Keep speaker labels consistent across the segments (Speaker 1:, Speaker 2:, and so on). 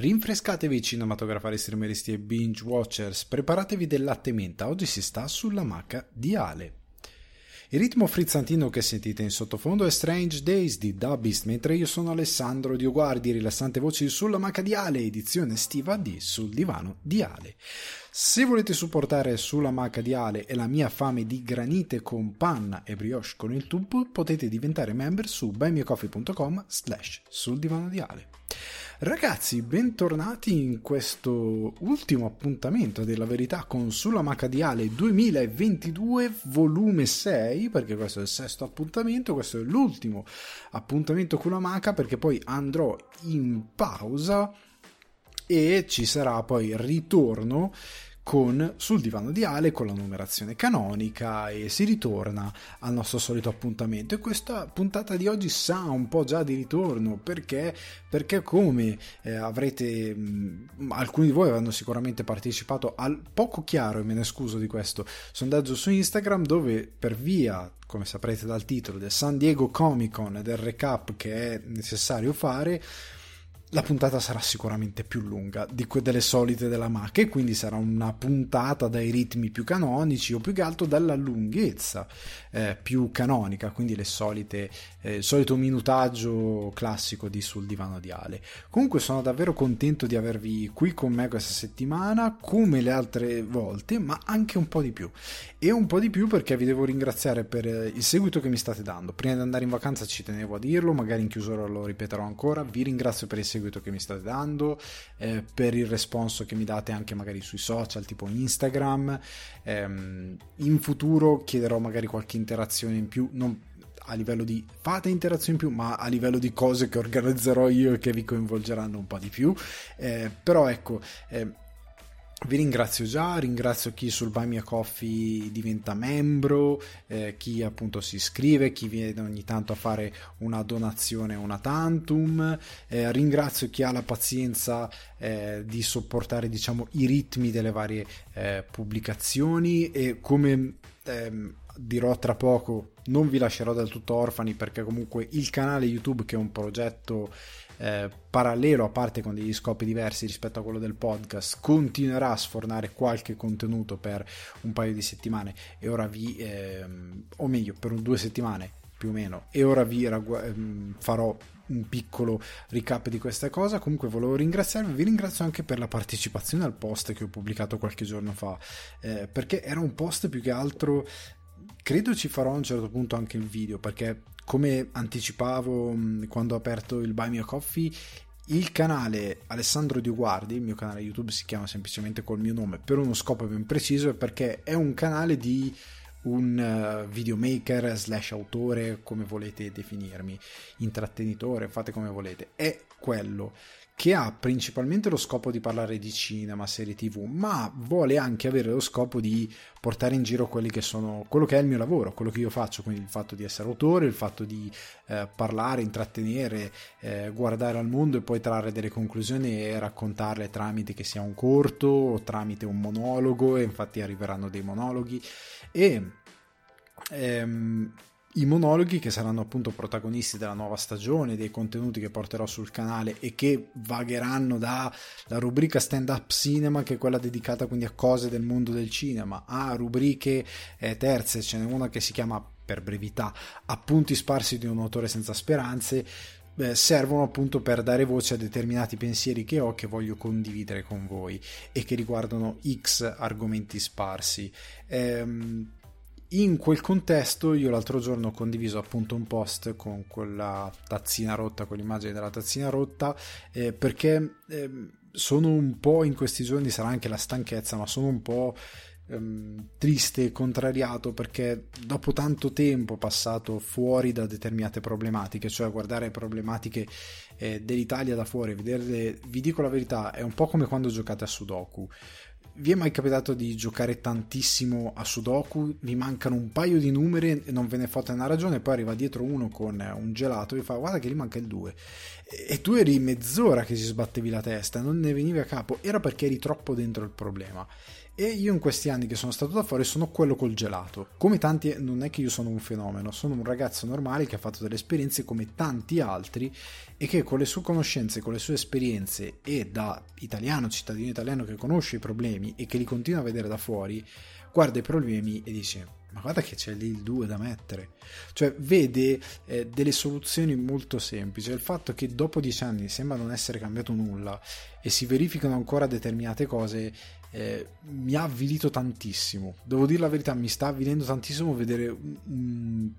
Speaker 1: Rinfrescatevi cinematografari, streameristi e binge watchers, preparatevi del latte menta, oggi si sta sulla macca di Ale. Il ritmo frizzantino che sentite in sottofondo è Strange Days di Dubist, mentre io sono Alessandro Dioguardi, rilassante voci sulla macca di Ale, edizione estiva di Sul divano di Ale. Se volete supportare sulla macca di Ale e la mia fame di granite con panna e brioche con il tubo, potete diventare member su buymeacoffee.com slash sul divano di Ale. Ragazzi, bentornati in questo ultimo appuntamento della verità con Sulla Macadiale 2022 volume 6, perché questo è il sesto appuntamento, questo è l'ultimo appuntamento con la Maca perché poi andrò in pausa e ci sarà poi il ritorno con sul divano di Ale con la numerazione canonica e si ritorna al nostro solito appuntamento. E questa puntata di oggi sa un po' già di ritorno perché, perché come eh, avrete mh, alcuni di voi avranno sicuramente partecipato al poco chiaro e me ne scuso di questo sondaggio su Instagram dove per via come saprete dal titolo del San Diego Comic Con e del recap che è necessario fare la puntata sarà sicuramente più lunga di quelle delle solite della Mac e quindi sarà una puntata dai ritmi più canonici o più che altro dalla lunghezza eh, più canonica, quindi le solite, eh, il solito minutaggio classico di Sul Divano di Ale. Comunque sono davvero contento di avervi qui con me questa settimana, come le altre volte, ma anche un po' di più. E un po' di più perché vi devo ringraziare per eh, il seguito che mi state dando. Prima di andare in vacanza ci tenevo a dirlo, magari in chiusura lo ripeterò ancora. Vi ringrazio per il seguito seguito che mi state dando, eh, per il responso che mi date anche magari sui social tipo Instagram. Ehm, in futuro chiederò magari qualche interazione in più, non a livello di fate interazioni in più, ma a livello di cose che organizzerò io e che vi coinvolgeranno un po' di più. Eh, però ecco, eh, vi ringrazio già, ringrazio chi sul Buy Me Coffee diventa membro, eh, chi appunto si iscrive, chi viene ogni tanto a fare una donazione una tantum, eh, ringrazio chi ha la pazienza eh, di sopportare diciamo i ritmi delle varie eh, pubblicazioni e come ehm, dirò tra poco non vi lascerò del tutto orfani perché comunque il canale YouTube che è un progetto eh, parallelo a parte con degli scopi diversi rispetto a quello del podcast continuerà a sfornare qualche contenuto per un paio di settimane. E ora vi ehm, o meglio per due settimane più o meno. E ora vi ragu- ehm, farò un piccolo recap di questa cosa. Comunque volevo ringraziarvi vi ringrazio anche per la partecipazione al post che ho pubblicato qualche giorno fa eh, perché era un post più che altro credo ci farò a un certo punto anche il video perché come anticipavo mm, quando ho aperto il Buy Me a Coffee, il canale Alessandro Dioguardi, il mio canale YouTube si chiama semplicemente col mio nome per uno scopo ben preciso e perché è un canale di un uh, videomaker slash autore, come volete definirmi, intrattenitore, fate come volete, è quello che ha principalmente lo scopo di parlare di cinema, serie tv, ma vuole anche avere lo scopo di portare in giro quelli che sono quello che è il mio lavoro, quello che io faccio, quindi il fatto di essere autore, il fatto di eh, parlare, intrattenere, eh, guardare al mondo e poi trarre delle conclusioni e raccontarle tramite che sia un corto o tramite un monologo, e infatti arriveranno dei monologhi. E ehm, i monologhi che saranno appunto protagonisti della nuova stagione, dei contenuti che porterò sul canale e che vagheranno dalla rubrica stand up cinema che è quella dedicata quindi a cose del mondo del cinema a rubriche eh, terze, ce n'è una che si chiama per brevità appunti sparsi di un autore senza speranze servono appunto per dare voce a determinati pensieri che ho che voglio condividere con voi e che riguardano X argomenti sparsi. Ehm, in quel contesto io l'altro giorno ho condiviso appunto un post con quella tazzina rotta, con l'immagine della tazzina rotta, eh, perché eh, sono un po' in questi giorni, sarà anche la stanchezza, ma sono un po' ehm, triste e contrariato perché dopo tanto tempo passato fuori da determinate problematiche, cioè guardare problematiche eh, dell'Italia da fuori, vederle, vi dico la verità, è un po' come quando giocate a Sudoku vi è mai capitato di giocare tantissimo a Sudoku? Vi mancano un paio di numeri e non ve ne fate una ragione, poi arriva dietro uno con un gelato e vi fa guarda che gli manca il 2. E tu eri mezz'ora che si sbattevi la testa, non ne venivi a capo, era perché eri troppo dentro il problema. E io in questi anni che sono stato da fuori sono quello col gelato. Come tanti, non è che io sono un fenomeno, sono un ragazzo normale che ha fatto delle esperienze come tanti altri e che con le sue conoscenze, con le sue esperienze e da italiano, cittadino italiano che conosce i problemi e che li continua a vedere da fuori, guarda i problemi e dice ma guarda che c'è lì il 2 da mettere. Cioè, vede eh, delle soluzioni molto semplici. Il fatto che dopo dieci anni sembra non essere cambiato nulla e si verificano ancora determinate cose eh, mi ha avvilito tantissimo. Devo dire la verità, mi sta avvilendo tantissimo vedere un,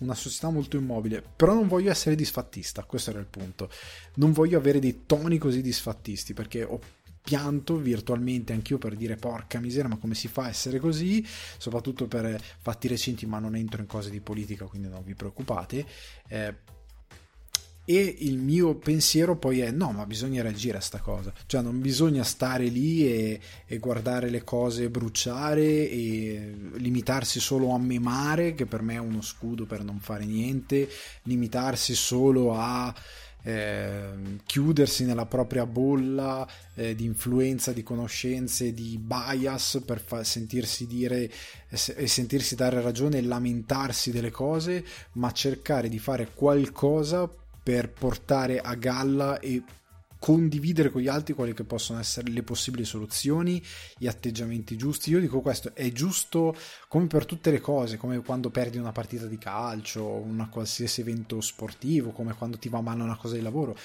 Speaker 1: una società molto immobile. Però non voglio essere disfattista, questo era il punto. Non voglio avere dei toni così disfattisti perché ho pianto virtualmente anch'io per dire porca miseria ma come si fa a essere così soprattutto per fatti recenti ma non entro in cose di politica quindi non vi preoccupate eh, e il mio pensiero poi è no ma bisogna reagire a sta cosa. Cioè non bisogna stare lì e, e, guardare le cose bruciare e limitarsi solo a memare che per me è uno scudo per non fare niente limitarsi solo a eh, chiudersi nella propria bolla eh, di influenza, di conoscenze, di bias per fa- sentirsi dire e sentirsi dare ragione e lamentarsi delle cose, ma cercare di fare qualcosa per portare a galla e condividere con gli altri quali che possono essere le possibili soluzioni, gli atteggiamenti giusti. Io dico questo, è giusto come per tutte le cose, come quando perdi una partita di calcio, un qualsiasi evento sportivo, come quando ti va male una cosa di lavoro.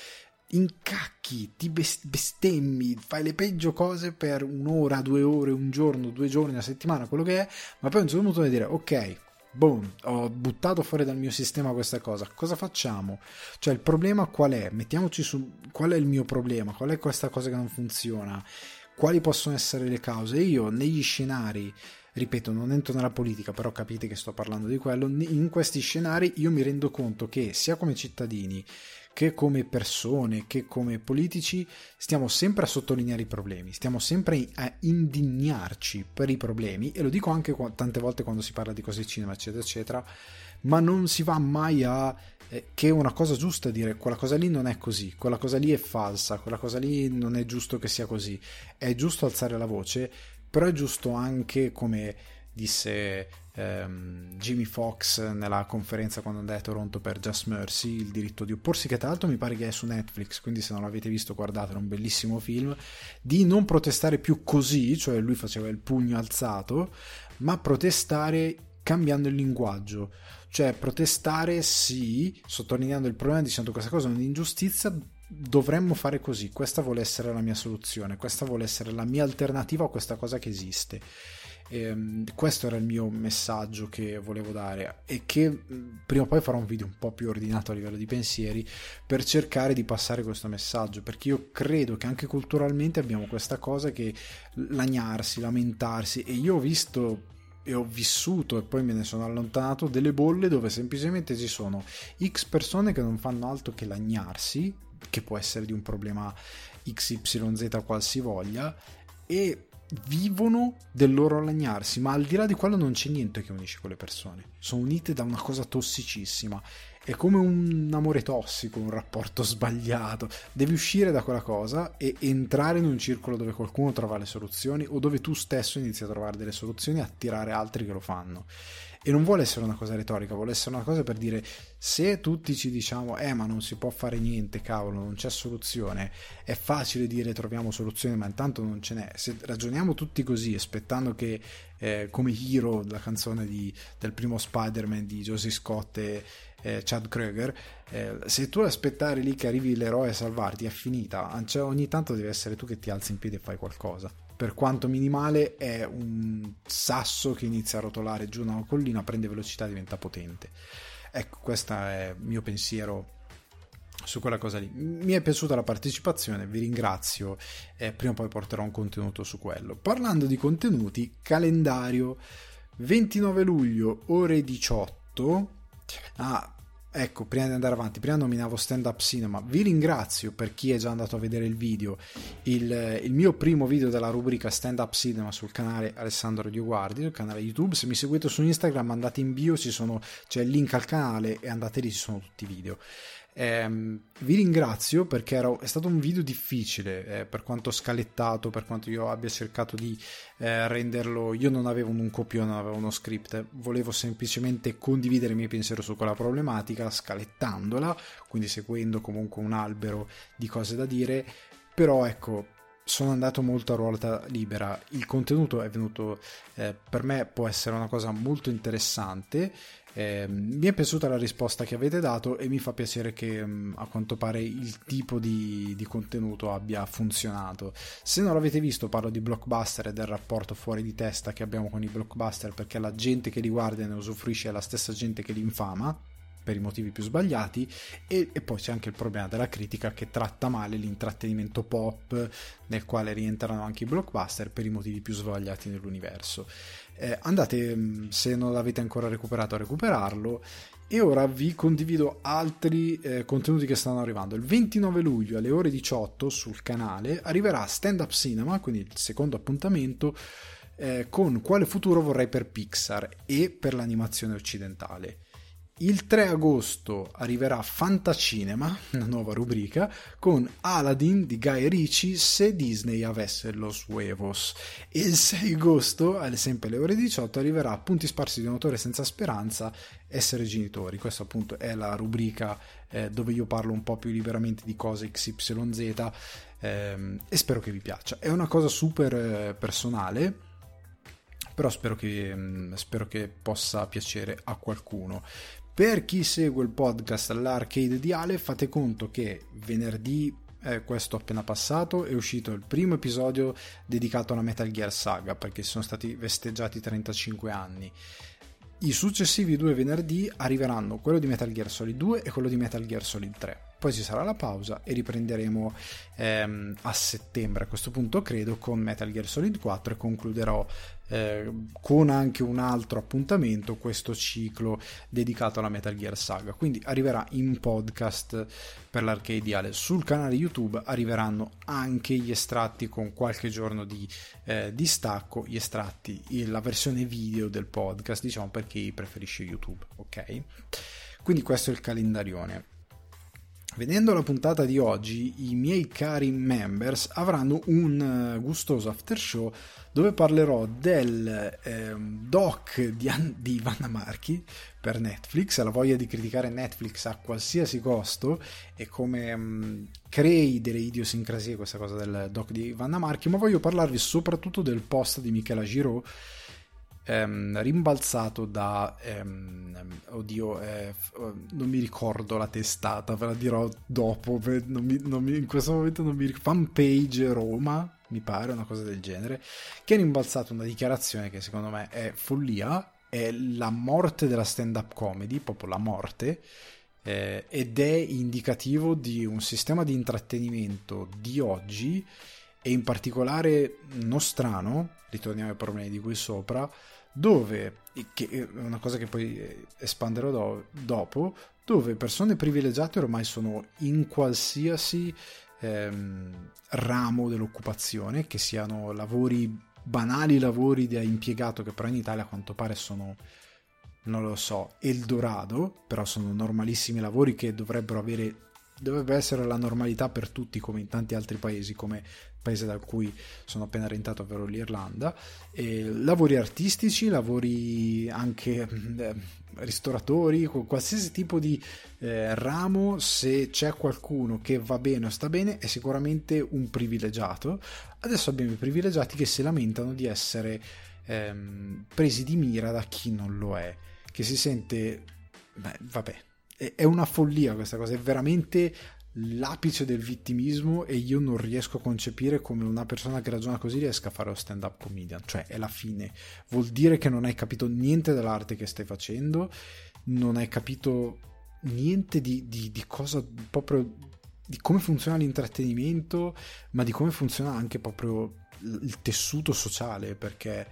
Speaker 1: Incacchi, ti bestemmi, fai le peggio cose per un'ora, due ore, un giorno, due giorni, una settimana, quello che è, ma poi a un certo punto devi dire ok, boom, ho buttato fuori dal mio sistema questa cosa, cosa facciamo? Cioè il problema qual è? Mettiamoci su qual è il mio problema, qual è questa cosa che non funziona, quali possono essere le cause? Io negli scenari, ripeto, non entro nella politica, però capite che sto parlando di quello, in questi scenari io mi rendo conto che sia come cittadini che come persone, che come politici stiamo sempre a sottolineare i problemi, stiamo sempre a indignarci per i problemi e lo dico anche tante volte quando si parla di cose cinema eccetera eccetera, ma non si va mai a eh, che è una cosa giusta dire quella cosa lì non è così, quella cosa lì è falsa, quella cosa lì non è giusto che sia così, è giusto alzare la voce, però è giusto anche come disse ehm, Jimmy Fox nella conferenza quando andai a Toronto per Just Mercy, il diritto di opporsi, che tra l'altro mi pare che è su Netflix, quindi se non l'avete visto guardatelo, è un bellissimo film, di non protestare più così, cioè lui faceva il pugno alzato, ma protestare cambiando il linguaggio. Cioè protestare sì, sottolineando il problema dicendo questa cosa è un'ingiustizia, dovremmo fare così, questa vuole essere la mia soluzione, questa vuole essere la mia alternativa a questa cosa che esiste. E, ehm, questo era il mio messaggio che volevo dare e che mm, prima o poi farò un video un po' più ordinato a livello di pensieri per cercare di passare questo messaggio perché io credo che anche culturalmente abbiamo questa cosa che lagnarsi, lamentarsi e io ho visto e ho vissuto e poi me ne sono allontanato delle bolle dove semplicemente ci sono x persone che non fanno altro che lagnarsi che può essere di un problema xyz qualsivoglia e vivono del loro lagnarsi, ma al di là di quello non c'è niente che unisce quelle persone. Sono unite da una cosa tossicissima. È come un amore tossico, un rapporto sbagliato. Devi uscire da quella cosa e entrare in un circolo dove qualcuno trova le soluzioni o dove tu stesso inizi a trovare delle soluzioni e attirare altri che lo fanno. E non vuole essere una cosa retorica, vuole essere una cosa per dire se tutti ci diciamo eh ma non si può fare niente, cavolo, non c'è soluzione, è facile dire troviamo soluzione ma intanto non ce n'è. Se ragioniamo tutti così, aspettando che eh, come Hero, la canzone di, del primo Spider-Man di Josie Scott e eh, Chad Kroeger, eh, se tu aspettare lì che arrivi l'eroe a salvarti è finita, cioè, ogni tanto deve essere tu che ti alzi in piedi e fai qualcosa per quanto minimale, è un sasso che inizia a rotolare giù una collina, prende velocità e diventa potente. Ecco, questo è il mio pensiero su quella cosa lì. Mi è piaciuta la partecipazione, vi ringrazio e prima o poi porterò un contenuto su quello. Parlando di contenuti, calendario 29 luglio, ore 18. Ah, ecco, prima di andare avanti, prima nominavo Stand Up Cinema, vi ringrazio per chi è già andato a vedere il video, il, il mio primo video della rubrica Stand Up Cinema sul canale Alessandro Dioguardi, sul canale YouTube, se mi seguite su Instagram andate in bio, sono, c'è il link al canale e andate lì, ci sono tutti i video. Eh, vi ringrazio perché ero, è stato un video difficile eh, per quanto scalettato, per quanto io abbia cercato di eh, renderlo. Io non avevo un copione, non avevo uno script, volevo semplicemente condividere il mio pensiero su quella problematica, scalettandola, quindi seguendo comunque un albero di cose da dire. Però ecco, sono andato molto a ruota libera. Il contenuto è venuto eh, per me può essere una cosa molto interessante. Eh, mi è piaciuta la risposta che avete dato e mi fa piacere che mm, a quanto pare il tipo di, di, contenuto abbia funzionato. Se non l'avete visto, parlo di blockbuster e del rapporto fuori di testa che abbiamo con i blockbuster perché la gente che li guarda ne usufruisce è la stessa gente che li infama per i motivi più sbagliati e, e, poi c'è anche il problema della critica che tratta male l'intrattenimento pop nel quale rientrano anche i blockbuster per i motivi più sbagliati nell'universo. Eh, andate, mm, se non l'avete ancora recuperato, a recuperarlo e ora vi condivido altri eh, contenuti che stanno arrivando. Il 29 luglio alle ore 18 sul canale arriverà Stand Up Cinema, quindi il secondo appuntamento, eh, con quale futuro vorrei per Pixar e per l'animazione occidentale. Il 3 agosto arriverà Fantacinema, una nuova rubrica, con Aladdin di Guy Ricci se Disney avesse los huevos. E il 6 agosto, sempre alle ore 18, arriverà Punti sparsi di un autore senza speranza, essere genitori. Questa appunto è la rubrica eh, dove io parlo un po' più liberamente di cose XYZ ehm, e spero che vi piaccia. È una cosa super eh, personale però spero che, mm, spero che, possa piacere a qualcuno. Per chi segue il podcast all'arcade di Ale, fate conto che venerdì eh, questo appena passato è uscito il primo episodio dedicato alla Metal Gear Saga perché sono stati festeggiati 35 anni. I successivi due venerdì arriveranno quello di Metal Gear Solid 2 e quello di Metal Gear Solid 3 poi ci sarà la pausa e riprenderemo ehm, a settembre a questo punto credo con Metal Gear Solid 4 e concluderò eh, con anche un altro appuntamento questo ciclo dedicato alla Metal Gear Saga. Quindi arriverà in podcast per l'arcadiale sul canale YouTube arriveranno anche gli estratti con qualche giorno di eh, distacco gli estratti la versione video del podcast diciamo per chi preferisce YouTube ok? Quindi questo è il calendarione Vedendo la puntata di oggi, i miei cari members avranno un uh, gustoso after show dove parlerò del eh, doc di, di Vanna Marchi per Netflix, la voglia di criticare Netflix a qualsiasi costo e come um, crei delle idiosincrasie questa cosa del doc di Vanna Marchi, ma voglio parlarvi soprattutto del post di Michela Giraud ehm, rimbalzato da ehm, oddio eh, non mi ricordo la testata ve la dirò dopo non mi, non mi, in questo momento non mi ricordo fanpage Roma mi pare una cosa del genere che ha rimbalzato una dichiarazione che secondo me è follia è la morte della stand up comedy proprio la morte eh, ed è indicativo di un sistema di intrattenimento di oggi e in particolare nostrano, ritorniamo ai problemi di qui sopra, dove, che è una cosa che poi espanderò do, dopo, dove persone privilegiate ormai sono in qualsiasi ehm, ramo dell'occupazione, che siano lavori banali, lavori da impiegato che però in Italia a quanto pare sono, non lo so, Eldorado, però sono normalissimi lavori che dovrebbero avere dovrebbe essere la normalità per tutti come in tanti altri paesi come paese da cui sono appena rientrato ovvero l'Irlanda e lavori artistici lavori anche eh, ristoratori qualsiasi tipo di eh, ramo se c'è qualcuno che va bene o sta bene è sicuramente un privilegiato. Adesso abbiamo i privilegiati che si lamentano di essere ehm, presi di mira da chi non lo è che si sente beh vabbè è una follia questa cosa, è veramente l'apice del vittimismo e io non riesco a concepire come una persona che ragiona così riesca a fare lo stand up comedian, cioè è la fine, vuol dire che non hai capito niente dell'arte che stai facendo, non hai capito niente di, di, di cosa proprio di come funziona l'intrattenimento, ma di come funziona anche proprio il tessuto sociale, perché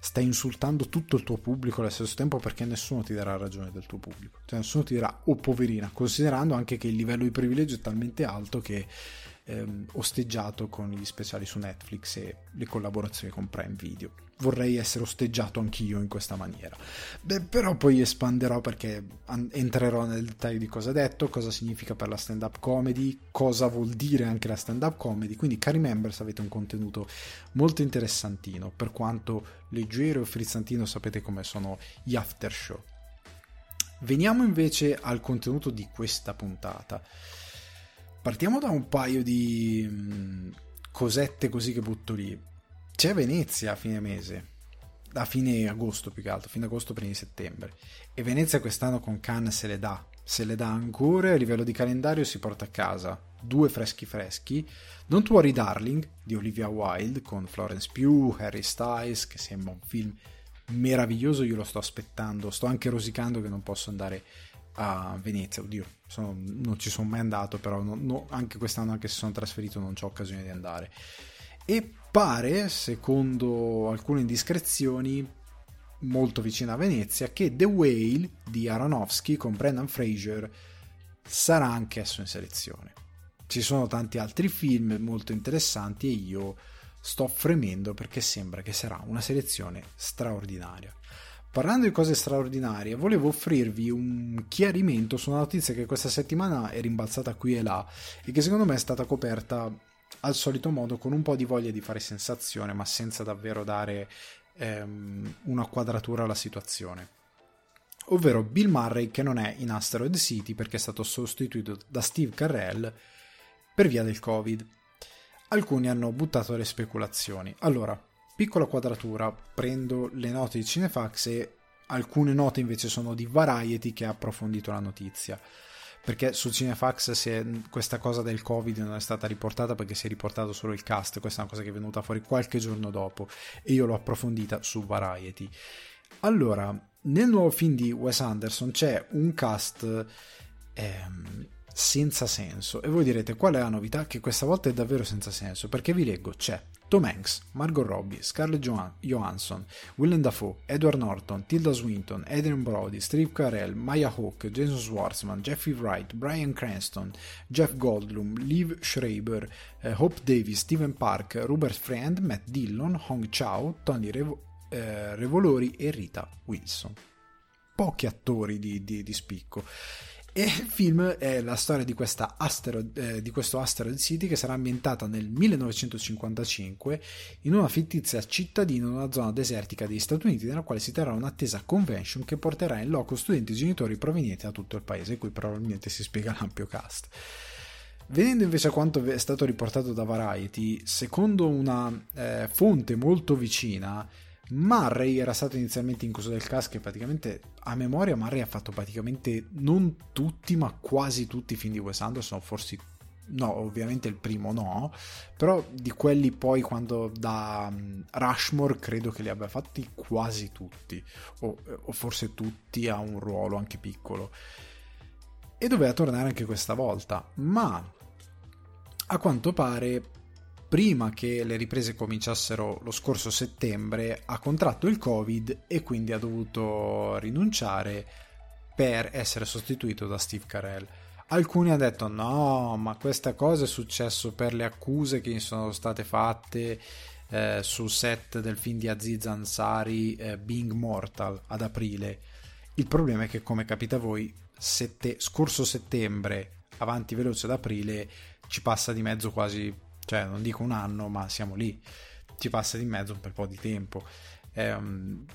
Speaker 1: stai insultando tutto il tuo pubblico allo stesso tempo perché nessuno ti darà ragione del tuo pubblico, cioè nessuno ti dirà oh poverina, considerando anche che il livello di privilegio è talmente alto che ehm, osteggiato con gli speciali su Netflix e le collaborazioni con Prime Video. Vorrei essere osteggiato anch'io in questa maniera. Beh, però poi espanderò perché entrerò nel dettaglio di cosa detto, cosa significa per la stand-up comedy, cosa vuol dire anche la stand-up comedy. Quindi, cari members, avete un contenuto molto interessantino, per quanto leggero e frizzantino sapete come sono gli after show. Veniamo invece al contenuto di questa puntata. Partiamo da un paio di mm, cosette così che butto lì. C'è Venezia a fine mese, a fine agosto più che altro, fine agosto, primi settembre. E Venezia quest'anno con Cannes se le dà, se le dà ancora a livello di calendario si porta a casa due freschi freschi. Don't Worry Darling di Olivia Wilde con Florence Pugh, Harry Styles, che sembra un film meraviglioso, io lo sto aspettando, sto anche rosicando che non posso andare a Venezia, oddio, sono, non ci sono mai andato, però no, no, anche quest'anno, anche se sono trasferito, non ho occasione di andare. E pare, secondo alcune indiscrezioni, molto vicino a Venezia, che The Whale di Aronofsky con Brendan Fraser sarà anch'esso in selezione. Ci sono tanti altri film molto interessanti e io sto fremendo perché sembra che sarà una selezione straordinaria. Parlando di cose straordinarie, volevo offrirvi un chiarimento su una notizia che questa settimana è rimbalzata qui e là e che secondo me è stata coperta al solito modo con un po' di voglia di fare sensazione, ma senza davvero dare ehm, una quadratura alla situazione. Ovvero Bill Murray che non è in Asteroid City perché è stato sostituito da Steve Carell per via del Covid. Alcuni hanno buttato le speculazioni. Allora, Piccola quadratura, prendo le note di Cinefax e alcune note invece sono di Variety che ha approfondito la notizia. Perché su Cinefax è, questa cosa del Covid non è stata riportata perché si è riportato solo il cast, questa è una cosa che è venuta fuori qualche giorno dopo. E io l'ho approfondita su Variety. Allora, nel nuovo film di Wes Anderson c'è un cast ehm, senza senso. E voi direte qual è la novità? Che questa volta è davvero senza senso. Perché vi leggo c'è Tom Hanks, Margot Robbie, Scarlett Johansson, Willem Dafoe, Edward Norton, Tilda Swinton, Adrian Brody, Steve Carell, Maya Hawke, Jason Schwartzman, Jeffrey Wright, Brian Cranston, Jeff Goldblum, Liv Schreiber, eh, Hope Davis, Steven Park, Robert Friend, Matt Dillon, Hong Chao, Tony Revo- eh, Revolori e Rita Wilson. Pochi attori di, di, di spicco. E il film è la storia di, asteroid, eh, di, questo Asteroid City che sarà ambientata nel 1955 in una fittizia cittadina in una zona desertica degli Stati Uniti nella quale si terrà un'attesa convention che porterà in loco studenti e genitori provenienti da tutto il paese, qui probabilmente si spiega l'ampio cast. Venendo invece a quanto è stato riportato da Variety, secondo una eh, fonte molto vicina, Murray era stato inizialmente in coso del cast che praticamente a memoria Murray ha fatto praticamente non tutti ma quasi tutti i film di Wes Anderson forse no ovviamente il primo no però di quelli poi quando da um, Rushmore credo che li abbia fatti quasi tutti o, o forse tutti a un ruolo anche piccolo. E doveva tornare anche questa volta ma a quanto pare prima che le riprese cominciassero lo scorso settembre, ha contratto il Covid e quindi ha dovuto rinunciare per essere sostituito da Steve Carell. Alcuni hanno detto no, ma questa cosa è successo per le accuse che sono state fatte eh, sul set del film di Aziz Ansari eh, Being Mortal ad aprile. Il problema è che come capita a voi, sette, scorso settembre, avanti veloce ad aprile, ci passa di mezzo quasi cioè non dico un anno, ma siamo lì, ci passa di mezzo un bel po' di tempo. Um,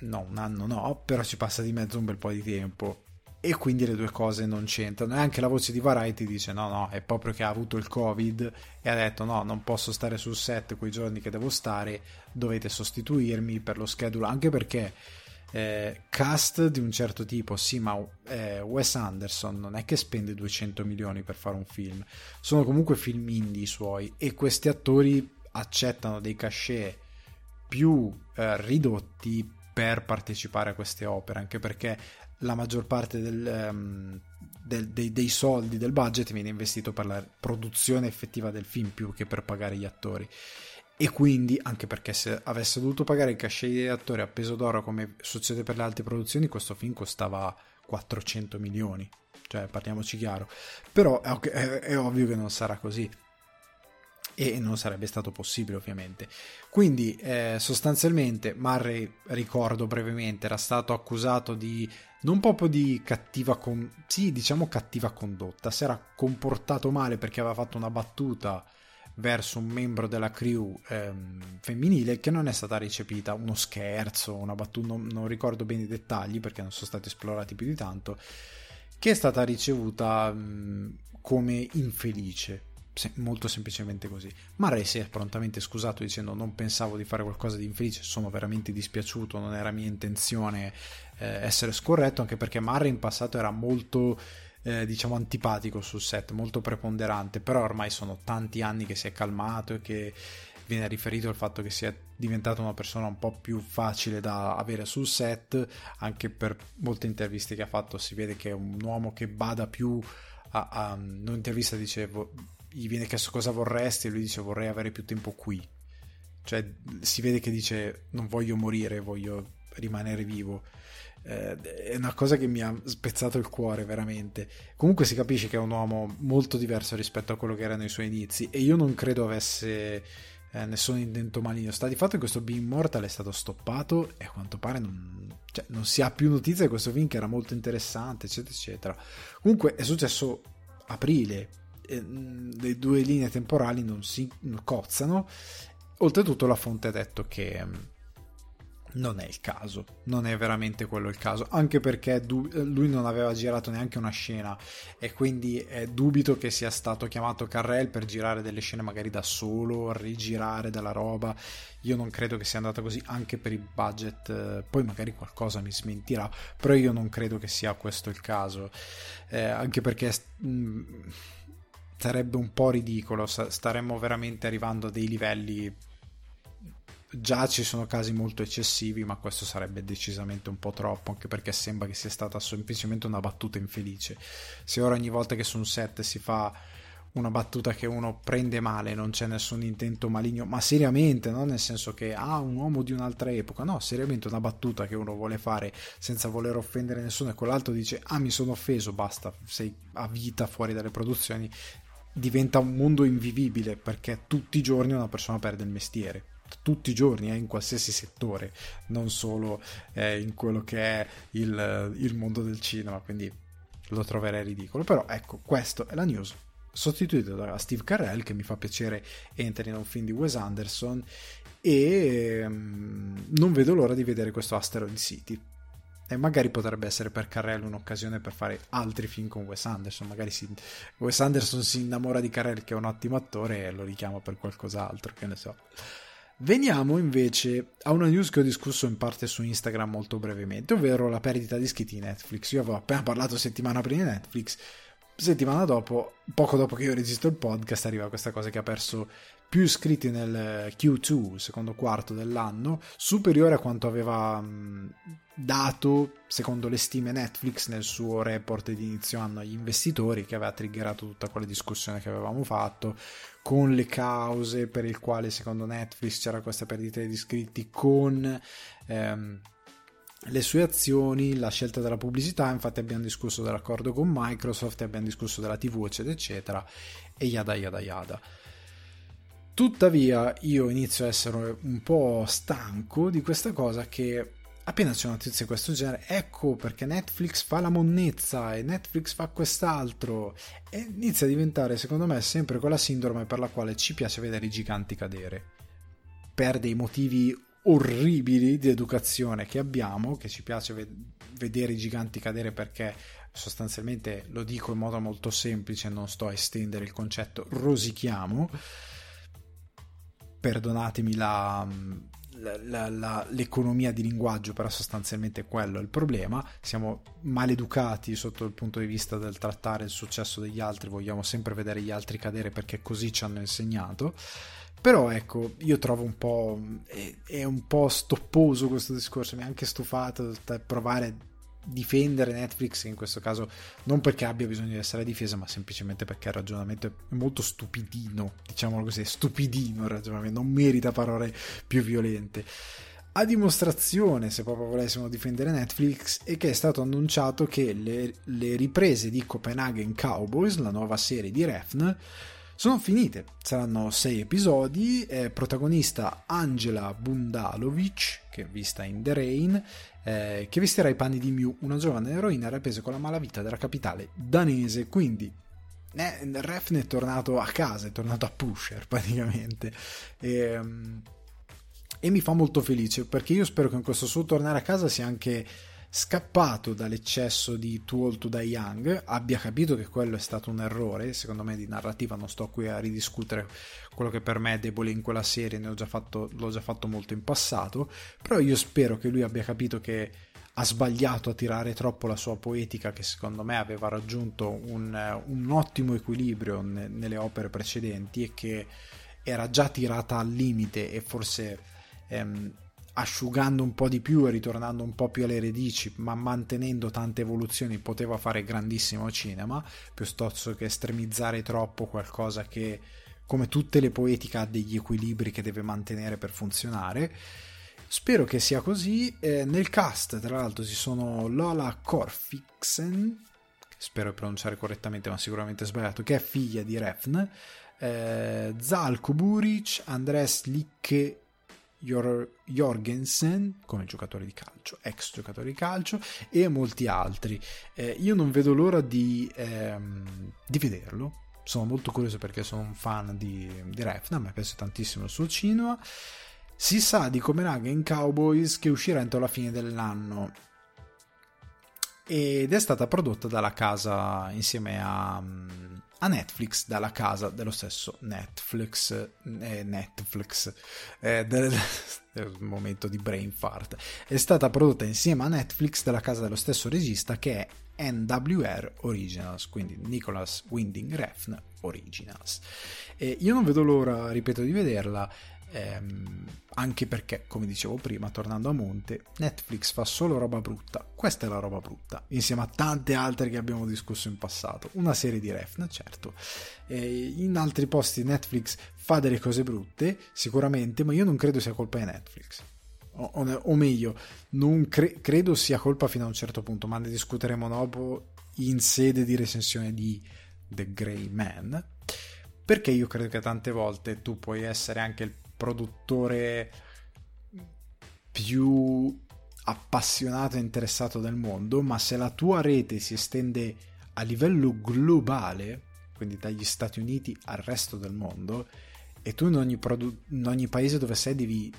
Speaker 1: no, un anno no, però ci passa di mezzo un bel po' di tempo. E quindi le due cose non c'entrano. E anche la voce di Variety dice: no, no, è proprio che ha avuto il Covid e ha detto: no, non posso stare sul set quei giorni che devo stare, dovete sostituirmi per lo schedule. Anche perché eh, cast di un certo tipo, sì, ma eh, Wes Anderson non è che spende 200 milioni per fare un film, sono comunque film indie suoi e questi attori accettano dei cachet più eh, ridotti per partecipare a queste opere, anche perché la maggior parte del, um, del, dei, dei, soldi del budget viene investito per la produzione effettiva del film più che per pagare gli attori e quindi anche perché se avesse dovuto pagare il cachet degli attori a peso d'oro come succede per le altre produzioni questo film costava 400 milioni. Cioè parliamoci chiaro. Però è, è, è ovvio che non sarà così. E non sarebbe stato possibile ovviamente. Quindi eh, sostanzialmente Murray, ricordo brevemente, era stato accusato di non proprio di cattiva con... sì, diciamo cattiva condotta, si era comportato male perché aveva fatto una battuta verso un membro della crew ehm, femminile che non è stata recepita, uno scherzo, una battuta, non, non ricordo bene i dettagli perché non sono stati esplorati più di tanto, che è stata ricevuta mh, come infelice molto semplicemente così. Murray si è prontamente scusato dicendo non pensavo di fare qualcosa di infelice, sono veramente dispiaciuto, non era mia intenzione eh, essere scorretto, anche perché Murray in passato era molto eh, diciamo antipatico sul set, molto preponderante, però ormai sono tanti anni che si è calmato e che viene riferito al fatto che sia diventato una persona un po' più facile da avere sul set, anche per molte interviste che ha fatto si vede che è un uomo che bada più a, a un'intervista dicevo gli viene chiesto cosa vorresti e lui dice vorrei avere più tempo qui. Cioè si vede che dice non voglio morire, voglio rimanere vivo. Eh, è una cosa che mi ha spezzato il cuore veramente. Comunque si capisce che è un uomo molto diverso rispetto a quello che erano i suoi inizi e io non credo avesse eh, nessun intento maligno. Sta di fatto che questo Being Mortal è stato stoppato e a quanto pare non, cioè, non si ha più notizia di questo film che era molto interessante, eccetera, eccetera. Comunque è successo aprile, eh, le due linee temporali non si cozzano. Oltretutto la fonte ha detto che mm, non è il caso, non è veramente quello il caso, anche perché lui non aveva girato neanche una scena e quindi è dubito che sia stato chiamato Carrel per girare delle scene magari da solo, rigirare della roba. Io non credo che sia andata così anche per il budget, poi magari qualcosa mi smentirà, però io non credo che sia questo il caso, eh, anche perché mh, mm, sarebbe un po' ridicolo, staremmo veramente arrivando a dei livelli già ci sono casi molto eccessivi, ma questo sarebbe decisamente un po' troppo, anche perché sembra che sia stata semplicemente una battuta infelice. Se ora ogni volta che su un set si fa una battuta che uno prende male, non c'è nessun intento maligno, ma seriamente, non nel senso che ah, un uomo di un'altra epoca, no, seriamente una battuta che uno vuole fare senza voler offendere nessuno e quell'altro dice ah, mi sono offeso, basta, sei a vita fuori dalle produzioni, diventa un mondo invivibile perché tutti i giorni una persona perde il mestiere tutti i giorni eh, in qualsiasi settore non solo eh, in quello che è il, il mondo del cinema quindi lo troverei ridicolo però ecco questo è la news sostituito da Steve Carell che mi fa piacere entri in un film di Wes Anderson e um, non vedo l'ora di vedere questo Asteroid City e magari potrebbe essere per Carrell un'occasione per fare altri film con Wes Anderson. Magari si, Wes Anderson si innamora di Carrell, che è un ottimo attore, e lo richiama per qualcos'altro, che ne so. Veniamo invece a una news che ho discusso in parte su Instagram molto brevemente, ovvero la perdita di iscritti Netflix. Io avevo appena parlato settimana prima di Netflix, settimana dopo, poco dopo che io registro il podcast, arriva questa cosa che ha perso più iscritti nel Q2, secondo quarto dell'anno, superiore a quanto aveva dato, secondo le stime Netflix, nel suo report di inizio anno agli investitori, che aveva triggerato tutta quella discussione che avevamo fatto, con le cause per il quale secondo Netflix c'era questa perdita di iscritti, con... Ehm, le sue azioni, la scelta della pubblicità, infatti abbiamo discusso dell'accordo con Microsoft, abbiamo discusso della TV, eccetera, eccetera, e yada yada yada. Tuttavia io inizio a essere un po' stanco di questa cosa che appena c'è una notizia di questo genere, ecco perché Netflix fa la monnezza e Netflix fa quest'altro. E inizia a diventare secondo me sempre quella sindrome per la quale ci piace vedere i giganti cadere. Per dei motivi orribili di educazione che abbiamo, che ci piace vedere i giganti cadere perché sostanzialmente lo dico in modo molto semplice, non sto a estendere il concetto, rosichiamo. Perdonatemi la, la, la, l'economia di linguaggio, però sostanzialmente quello è il problema. Siamo maleducati sotto il punto di vista del trattare il successo degli altri, vogliamo sempre vedere gli altri cadere perché così ci hanno insegnato. Però ecco, io trovo un po'. è, è un po' stopposo questo discorso, mi ha anche stufato provare difendere Netflix in questo caso non perché abbia bisogno di essere difesa ma semplicemente perché il ragionamento è molto stupidino diciamolo così, stupidino il ragionamento non merita parole più violente. A dimostrazione se proprio volessimo difendere Netflix è che è stato annunciato che le, le riprese di Copenhagen Cowboys la nuova serie di Refn sono finite, saranno sei episodi, eh, protagonista Angela Bundalovic, che è vista in The Rain, eh, che vestirà i panni di Mew, una giovane eroina rapesa con la malavita della capitale danese, quindi eh, Refn è tornato a casa, è tornato a Pusher praticamente. E, ehm, e mi fa molto felice perché io spero che in questo suo tornare a casa sia anche scappato dall'eccesso di Too Old to Die Young, abbia capito che quello è stato un errore, secondo me di narrativa non sto qui a ridiscutere quello che per me è debole in quella serie, ne ho già fatto, l'ho già fatto molto in passato, però io spero che lui abbia capito che ha sbagliato a tirare troppo la sua poetica che secondo me aveva raggiunto un, un ottimo equilibrio ne, nelle opere precedenti e che era già tirata al limite e forse ehm, asciugando un po' di più e ritornando un po' più alle radici, ma mantenendo tante evoluzioni, poteva fare grandissimo cinema, piuttosto che estremizzare troppo qualcosa che, come tutte le poetiche, ha degli equilibri che deve mantenere per funzionare. Spero che sia così. Eh, nel cast, tra l'altro, ci sono Lola Corfixen, spero di pronunciare correttamente, ma sicuramente sbagliato, che è figlia di Refn, eh, Zalko Buric, Andres Licke Jorgensen come giocatore di calcio, ex giocatore di calcio e molti altri. Eh, io non vedo l'ora di, ehm, di, vederlo. Sono molto curioso perché sono un fan di, di Refna, mi piace tantissimo il suo cinema. Si sa di Copenhagen Cowboys che uscirà entro la fine dell'anno ed è stata prodotta dalla casa insieme a a Netflix dalla casa dello stesso Netflix, eh, Netflix eh, del, del, momento di brain fart. È stata prodotta insieme a Netflix dalla casa dello stesso regista che è NWR Originals, quindi Nicholas Winding Refn Originals. E io non vedo l'ora, ripeto, di vederla ehm, anche perché, come dicevo prima, tornando a monte, Netflix fa solo roba brutta. Questa è la roba brutta, insieme a tante altre che abbiamo discusso in passato. Una serie di Refn, certo. E in altri posti Netflix fa delle cose brutte, sicuramente, ma io non credo sia colpa di Netflix. O, o, o meglio, non cre- credo sia colpa fino a un certo punto, ma ne discuteremo dopo in sede di recensione di The Grey Man. Perché io credo che tante volte tu puoi essere anche il produttore più appassionato e interessato del mondo, ma se la tua rete si estende a livello globale, quindi dagli Stati Uniti al resto del mondo, e tu in ogni, produ- in ogni paese dove sei devi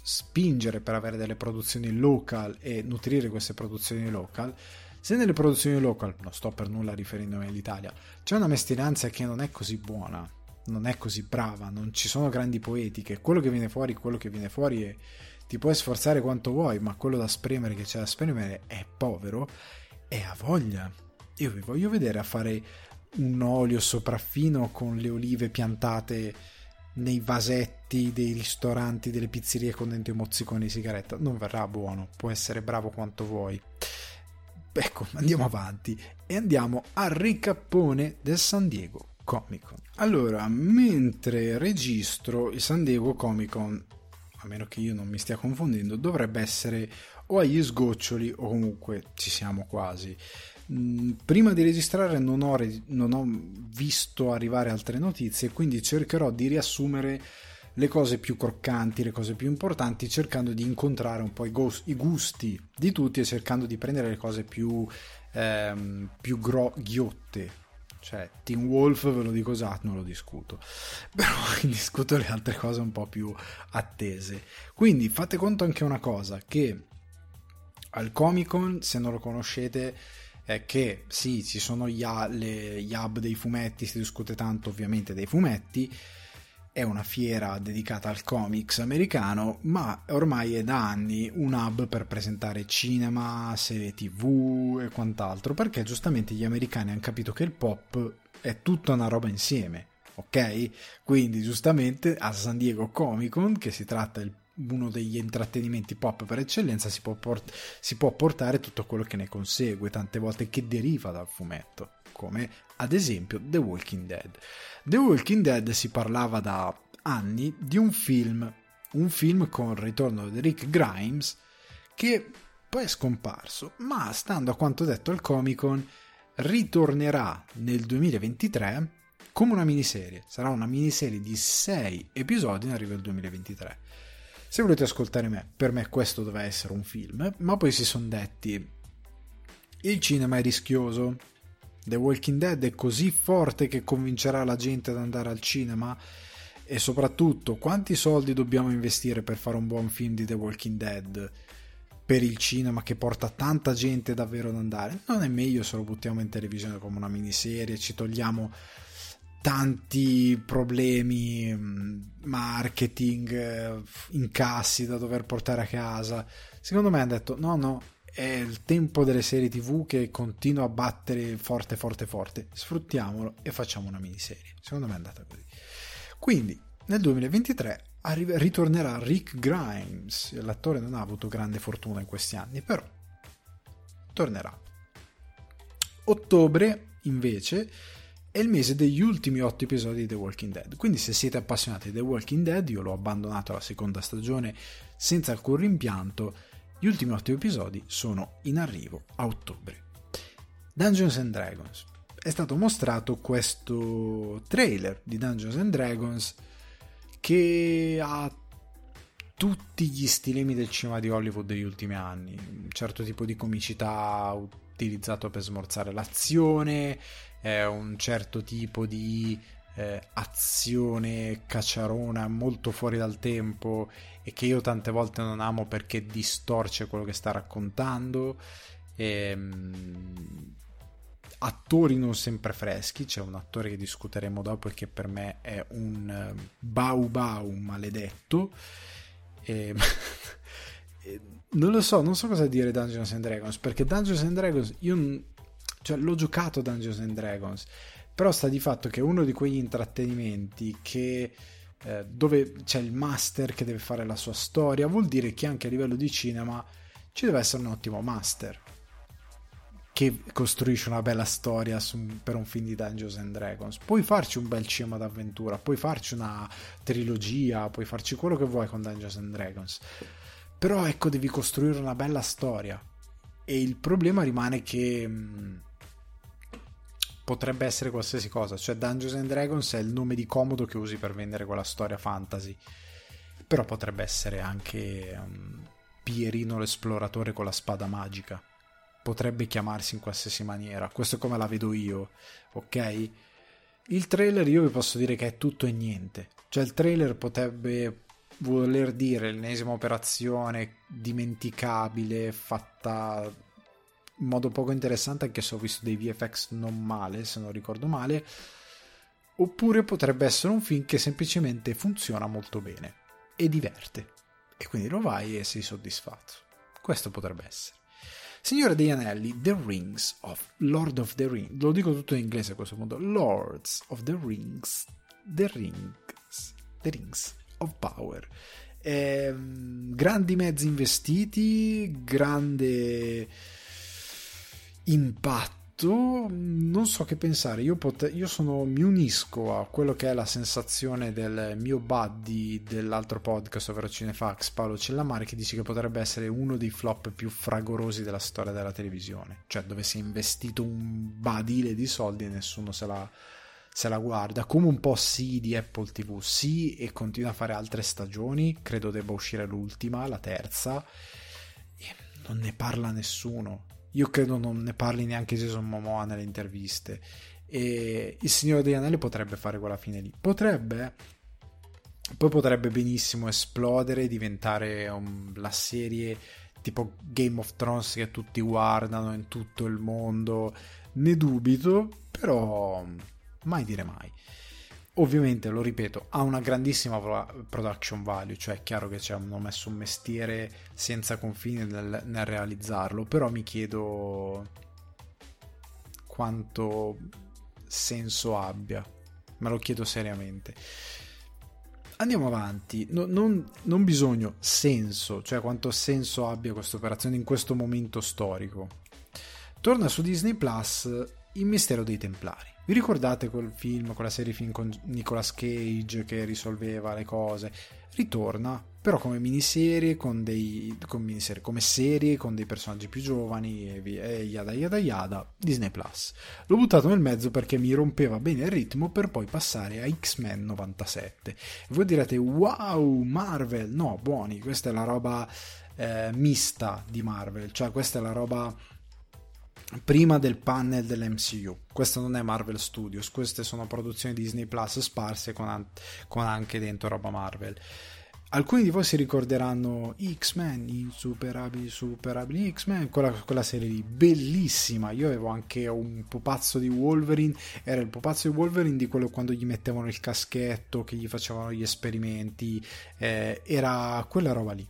Speaker 1: spingere per avere delle produzioni local e nutrire queste produzioni local, se nelle produzioni local, non sto per nulla riferendomi all'Italia, c'è una mestieranza che non è così buona, non è così brava, non ci sono grandi poetiche, quello che viene fuori, quello che viene fuori è, ti puoi sforzare quanto vuoi, ma quello da spremere che c'è da spremere è povero e ha voglia. Io vi voglio vedere a fare un olio sopraffino con le olive piantate nei vasetti dei ristoranti, delle pizzerie con dentro i mozziconi di sigaretta. Non verrà buono, può essere bravo quanto vuoi. Ecco, andiamo avanti e andiamo al ricappone del San Diego Comic Con. Allora, mentre registro il San Diego Comic Con, a meno che io non mi stia confondendo, dovrebbe essere o agli sgoccioli o comunque ci siamo quasi. Mm, prima di registrare non ho, non ho visto arrivare altre notizie, quindi cercherò di riassumere le cose più croccanti, le cose più importanti, cercando di incontrare un po' i, gusti di tutti e cercando di prendere le cose più, ehm, più gro- ghiotte cioè, Team Wolf ve lo dico già, non lo discuto. Però discuto le altre cose un po' più attese. Quindi fate conto anche una cosa, che al Comic Con, se non lo conoscete, è che sì, ci sono gli, le, gli hub dei fumetti, si discute tanto ovviamente dei fumetti, è una fiera dedicata al comics americano, ma ormai è da anni un hub per presentare cinema, serie tv e quant'altro, perché giustamente gli americani hanno capito che il pop è tutta una roba insieme, ok? Quindi giustamente a San Diego Comic Con, che si tratta di uno degli intrattenimenti pop per eccellenza, si può, port- si può portare tutto quello che ne consegue, tante volte che deriva dal fumetto, come ad esempio The Walking Dead. The Walking Dead si parlava da anni di un film, un film con il ritorno di Rick Grimes che poi è scomparso, ma stando a quanto detto al Comic Con ritornerà nel 2023 come una miniserie. Sarà una miniserie di 6 episodi in arrivo al 2023. Se volete ascoltare me, per me questo doveva essere un film, ma poi si sono detti il cinema è rischioso. The Walking Dead è così forte che convincerà la gente ad andare al cinema e soprattutto quanti soldi dobbiamo investire per fare un buon film di The Walking Dead per il cinema che porta tanta gente davvero ad andare. Non è meglio se lo buttiamo in televisione come una miniserie, ci togliamo tanti problemi, mm, marketing, eh, incassi da dover portare a casa. Secondo me hanno detto no, no, è il tempo delle serie tv che continua a battere forte, forte, forte. Sfruttiamolo e facciamo una miniserie. Secondo me è andata così. Quindi nel 2023 arri- ritornerà Rick Grimes. L'attore non ha avuto grande fortuna in questi anni, però tornerà. Ottobre invece è il mese degli ultimi otto episodi di The Walking Dead. Quindi, se siete appassionati di The Walking Dead, io l'ho abbandonato alla seconda stagione senza alcun rimpianto. Gli ultimi otto episodi sono in arrivo a ottobre. Dungeons and Dragons. È stato mostrato questo trailer di Dungeons and Dragons che ha tutti gli stilemi del cinema di Hollywood degli ultimi anni. Un certo tipo di comicità utilizzato per smorzare l'azione, un certo tipo di eh, azione cacciarona molto fuori dal tempo e che io tante volte non amo perché distorce quello che sta raccontando. Ehm, attori non sempre freschi, c'è un attore che discuteremo dopo e che per me è un eh, bau bau maledetto. E... non lo so, non so cosa dire Dungeons and Dragons perché Dungeons and Dragons io cioè, l'ho giocato Dungeons and Dragons, però sta di fatto che è uno di quegli intrattenimenti che eh, dove c'è il master che deve fare la sua storia, vuol dire che anche a livello di cinema ci deve essere un ottimo master che costruisce una bella storia su, per un film di Dungeons and Dragons. Puoi farci un bel cinema d'avventura, puoi farci una trilogia, puoi farci quello che vuoi con Dungeons and Dragons. Però ecco, devi costruire una bella storia. E il problema rimane che mh, mm, potrebbe essere qualsiasi cosa. Cioè, Dungeons and Dragons è il nome di comodo che usi per vendere quella storia fantasy. Però potrebbe essere anche um, Pierino l'esploratore con la spada magica. Potrebbe chiamarsi in qualsiasi maniera. Questo è come la vedo io, ok? Il trailer io vi posso dire che è tutto e niente. Cioè, il trailer potrebbe voler dire l'ennesima operazione dimenticabile fatta in modo poco interessante anche se ho visto dei VFX non male se non ricordo male. Oppure potrebbe essere un film che semplicemente funziona molto bene e diverte. E quindi lo vai e sei soddisfatto. Questo potrebbe essere. Signore degli Anelli, The Rings of Lord of the Rings, lo dico tutto in inglese a questo punto, Lords of the Rings, The Rings, The Rings of Power. Eh, grandi mezzi investiti, grande impatto non so che pensare. Io, pot- io sono, mi unisco a quello che è la sensazione del mio buddy dell'altro podcast ovvero Cinefax Paolo Cellamare che dice che potrebbe essere uno dei flop più fragorosi della storia della televisione. Cioè dove si è investito un badile di soldi e nessuno se la, se la guarda. Come un po' sì di Apple TV sì e continua a fare altre stagioni. Credo debba uscire l'ultima la terza. E non ne parla nessuno io credo non ne parli neanche Jason Momoa nelle interviste. E il Signore degli Anelli potrebbe fare quella fine lì. Potrebbe, poi potrebbe benissimo esplodere diventare um, la serie tipo Game of Thrones che tutti guardano in tutto il mondo. Ne dubito, però mai dire mai ovviamente lo ripeto ha una grandissima production value cioè è chiaro che ci hanno messo un mestiere senza confini nel, nel realizzarlo però mi chiedo quanto senso abbia. Me lo chiedo seriamente. Andiamo avanti. No, non, non bisogno senso cioè quanto senso abbia questa operazione in questo momento storico. Torna su Disney Plus il mistero dei Templari Vi ricordate quel film, quella serie film con Nicolas Cage che risolveva le cose? Ritorna, però come miniserie, con dei, con miniserie, come serie, con dei personaggi più giovani e, e yada yada yada, Disney Plus. L'ho buttato nel mezzo perché mi rompeva bene il ritmo per poi passare a X-Men 97. E voi direte, wow, Marvel! No, buoni, questa è la roba eh, mista di Marvel, cioè questa è la roba prima del panel dell'MCU. Questo non è Marvel Studios, queste sono produzioni Disney Plus sparse con, an- con anche dentro roba Marvel. Alcuni di voi si ricorderanno X-Men, insuperabili, superabili X-Men, quella, quella, serie lì, bellissima. Io avevo anche un pupazzo di Wolverine, era il pupazzo di Wolverine di quello quando gli mettevano il caschetto, che gli facevano gli esperimenti, eh, era quella roba lì.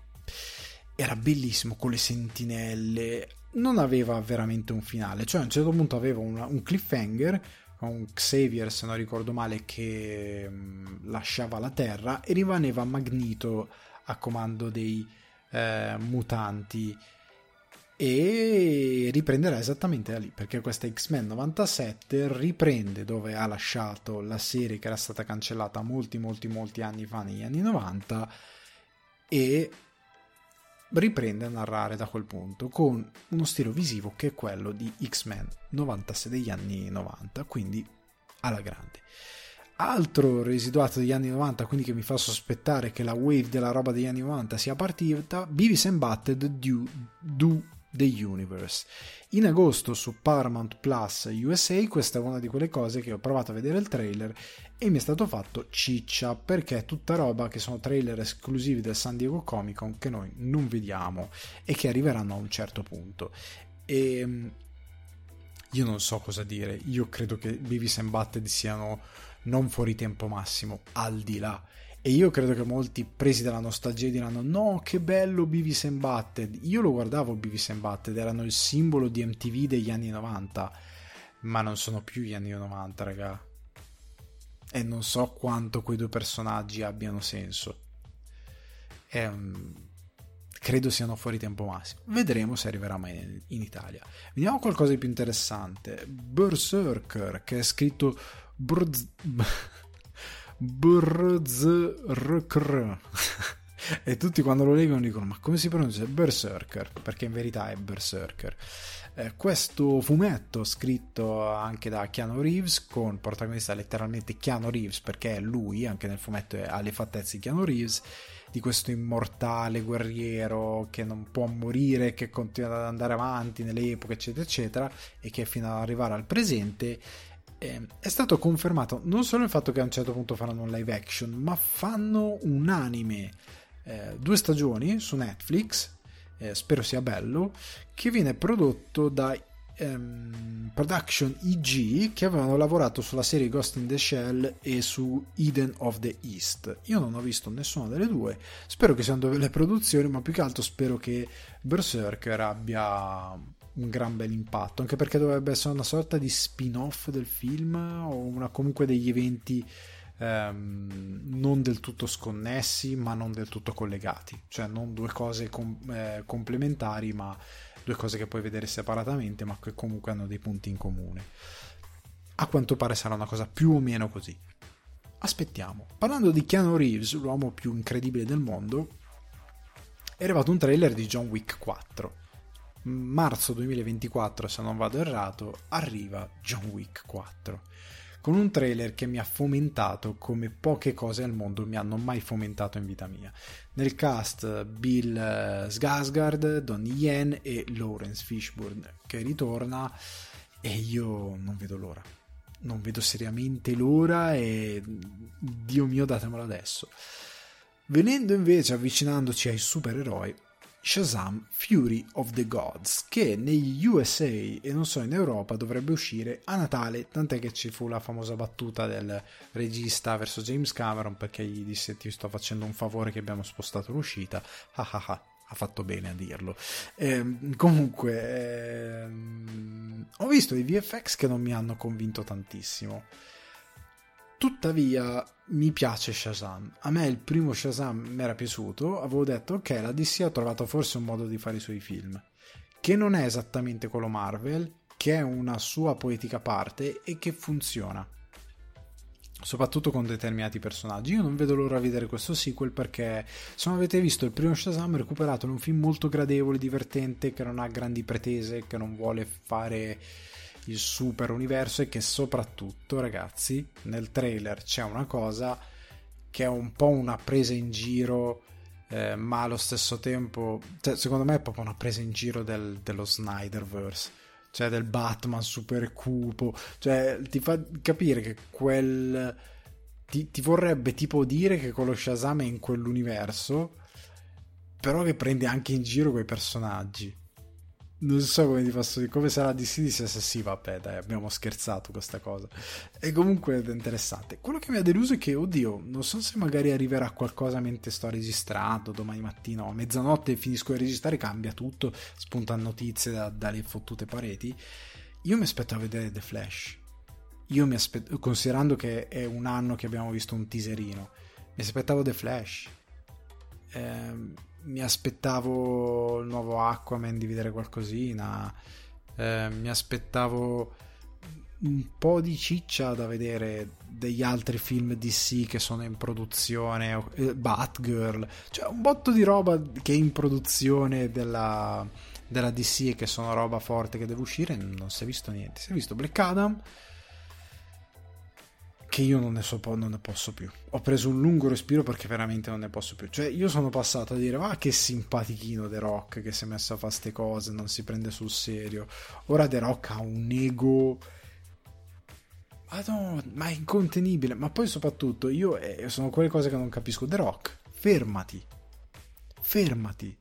Speaker 1: Era bellissimo con le sentinelle, non aveva veramente un finale, cioè a un certo punto aveva una, un cliffhanger, un Xavier se non ricordo male che mh, mm, lasciava la Terra e rimaneva Magneto a comando dei eh, mutanti. E riprenderà esattamente da lì perché questa X-Men 97 riprende dove ha lasciato la serie che era stata cancellata molti molti molti anni fa negli anni 90 e riprende a narrare da quel punto con uno stile visivo che è quello di X-Men 96 degli anni 90, quindi alla grande. Altro residuato degli anni 90, quindi che mi fa sospettare che la wave della roba degli anni 90 sia partita, Beavis and Butted Do, the Universe. In agosto su Paramount Plus USA, questa è una di quelle cose che ho provato a vedere il trailer e mi è stato fatto ciccia perché è tutta roba che sono trailer esclusivi del San Diego Comic Con che noi non vediamo e che arriveranno a un certo punto. E ehm, io non so cosa dire, io credo che Beavis and Butted siano non fuori tempo massimo, al di là. E io credo che molti presi dalla nostalgia diranno no che bello Beavis and Butted. Io lo guardavo Beavis and Butted, erano il simbolo di MTV degli anni 90, ma non sono più gli anni 90 raga e non so quanto quei due personaggi abbiano senso. È, credo siano fuori tempo massimo. Vedremo se arriverà mai in Italia. Vediamo qualcosa di più interessante. Berserker, che è scritto Brz... Berserker. e tutti quando lo leggono dicono ma come si pronuncia? Berserker, perché in verità è Berserker. Eh, questo fumetto scritto anche da Keanu Reeves con protagonista letteralmente Keanu Reeves perché è lui, anche nel fumetto ha le fattezze di Keanu Reeves di questo immortale guerriero che non può morire, che continua ad andare avanti nelle epoche eccetera eccetera e che fino ad arrivare al presente eh, è stato confermato non solo il fatto che a un certo punto faranno un live action ma fanno un anime eh, due stagioni su Netflix eh, spero sia bello, che viene prodotto da ehm, Production IG che avevano lavorato sulla serie Ghost in the Shell e su Eden of the East. Io non ho visto nessuna delle due, spero che siano delle produzioni, ma più che altro spero che Berserker abbia un gran bel impatto, anche perché dovrebbe essere una sorta di spin-off del film o una, comunque degli eventi ehm, non del tutto sconnessi ma non del tutto collegati, cioè non due cose com- eh, complementari ma due cose che puoi vedere separatamente ma che comunque hanno dei punti in comune. A quanto pare sarà una cosa più o meno così. Aspettiamo. Parlando di Keanu Reeves, l'uomo più incredibile del mondo, è arrivato un trailer di John Wick 4. Marzo 2024, se non vado errato, arriva John Wick 4 con un trailer che mi ha fomentato come poche cose al mondo mi hanno mai fomentato in vita mia. Nel cast Bill eh, Skarsgård, Donnie Yen e Lawrence Fishburne che ritorna e io non vedo l'ora. Non vedo seriamente l'ora e Dio mio datemelo adesso. Venendo invece avvicinandoci ai supereroi, Shazam Fury of the Gods, che negli USA e non solo in Europa dovrebbe uscire a Natale, tant'è che ci fu la famosa battuta del regista verso James Cameron perché gli disse ti sto facendo un favore che abbiamo spostato l'uscita, ah ah ah, ha fatto bene a dirlo. Eh, comunque, ehm, ho visto i VFX che non mi hanno convinto tantissimo. Tuttavia mi piace Shazam. A me il primo Shazam mi era piaciuto, avevo detto ok, la DC ha trovato forse un modo di fare i suoi film, che non è esattamente quello Marvel, che è una sua poetica parte e che funziona soprattutto con determinati personaggi. Io non vedo l'ora di vedere questo sequel perché se non avete visto il primo Shazam recuperatelo, è un film molto gradevole, divertente, che non ha grandi pretese, che non vuole fare il super universo e che soprattutto, ragazzi, nel trailer c'è una cosa che è un po' una presa in giro eh, ma allo stesso tempo, cioè, secondo me è proprio una presa in giro del, dello Snyderverse cioè del Batman super cupo, cioè ti fa capire che quel... Ti, ti, vorrebbe tipo dire che quello Shazam è in quell'universo, però che prende anche in giro quei personaggi non so come ti posso dire, come sarà DC dicesse sì, vabbè, dai, abbiamo scherzato questa cosa. E comunque è interessante. Quello che mi ha deluso è che, oddio, non so se magari arriverà qualcosa mentre sto registrando domani mattina o a mezzanotte finisco di registrare, cambia tutto, spunta notizie da, dalle fottute pareti. Io mi aspetto a vedere The Flash. Io mi aspetto, considerando che è un anno che abbiamo visto un teaserino, mi aspettavo The Flash. Ehm mi aspettavo il nuovo Aquaman di vedere qualcosina. Eh, mi aspettavo un po' di ciccia da vedere degli altri film DC che sono in produzione, eh, Batgirl, cioè un botto di roba che è in produzione della, della DC e che sono roba forte che deve uscire. Non si è visto niente. Si è visto Black Adam che io non ne, so, non ne posso più. Ho preso un lungo respiro perché veramente non ne posso più. Cioè, io sono passato a dire, ma che simpatichino The Rock che si è messo a fare queste cose, non si prende sul serio. Ora The Rock ha un ego... Madonna, ma è incontenibile. Ma poi soprattutto, io eh, sono quelle cose che non capisco. The Rock, fermati. Fermati.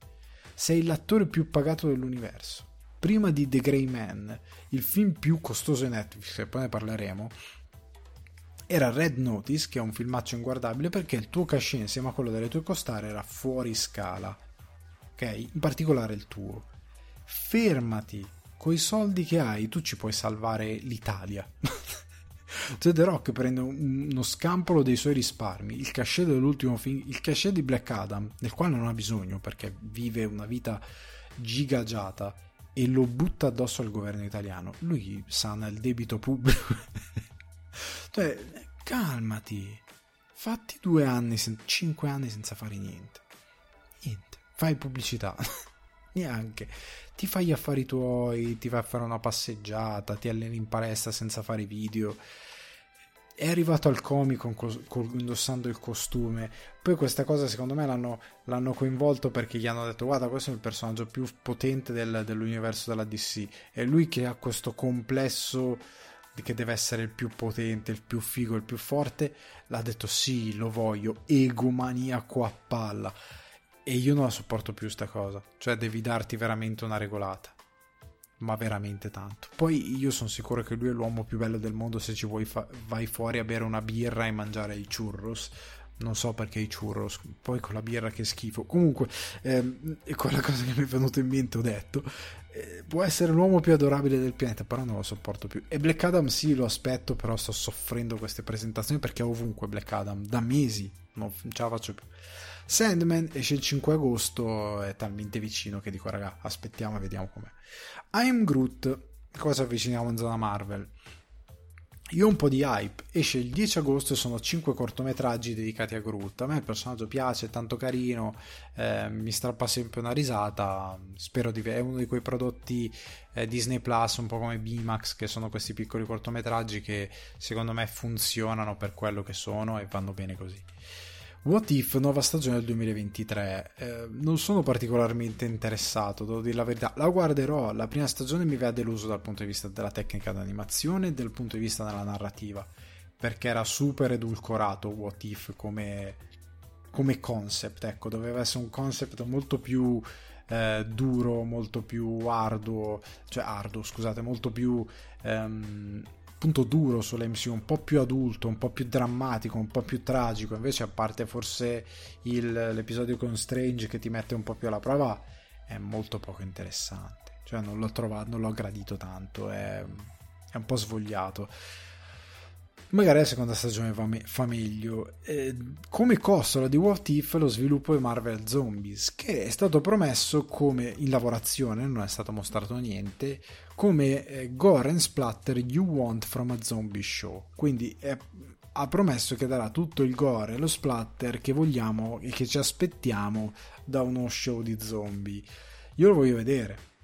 Speaker 1: Sei l'attore più pagato dell'universo. Prima di The Grey Man, il film più costoso di Netflix, e poi ne parleremo, era Red Notice, che è un filmaccio inguardabile perché il tuo cachet insieme a quello delle tue costare era fuori scala. Ok? In particolare il tuo. Fermati. Con i soldi che hai, tu ci puoi salvare l'Italia. cioè The Rock prende uno scampolo dei suoi risparmi, il cachet dell'ultimo film, il cachet di Black Adam, del quale non ha bisogno perché vive una vita gigagiata e lo butta addosso al governo italiano. Lui sana il debito pubblico. Cioè, calmati. Fatti due anni, cinque anni senza fare niente. Niente. Fai pubblicità. Neanche. Ti fai gli affari tuoi, ti vai a fare una passeggiata, ti alleni in palestra senza fare video. È arrivato al comico indossando il costume. Poi questa cosa secondo me l'hanno, l'hanno, coinvolto perché gli hanno detto guarda questo è il personaggio più potente del, dell'universo della DC. È lui che ha questo complesso che deve essere il più potente, il più figo, il più forte, l'ha detto sì, lo voglio, egomaniaco a palla. E io non la sopporto più sta cosa, cioè devi darti veramente una regolata. Ma veramente tanto. Poi io sono sicuro che lui è l'uomo più bello del mondo se ci vuoi fa- vai fuori a bere una birra e mangiare i churros non so perché i churros, poi con la birra che schifo. Comunque, ehm, è quella cosa che mi è venuta in mente, ho detto. Eh, può essere l'uomo più adorabile del pianeta, però non lo sopporto più. E Black Adam sì, lo aspetto, però sto soffrendo queste presentazioni perché è ovunque Black Adam, da mesi, non ce la faccio più. Sandman esce il 5 agosto, è talmente vicino che dico, raga, aspettiamo e vediamo com'è. I'm Groot, cosa avviciniamo in zona Marvel? Io ho un po' di hype, esce il 10 agosto e sono 5 cortometraggi dedicati a Groot. A me il personaggio piace, è tanto carino, eh, mi strappa sempre una risata. Spero di è uno di quei prodotti eh, Disney Plus, un po' come B-Max, che sono questi piccoli cortometraggi che secondo me funzionano per quello che sono e vanno bene così. What If, nuova stagione del 2023. Eh, non sono particolarmente interessato, devo dire la verità. La guarderò. La prima stagione mi aveva deluso dal punto di vista della tecnica d'animazione e dal punto di vista della narrativa. Perché era super edulcorato What If come, come concept. Ecco, doveva essere un concept molto più eh, duro, molto più arduo. Cioè, arduo, scusate, molto più. Ehm, punto duro sull'MCU, un po' più adulto, un po' più drammatico, un po' più tragico. Invece, a parte forse il, l'episodio con Strange che ti mette un po' più alla prova, è molto poco interessante. Cioè, non l'ho trovato, non l'ho gradito tanto, è, è un po' svogliato. Magari la seconda stagione va, me- fa meglio. Eh, come costola di What If lo sviluppo di Marvel Zombies, che è stato promesso come in lavorazione, non è stato mostrato niente, come eh, gore and splatter you want from a zombie show. Quindi è, ha promesso che darà tutto il gore e lo splatter che vogliamo e che ci aspettiamo da uno show di zombie. Io lo voglio vedere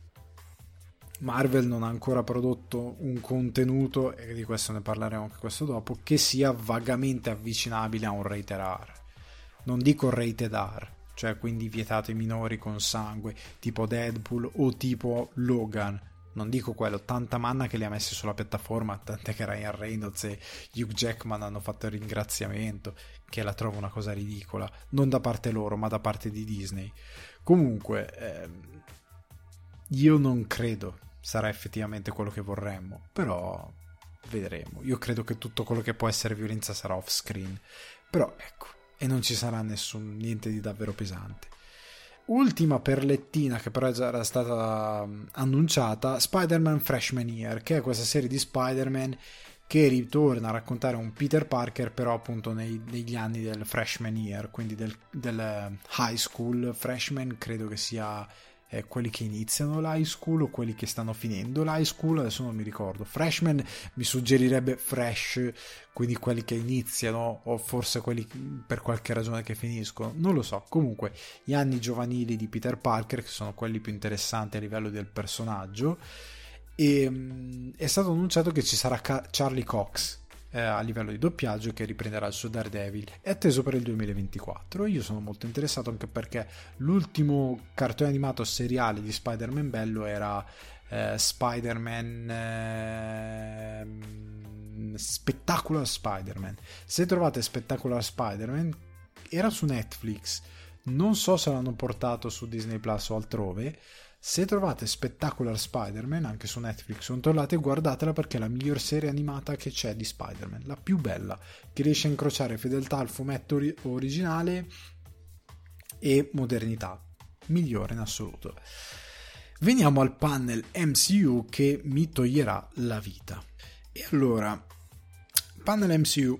Speaker 1: Marvel non ha ancora prodotto un contenuto, e di questo ne parleremo anche questo dopo, che sia vagamente avvicinabile a un rated R. Non dico rated R, cioè quindi vietato ai minori con sangue, tipo Deadpool o tipo Logan. Non dico quello, tanta manna che li ha messi sulla piattaforma, tant'è che Ryan Reynolds e Hugh Jackman hanno fatto il ringraziamento, che la trovo una cosa ridicola, non da parte loro, ma da parte di Disney. Comunque, ehm, io non credo sarà effettivamente quello che vorremmo, però vedremo. Io credo che tutto quello che può essere violenza sarà off screen, però ecco, e non ci sarà nessun niente di davvero pesante. Ultima perlettina che però era stata mm, annunciata, Spider-Man Freshman Year, che è questa serie di Spider-Man che ritorna a raccontare un Peter Parker però appunto nei, negli anni del freshman year, quindi del, del eh, high school freshman, credo che sia eh, quelli che iniziano l'high school o quelli che stanno finendo l'high school, adesso non mi ricordo. Freshman mi suggerirebbe fresh, quindi quelli che iniziano o forse quelli per qualche ragione che finiscono, non lo so. Comunque, gli anni giovanili di Peter Parker, che sono quelli più interessanti a livello del personaggio, e um, è stato annunciato che ci sarà Charlie Cox eh, a livello di doppiaggio che riprenderà il suo Daredevil. È atteso per il 2024 io sono molto interessato anche perché l'ultimo cartone animato seriale di Spider-Man bello era eh, Spider-Man eh, Spectacular Spider-Man. Se trovate Spectacular Spider-Man era su Netflix. Non so se l'hanno portato su Disney Plus o altrove se trovate Spectacular Spider-Man anche su Netflix, controllate e guardatela perché è la miglior serie animata che c'è di Spider-Man, la più bella, che riesce a incrociare fedeltà al fumetto ori- originale e modernità. Migliore in assoluto. Veniamo al panel MCU che mi toglierà la vita. E allora, panel MCU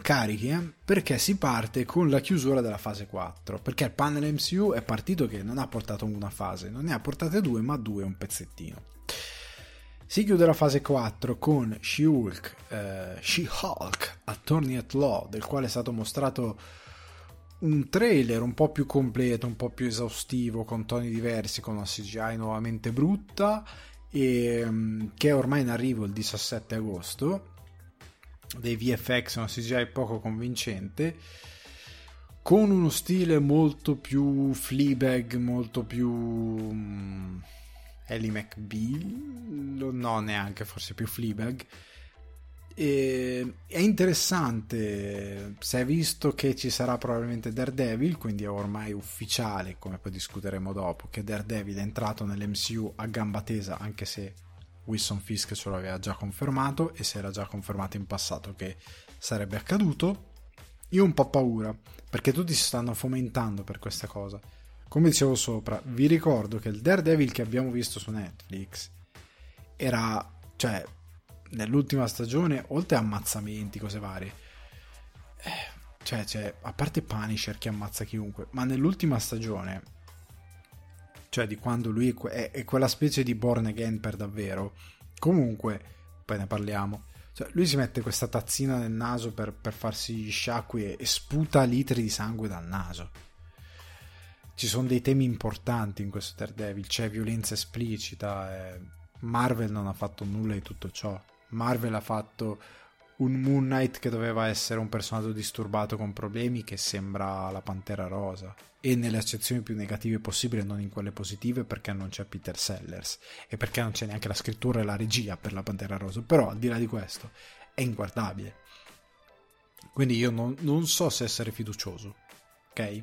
Speaker 1: carichi eh? perché si parte con la chiusura della fase 4 perché il panel MCU è partito che non ha portato una fase non ne ha portate due ma due un pezzettino si chiude la fase 4 con She-Hulk, eh, She-Hulk Attorney at Law del quale è stato mostrato un trailer un po' più completo un po' più esaustivo con toni diversi con una CGI nuovamente brutta e mm, che è ormai in arrivo il 17 agosto dei VFX, una CGI poco convincente, con uno stile molto più Fleabag, molto più um, Ellie McBeal, no neanche, forse più Fleabag. E, è interessante, si è visto che ci sarà probabilmente Daredevil, quindi è ormai ufficiale, come poi discuteremo dopo, che Daredevil è entrato nell'MCU a gamba tesa, anche se Wilson Fisk ce l'aveva già confermato e si era già confermato in passato che sarebbe accaduto. Io ho un po' paura perché tutti si stanno fomentando per questa cosa. Come dicevo sopra, vi ricordo che il Daredevil che abbiamo visto su Netflix era, cioè, nell'ultima stagione, oltre a ammazzamenti, cose varie, eh, cioè, cioè, a parte Punisher che ammazza chiunque, ma nell'ultima stagione cioè di quando lui è, è quella specie di born again per davvero. Comunque, poi ne parliamo. Cioè, lui si mette questa tazzina nel naso per, per farsi gli sciacqui e, e, sputa litri di sangue dal naso. Ci sono dei temi importanti in questo Daredevil, c'è violenza esplicita. Eh. Marvel non ha fatto nulla di tutto ciò. Marvel ha fatto un Moon Knight che doveva essere un personaggio disturbato con problemi che sembra la Pantera Rosa. E nelle accezioni più negative possibili non in quelle positive perché non c'è Peter Sellers. E perché non c'è neanche la scrittura e la regia per la Pantera Rosa. Però al di là di questo è inguardabile. Quindi io non, non so se essere fiducioso ok?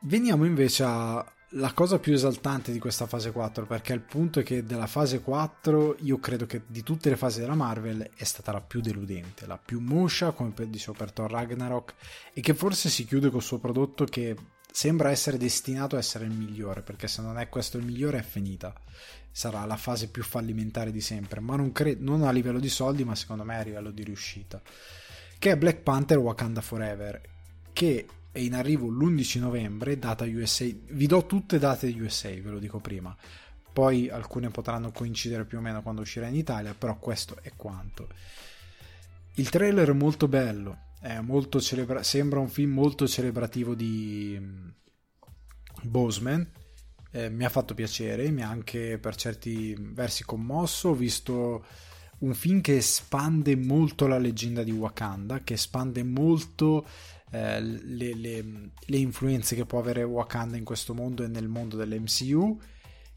Speaker 1: Veniamo invece a la cosa più esaltante di questa fase 4 perché il punto è che della fase 4 io credo che di tutte le fasi della Marvel è stata la più deludente la più moscia come dicevo per Thor Ragnarok e che forse si chiude col suo prodotto che sembra essere destinato a essere il migliore, perché se non è questo il migliore è finita. Sarà la fase più fallimentare di sempre, ma non, cre- non a livello di soldi, ma secondo me a livello di riuscita. Che è Black Panther Wakanda Forever, che è in arrivo l'11 novembre, data USA. Vi do tutte date USA, ve lo dico prima. Poi alcune potranno coincidere più o meno quando uscirà in Italia, però questo è quanto. Il trailer è molto bello, è molto celebra- sembra un film molto celebrativo di mm, Boseman. Eh, mi ha fatto piacere, mi ha anche per certi versi commosso. Ho visto un film che espande molto la leggenda di Wakanda, che espande molto eh, le, le, le, influenze che può avere Wakanda in questo mondo e nel mondo dell'MCU,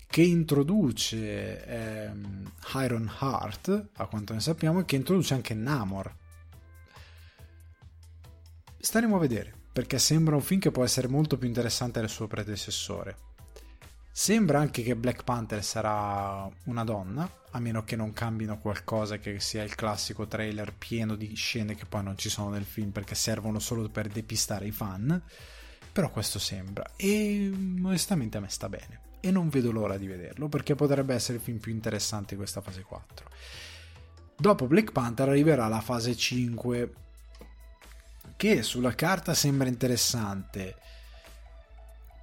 Speaker 1: che introduce ehm, Iron Heart, a quanto ne sappiamo, e che introduce anche Namor Staremo a vedere, perché sembra un film che può essere molto più interessante del suo predecessore. Sembra anche che Black Panther sarà una donna, a meno che non cambino qualcosa che sia il classico trailer pieno di scene che poi non ci sono nel film perché servono solo per depistare i fan. Però questo sembra e onestamente a me sta bene e non vedo l'ora di vederlo perché potrebbe essere il film più interessante di questa fase 4. Dopo Black Panther arriverà la fase 5 che sulla carta sembra interessante,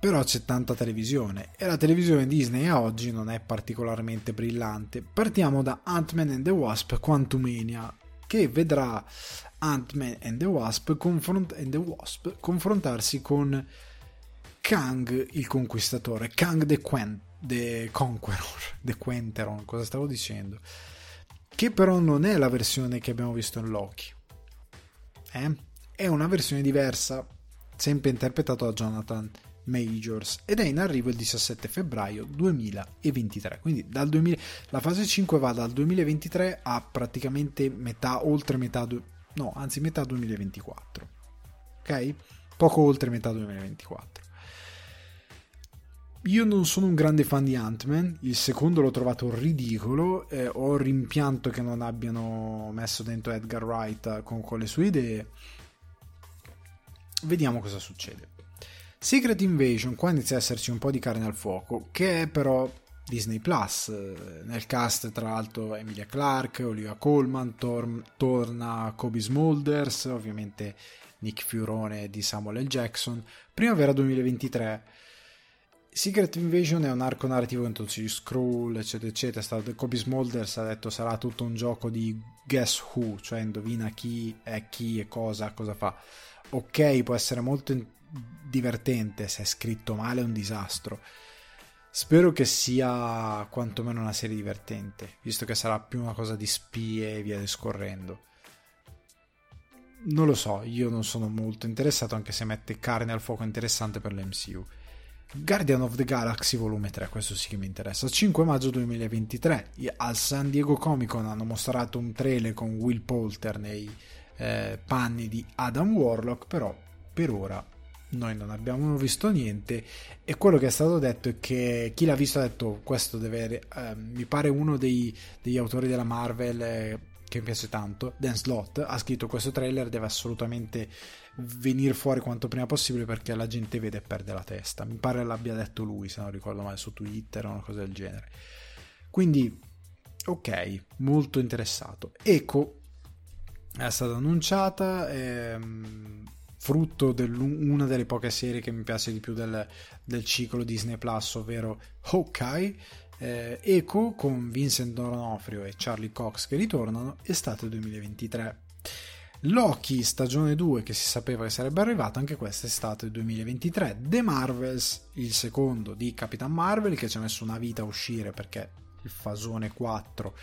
Speaker 1: però c'è tanta televisione e la televisione Disney a oggi non è particolarmente brillante. Partiamo da Ant-Man and the Wasp Quantumania, che vedrà Ant-Man and the Wasp, confront- and the Wasp confrontarsi con Kang il conquistatore, Kang the, Quen- the Conqueror, the Quenteron, cosa stavo dicendo? Che però non è la versione che abbiamo visto in Loki. Eh? è una versione diversa, sempre interpretato da Jonathan Majors ed è in arrivo il 17 febbraio 2023. Quindi dal 2000, la fase 5 va dal 2023 a praticamente metà, oltre metà, no, anzi metà 2024. Ok? Poco oltre metà 2024. Io non sono un grande fan di Ant-Man, il secondo l'ho trovato ridicolo, eh, ho rimpianto che non abbiano messo dentro Edgar Wright con, con le sue idee vediamo cosa succede. Secret Invasion, qua inizia a esserci un po' di carne al fuoco, che è però Disney Plus. Nel cast, tra l'altro, Emilia Clarke, Olivia Colman, tor- torna Kobe Smulders, ovviamente Nick Fiorone di Samuel L. Jackson. Primavera 2023. Secret Invasion è un arco narrativo che introduce Scroll, eccetera, eccetera. Kobe Smulders ha detto sarà tutto un gioco di guess who, cioè indovina chi è chi e cosa, cosa fa ok, può essere molto divertente, se è scritto male è un disastro. Spero che sia quantomeno una serie divertente, visto che sarà più una cosa di spie e via discorrendo. Non lo so, io non sono molto interessato, anche se mette carne al fuoco interessante per l'MCU. Guardian of the Galaxy volume 3, questo sì che mi interessa. 5 maggio 2023 al San Diego Comic Con hanno mostrato un trailer con Will Poulter nei eh, panni di Adam Warlock, però per ora noi non abbiamo visto niente e quello che è stato detto è che chi l'ha visto ha detto questo deve eh, mi pare uno dei, degli autori della Marvel eh, che mi piace tanto Dan Slott ha scritto questo trailer deve assolutamente venire fuori quanto prima possibile perché la gente vede e perde la testa mi pare l'abbia detto lui se non ricordo male su Twitter o una cosa del genere. Quindi ok molto interessato. Eco è stata annunciata, ehm, frutto di una delle poche serie che mi piace di più del, del ciclo Disney Plus, ovvero Hawkeye. Eh, Echo con Vincent D'Onofrio e Charlie Cox che ritornano, estate 2023. Loki stagione 2 che si sapeva che sarebbe arrivato anche questa estate 2023 The Marvels il secondo di Capitan Marvel che ci ha messo una vita a uscire perché il fasone 4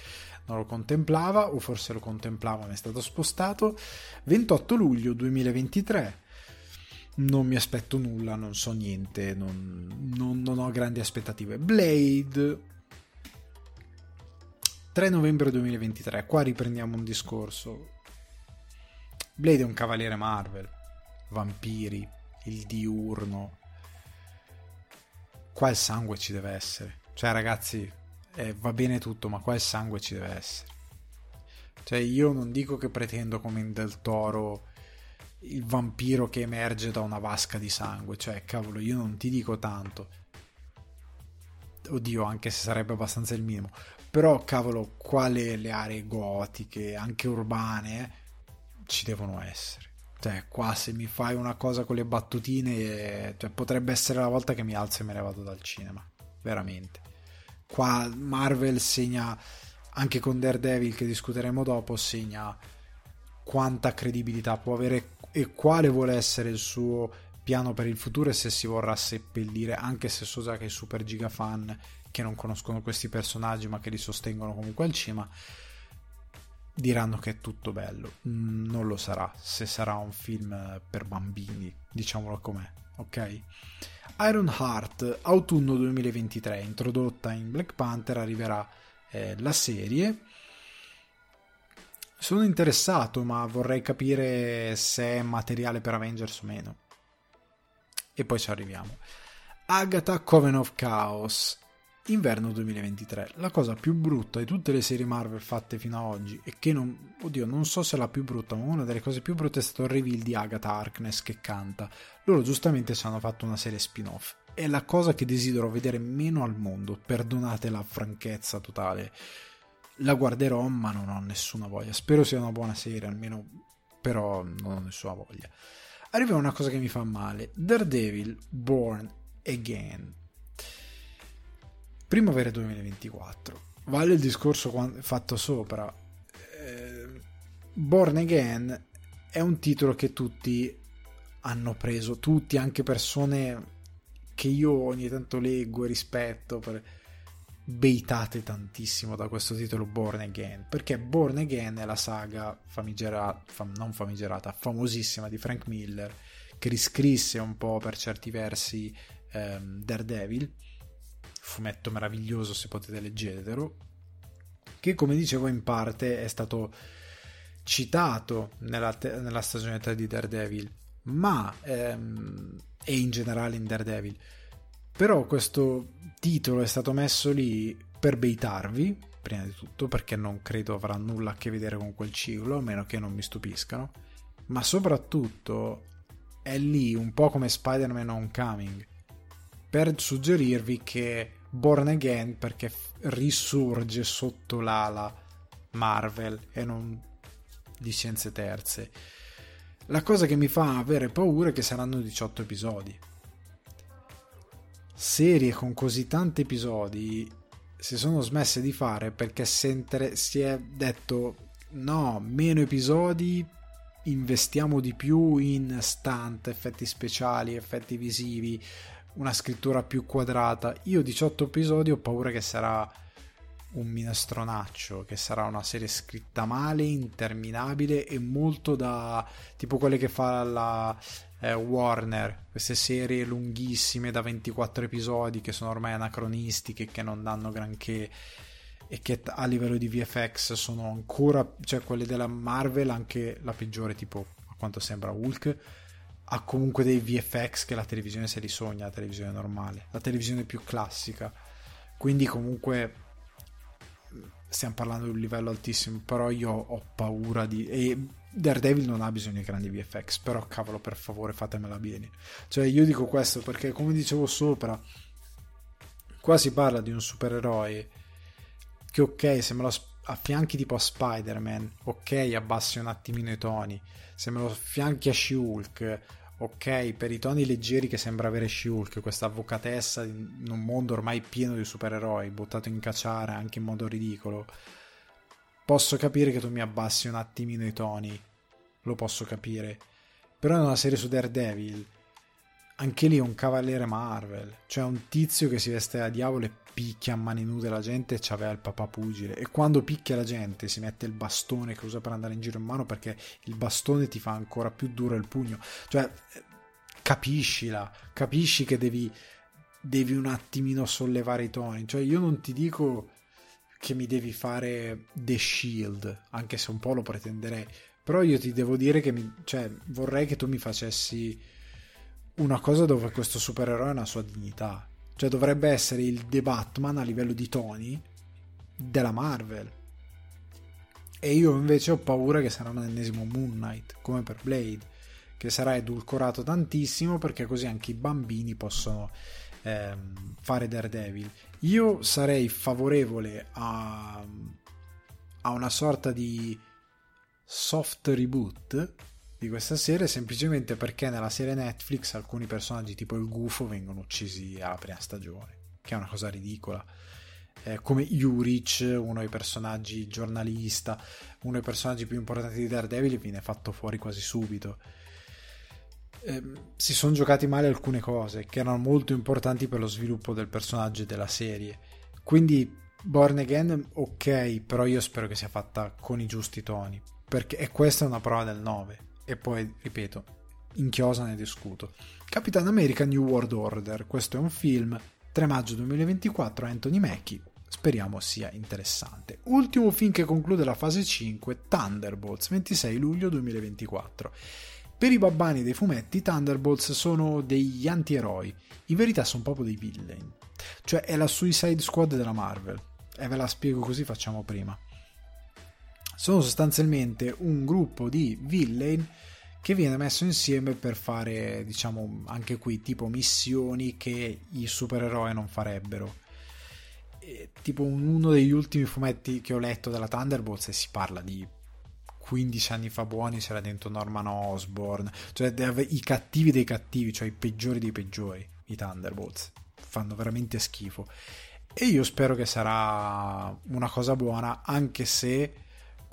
Speaker 1: non lo contemplava o forse lo contemplava ma è stato spostato. 28 luglio 2023 non mi aspetto nulla non so niente non, non, non ho grandi aspettative. Blade. 3 novembre 2023 qua riprendiamo un discorso. Blade è un cavaliere Marvel. Vampiri il diurno. Qua il sangue ci deve essere. Cioè ragazzi eh, va bene tutto, ma qua il sangue ci deve essere. Cioè, io non dico che pretendo come in Del Toro il vampiro che emerge da una vasca di sangue. Cioè, cavolo, io non ti dico tanto. Oddio, anche se sarebbe abbastanza il minimo. Però, cavolo, quale le aree gotiche, anche urbane, ci devono essere. Cioè, qua se mi fai una cosa con le battutine, cioè, potrebbe essere la volta che mi alzo e me ne vado dal cinema. Veramente. Qua Marvel segna, anche con Daredevil che discuteremo dopo, segna quanta credibilità può avere e quale vuole essere il suo piano per il futuro e se si vorrà seppellire, anche se so già che i super giga fan che non conoscono questi personaggi ma che li sostengono comunque al cima diranno che è tutto bello. Mm, non lo sarà, se sarà un film per bambini, diciamolo com'è, ok? Iron Heart, autunno 2023, introdotta in Black Panther, arriverà eh, la serie sono interessato, ma vorrei capire se è materiale per Avengers o meno. E poi ci arriviamo. Agatha Coven of Chaos. Inverno 2023. La cosa più brutta di tutte le serie Marvel fatte fino ad oggi e che non... Oddio, non so se è la più brutta, ma una delle cose più brutte è stato il reveal di Agatha Harkness che canta. Loro giustamente ci hanno fatto una serie spin-off. È la cosa che desidero vedere meno al mondo. Perdonate la franchezza totale la guarderò, ma non ho nessuna voglia. Spero sia una buona serie, almeno, però non ho nessuna voglia. Arriva una cosa che mi fa male: Daredevil Born Again. Primavera 2024. Vale il discorso fatto sopra. Eh, Born Again è un titolo che tutti hanno preso, tutti, anche persone che io ogni tanto leggo e rispetto. Per baitate tantissimo da questo titolo Born Again perché Born Again è la saga famigerata, fam, non famigerata, famosissima di Frank Miller che riscrisse un po' per certi versi ehm, Daredevil fumetto meraviglioso se potete leggetelo che come dicevo in parte è stato citato nella, te- nella stagione 3 di Daredevil ma ehm, e in generale in Daredevil però questo titolo è stato messo lì per baitarvi, prima di tutto, perché non credo avrà nulla a che vedere con quel ciclo, a meno che non mi stupiscano. Ma soprattutto è lì un po' come Spider-Man Homecoming, per suggerirvi che Born Again perché risorge sotto l'ala Marvel e non di scienze terze. La cosa che mi fa avere paura è che saranno 18 episodi serie con così tanti episodi si sono smesse di fare perché si è detto no, meno episodi, investiamo di più in stunt, effetti speciali, effetti visivi, una scrittura più quadrata. Io 18 episodi ho paura che sarà un minestronaccio, che sarà una serie scritta male, interminabile e molto da tipo quelle che fa la eh, Warner, queste serie lunghissime da 24 episodi che sono ormai anacronistiche, che non danno granché e che a livello di VFX sono ancora, cioè quelle della Marvel, anche la peggiore, tipo a quanto sembra Hulk, ha comunque dei VFX che la televisione se li sogna, la televisione normale, la televisione più classica. Quindi comunque stiamo parlando di un livello altissimo, però io ho paura di... E Daredevil non ha bisogno di grandi VFX, però cavolo per favore fatemela bene. Cioè io dico questo perché come dicevo sopra, qua si parla di un supereroe che ok se me lo affianchi tipo a Spider-Man, ok abbassi un attimino i toni, se me lo affianchi a She-Hulk, ok per i toni leggeri che sembra avere She-Hulk, questa avvocatessa in un mondo ormai pieno di supereroi, buttato in cacciare anche in modo ridicolo Posso capire che tu mi abbassi un attimino i toni, lo posso capire. Però è una serie su Daredevil, anche lì è un cavaliere Marvel, cioè un tizio che si veste da diavolo e picchia a mani nude la gente e c'aveva il papà pugile. E quando picchia la gente si mette il bastone che usa per andare in giro in mano perché il bastone ti fa ancora più duro il pugno. Cioè, capiscila, capisci che devi, devi un attimino sollevare i toni. Cioè, io non ti dico che mi devi fare The Shield, anche se un po' lo pretenderei. Però io ti devo dire che mi, cioè, vorrei che tu mi facessi una cosa dove questo supereroe ha una sua dignità. Cioè dovrebbe essere il The Batman a livello di toni della Marvel. E io invece ho paura che sarà un ennesimo Moon Knight, come per Blade, che sarà edulcorato tantissimo perché così anche i bambini possono ehm, fare Daredevil. Io sarei favorevole a, a una sorta di soft reboot di questa serie semplicemente perché nella serie Netflix alcuni personaggi tipo il gufo vengono uccisi alla prima stagione, che è una cosa ridicola. Eh, come Jurich, uno dei personaggi giornalista, uno dei personaggi più importanti di Daredevil, viene fatto fuori quasi subito. Eh, si sono giocati male alcune cose che erano molto importanti per lo sviluppo del personaggio e della serie. Quindi Born Again, ok, però io spero che sia fatta con i giusti toni. Perché questa è una prova del 9 e poi, ripeto, in chiosa ne discuto. Capitan America New World Order, questo è un film, 3 maggio 2024, Anthony Mackie, speriamo sia interessante. Ultimo film che conclude la fase 5, Thunderbolts, 26 luglio 2024. Per i babbani dei fumetti, Thunderbolts sono degli anti-eroi, in verità sono proprio dei villain, cioè è la Suicide Squad della Marvel. E ve la spiego così facciamo prima sono sostanzialmente un gruppo di villain che viene messo insieme per fare, diciamo, anche qui tipo missioni che i supereroi non farebbero. E, tipo uno degli ultimi fumetti che ho letto della Thunderbolts e si parla di 15 anni fa buoni c'era dentro Norman Osborn, cioè i cattivi dei cattivi, cioè i peggiori dei peggiori, i Thunderbolts. Fanno veramente schifo. E io spero che sarà una cosa buona, anche se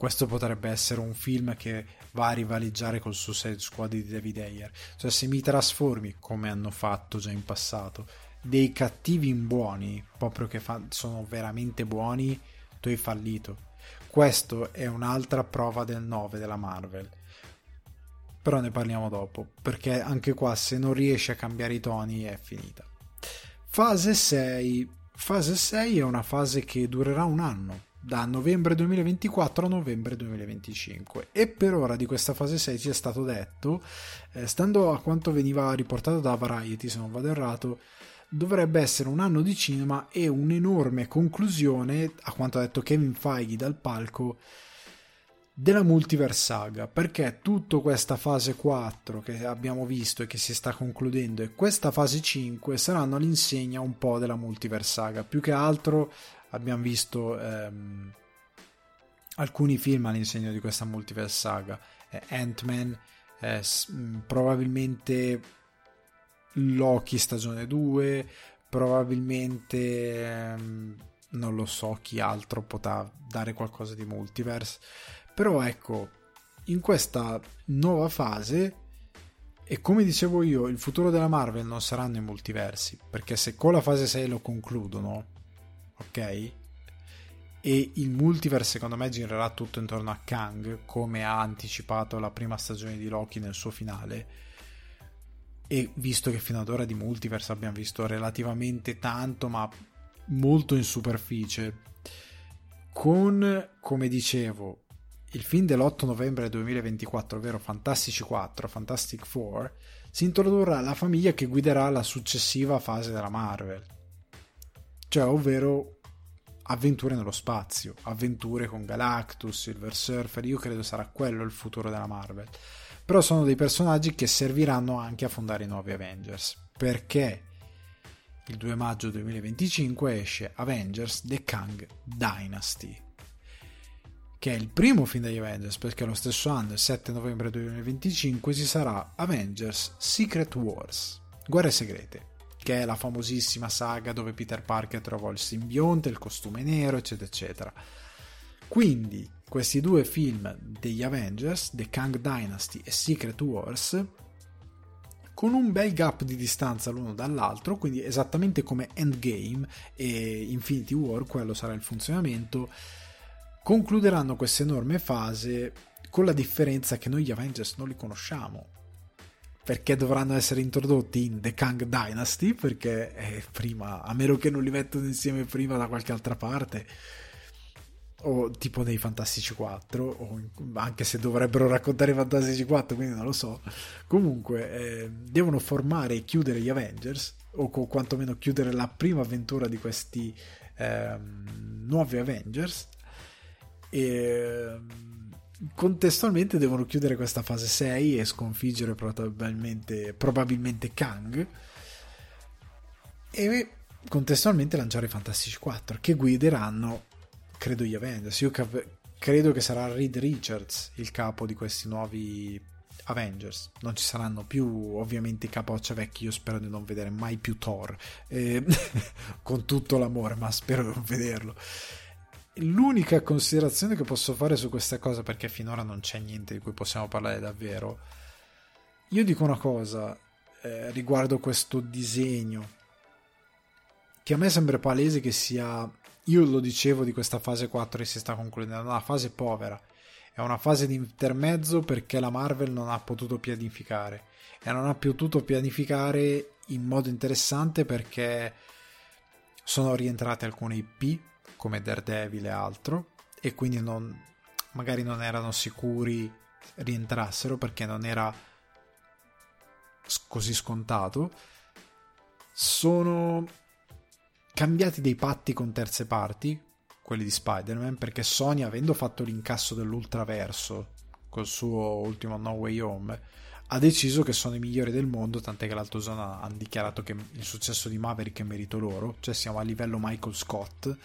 Speaker 1: questo potrebbe essere un film che va a rivaleggiare col Suicide Squad di David Ayer. Cioè, se mi trasformi, come hanno fatto già in passato, dei cattivi in buoni, proprio che fa- sono veramente buoni, tu hai fallito. Questo è un'altra prova del 9 della Marvel. Però ne parliamo dopo, perché anche qua se non riesci a cambiare i toni è finita. Fase 6. Fase 6 è una fase che durerà un anno da novembre 2024 a novembre 2025 e per ora di questa fase 6 ci è stato detto eh, stando a quanto veniva riportato da Variety se non vado errato dovrebbe essere un anno di cinema e un'enorme conclusione a quanto ha detto Kevin Feige dal palco della multiverse saga. Perché tutta questa fase 4 che abbiamo visto e che si sta concludendo e questa fase 5 saranno all'insegna un po' della multiverse saga. Più che altro abbiamo visto ehm, alcuni film all'insegno di questa multiverse saga. Eh, Ant-Man eh, mm, probabilmente Loki stagione 2 probabilmente ehm, non lo so chi altro potrà dare qualcosa di multiverse. Però ecco in questa nuova fase e come dicevo io il futuro della Marvel non saranno i multiversi perché se con la fase 6 lo concludono ok? E il multiverse secondo me girerà tutto intorno a Kang, come ha anticipato la prima stagione di Loki nel suo finale. E visto che fino ad ora di multiverse abbiamo visto relativamente tanto, ma molto in superficie, con, come dicevo, il film dell'8 novembre 2024, ovvero Fantastici 4, Fantastic Four, si introdurrà la famiglia che guiderà la successiva fase della Marvel cioè ovvero avventure nello spazio, avventure con Galactus, Silver Surfer, io credo sarà quello il futuro della Marvel. Però sono dei personaggi che serviranno anche a fondare i nuovi Avengers, perché il 2 maggio 2025 esce Avengers The Kang Dynasty, che è il primo film degli Avengers, perché lo stesso anno, il 7 novembre 2025, ci sarà Avengers Secret Wars, Guerre Segrete, che è la famosissima saga dove Peter Parker trovò il simbionte, il costume nero, eccetera, eccetera. Quindi questi due film degli Avengers, The Kang Dynasty e Secret Wars, con un bel gap di distanza l'uno dall'altro, quindi esattamente come Endgame e Infinity War, quello sarà il funzionamento, concluderanno questa enorme fase con la differenza che noi gli Avengers non li conosciamo perché dovranno essere introdotti in The Kang Dynasty perché eh, prima a meno che non li mettono insieme prima da qualche altra parte o tipo nei Fantastici 4 o anche se dovrebbero raccontare i Fantastici 4 quindi non lo so. Comunque eh, devono formare e chiudere gli Avengers o quantomeno chiudere la prima avventura di questi eh, nuovi Avengers e contestualmente devono chiudere questa fase 6 e sconfiggere probabilmente, probabilmente Kang. E contestualmente lanciare i Fantastici 4 che guideranno credo gli Avengers. Io cap- credo che sarà Reed Richards il capo di questi nuovi Avengers. Non ci saranno più ovviamente i capoccia vecchi. Io spero di non vedere mai più Thor. Eh, con tutto l'amore ma spero di non vederlo l'unica considerazione che posso fare su questa cosa perché finora non c'è niente di cui possiamo parlare davvero io dico una cosa eh, riguardo questo disegno che a me sembra palese che sia io lo dicevo di questa fase 4 che si sta concludendo una fase povera è una fase di intermezzo perché la Marvel non ha potuto pianificare e non ha potuto pianificare in modo interessante perché sono rientrate alcune IP come Daredevil e altro e quindi non, magari non erano sicuri rientrassero perché non era così scontato sono cambiati dei patti con terze parti quelli di Spider-Man, perché Sony, avendo fatto l'incasso dell'ultraverso col suo ultimo No Way Home, ha deciso che sono i migliori del mondo, tant'è che l'Alto Zona hanno dichiarato che il successo di Maverick è merito loro, cioè siamo a livello Michael Scott.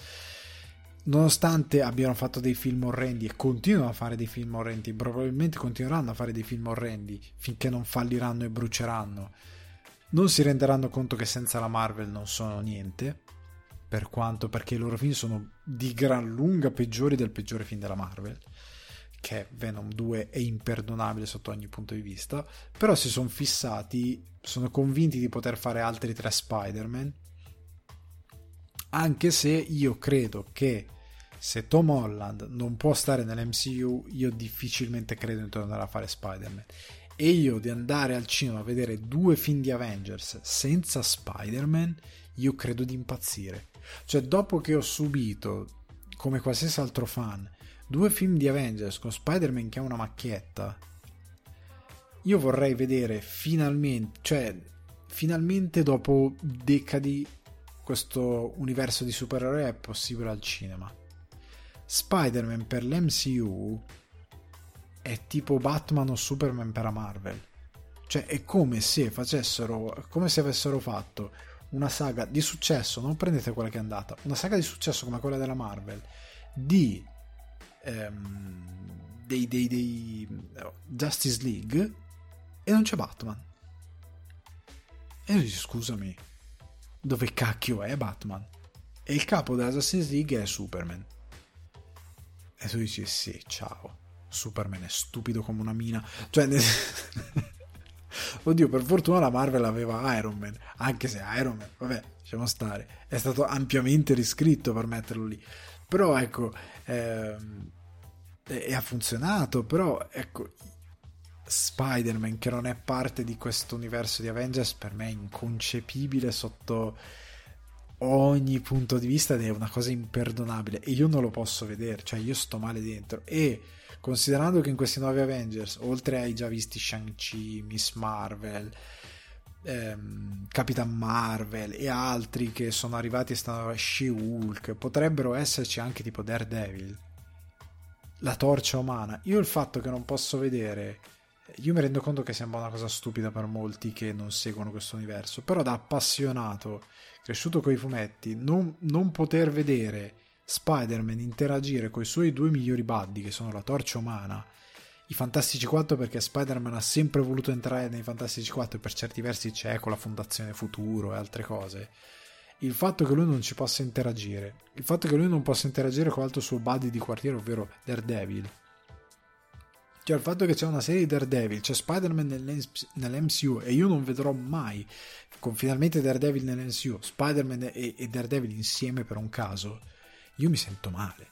Speaker 1: Nonostante abbiano fatto dei film orrendi e continuano a fare dei film orrendi, probabilmente continueranno a fare dei film orrendi finché non falliranno e bruceranno, non si renderanno conto che senza la Marvel non sono niente per quanto perché i loro film sono di gran lunga peggiori del peggiore film della Marvel che Venom 2 è imperdonabile sotto ogni punto di vista però si sono fissati sono convinti di poter fare altri tre Spider-Man anche se io credo che se Tom Holland non può stare nell'MCU io difficilmente credo di tornare a fare Spider-Man e io di andare al cinema a vedere due film di Avengers senza Spider-Man io credo di impazzire cioè, dopo che ho subito, come qualsiasi altro fan, due film di Avengers con Spider-Man che è una macchietta, io vorrei vedere finalmente, cioè, finalmente dopo decadi questo universo di supereroi è possibile al cinema. Spider-Man per l'MCU è tipo Batman o Superman per la Marvel. Cioè è come se facessero, come se avessero fatto una saga di successo, non prendete quella che è andata, una saga di successo come quella della Marvel, di ehm, dei, dei, dei Justice League e non c'è Batman. E io dico, scusami, dove cacchio è Batman? E il capo della Justice League è Superman. E tu dici, sì, ciao. Superman è stupido come una mina. Cioè, Oddio, per fortuna la Marvel aveva Iron Man, anche se Iron Man, vabbè, lasciamo stare, è stato ampiamente riscritto per metterlo lì. Però ecco, ehm, e, ha funzionato, però ecco, Spider-Man che non è parte di questo universo di Avengers per me è inconcepibile sotto ogni punto di vista ed è una cosa imperdonabile e io non lo posso vedere, cioè io sto male dentro e considerando che in questi nuovi Avengers, oltre ai già visti Shang-Chi, Miss Marvel, ehm, Capitan Marvel e altri che sono arrivati e stanno a She-Hulk, potrebbero esserci anche tipo Daredevil, la torcia umana. Io il fatto che non posso vedere io mi rendo conto che sembra una cosa stupida per molti che non seguono questo universo, però da appassionato, cresciuto con i fumetti, non, non poter vedere Spider-Man interagire con i suoi due migliori buddy, che sono la Torcia Umana, i Fantastici 4 perché Spider-Man ha sempre voluto entrare nei Fantastici 4 e per certi versi c'è con la Fondazione Futuro e altre cose. Il fatto che lui non ci possa interagire, il fatto che lui non possa interagire con l'altro suo buddy di quartiere, ovvero Daredevil. Cioè il fatto che c'è una serie di Daredevil, c'è Spider-Man nell'MCU e io non vedrò mai con finalmente Daredevil nell'MCU, Spider-Man e, e Daredevil insieme per un caso io mi sento male.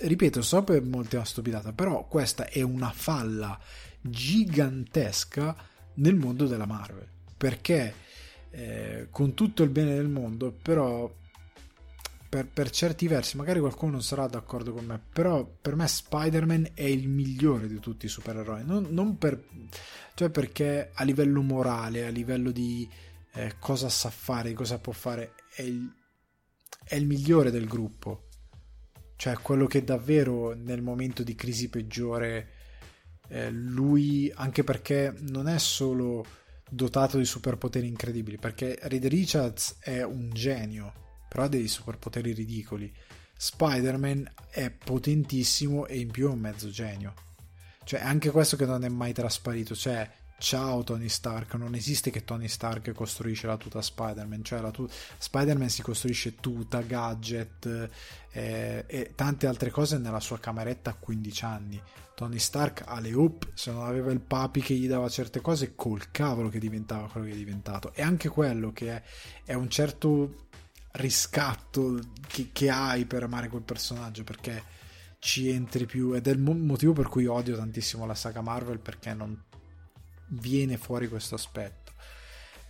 Speaker 1: Ripeto, so per molti una stupidata, però questa è una falla gigantesca nel mondo della Marvel. Perché eh, con tutto il bene del mondo, però per, per, certi versi, magari qualcuno non sarà d'accordo con me, però per me Spider-Man è il migliore di tutti i supereroi. Non, non per, cioè perché a livello morale, a livello di eh, cosa sa fare, cosa può fare, è il, è il migliore del gruppo. cioè quello che davvero nel momento di crisi peggiore eh, lui, anche perché non è solo dotato di superpoteri incredibili, perché Reed Richards è un genio, però ha dei superpoteri ridicoli. Spider-Man è potentissimo e in più è un mezzo genio. Cioè, anche questo che non è mai trasparito, cioè ciao Tony Stark, non esiste che Tony Stark costruisce la tuta Spider-Man, cioè la tu- Spider-Man si costruisce tuta, gadget eh, e tante altre cose nella sua cameretta a 15 anni. Tony Stark alle up, se non aveva il papi che gli dava certe cose, col cavolo che diventava quello che è diventato. E anche quello che è, è un certo riscatto che, che hai per amare quel personaggio, perché ci entri più ed è il motivo per cui odio tantissimo la saga Marvel perché non viene fuori questo aspetto.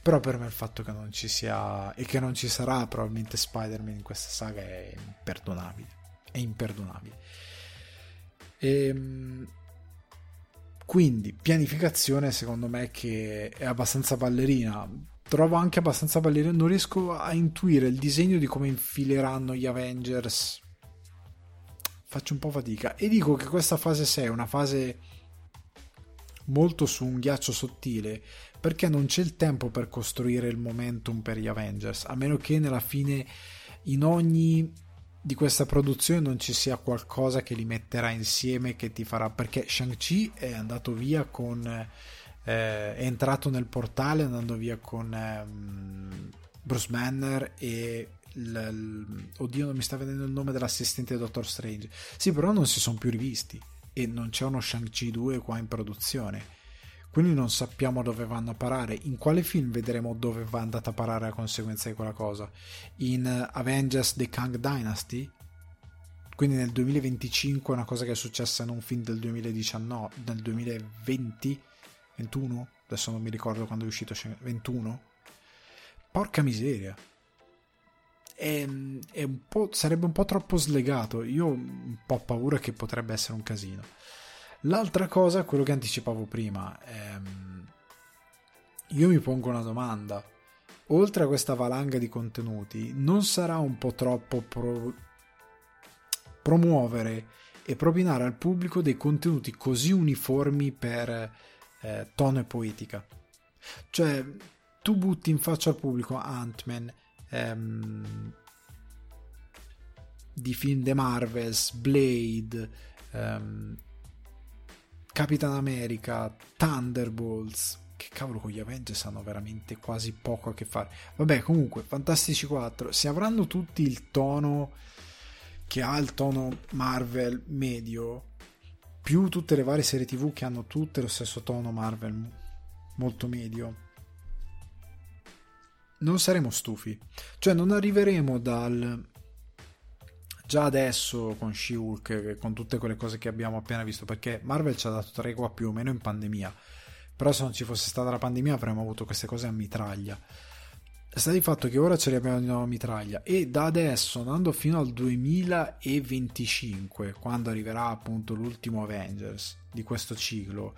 Speaker 1: Però per me il fatto che non ci sia e che non ci sarà probabilmente Spider-Man in questa saga è imperdonabile. È imperdonabile. E, ehm, quindi pianificazione secondo me che è abbastanza ballerina. Trovo anche abbastanza ballerina. Non riesco a intuire il disegno di come infileranno gli Avengers. Faccio un po' fatica. E dico che questa fase 6 è una fase molto su un ghiaccio sottile perché non c'è il tempo per costruire il momentum per gli Avengers, a meno che nella fine in ogni di questa produzione non ci sia qualcosa che li metterà insieme che ti farà perché Shang-Chi è andato via con eh, è entrato nel portale andando via con eh, Bruce Banner e l, l, oddio non mi sta vedendo il nome dell'assistente di Doctor Strange sì però non si sono più rivisti e non c'è uno Shang-Chi 2 qua in produzione. Quindi non sappiamo dove vanno a parare. In quale film vedremo dove va andata a parare a conseguenza di quella cosa? In Avengers The Kang Dynasty? Quindi nel 2025 una cosa che è successa in un film del 2019, del 2020? 21? Adesso non mi ricordo quando è uscito 21? Porca miseria è, è un sarebbe un po' troppo slegato. Io ho un po' paura che potrebbe essere un casino. L'altra cosa, quello che anticipavo prima, ehm, io mi pongo una domanda. Oltre a questa valanga di contenuti, non sarà un po' troppo pro- promuovere e propinare al pubblico dei contenuti così uniformi per eh, tono e poetica? Cioè, tu butti in faccia al pubblico Ant-Man, ehm, di film The Marvels, Blade, ehm, Capitan America, Thunderbolts. Che cavolo con gli Avengers hanno veramente quasi poco a che fare. Vabbè, comunque, Fantastici 4, se avranno tutti il tono che ha il tono Marvel medio, più tutte le varie serie TV che hanno tutte lo stesso tono Marvel molto medio, non saremo stufi. Cioè non arriveremo dal... Già adesso con She-Hulk, con tutte quelle cose che abbiamo appena visto, perché Marvel ci ha dato tregua più o meno in pandemia. Però se non ci fosse stata la pandemia avremmo avuto queste cose a mitraglia. Sta di fatto che ora ce le abbiamo di nuovo a mitraglia e da adesso andando fino al 2025, quando arriverà appunto l'ultimo Avengers di questo ciclo,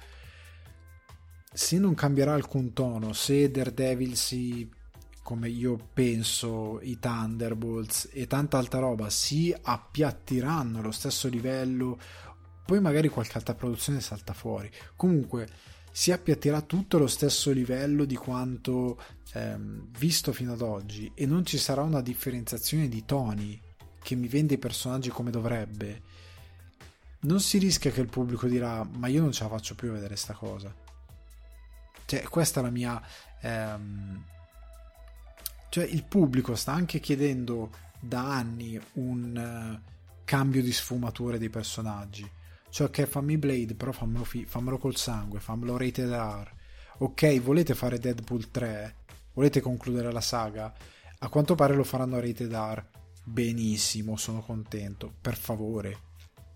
Speaker 1: se non cambierà alcun tono, se Daredevil si come io penso i Thunderbolts e tanta altra roba si appiattiranno allo stesso livello, poi magari qualche altra produzione salta fuori. Comunque si appiattirà tutto allo stesso livello di quanto ehm, visto fino ad oggi e non ci sarà una differenziazione di toni che mi vende i personaggi come dovrebbe. Non si rischia che il pubblico dirà ma io non ce la faccio più a vedere sta cosa. Cioè, questa è la mia ehm, cioè il pubblico sta anche chiedendo da anni un uh, cambio di sfumature dei personaggi. Cioè, ok, fammi Blade, però fammelo, fi- fammelo col sangue, fammelo rated R. Ok, volete fare Deadpool 3? Volete concludere la saga? A quanto pare lo faranno rated R. Benissimo, sono contento. Per favore,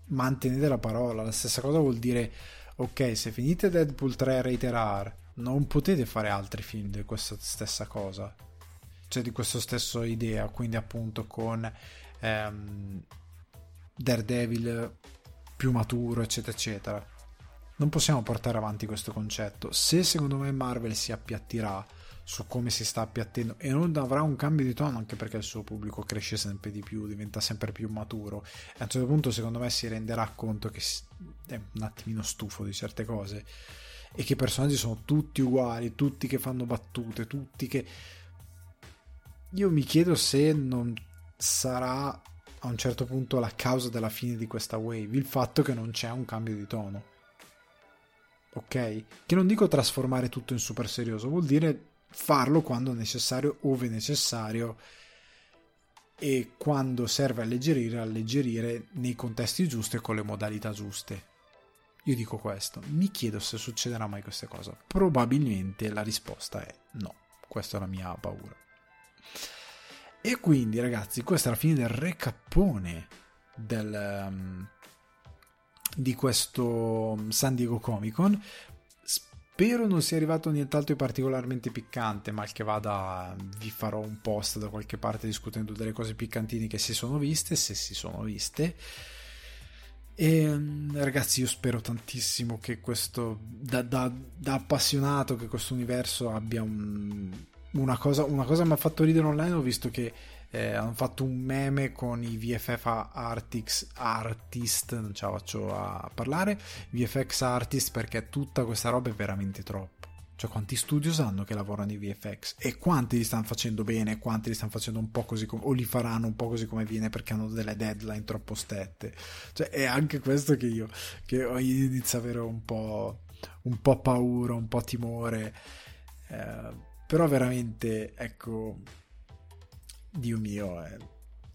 Speaker 1: mantenete la parola. La stessa cosa vuol dire, ok, se finite Deadpool 3 rated R, non potete fare altri film di questa stessa cosa cioè di questa stessa idea, quindi appunto con ehm, Daredevil più maturo, eccetera, eccetera. Non possiamo portare avanti questo concetto. Se secondo me Marvel si appiattirà su come si sta appiattendo e non avrà un cambio di tono anche perché il suo pubblico cresce sempre di più, diventa sempre più maturo e a un certo punto secondo me si renderà conto che è un attimino stufo di certe cose e che i personaggi sono tutti uguali, tutti che fanno battute, tutti che... Io mi chiedo se non sarà a un certo punto la causa della fine di questa wave, il fatto che non c'è un cambio di tono. Ok? Che non dico trasformare tutto in super serioso, vuol dire farlo quando necessario, ove necessario e quando serve alleggerire, alleggerire nei contesti giusti e con le modalità giuste. Io dico questo, mi chiedo se succederà mai questa cosa. Probabilmente la risposta è no, questa è la mia paura. E quindi ragazzi, questa è la fine del recappone del, um, di questo San Diego Comic Con. Spero non sia arrivato nient'altro di particolarmente piccante, mal che vada vi farò un post da qualche parte discutendo delle cose piccantine che si sono viste, se si sono viste. E ragazzi, io spero tantissimo che questo, da, da, da appassionato, che questo universo abbia un, una cosa, una cosa mi ha fatto ridere online, ho visto che eh, hanno fatto un meme con i VFF artists, artist, non ce la faccio a parlare, VFX artist perché tutta questa roba è veramente troppo. Cioè quanti studio sanno che lavorano i VFX e quanti li stanno facendo bene, quanti li stanno facendo un po' così come, o li faranno un po' così come viene perché hanno delle deadline troppo stette. Cioè è anche questo che io, che inizio ad avere un po', un po' paura, un po' timore. Eh, però veramente, ecco, Dio mio, eh.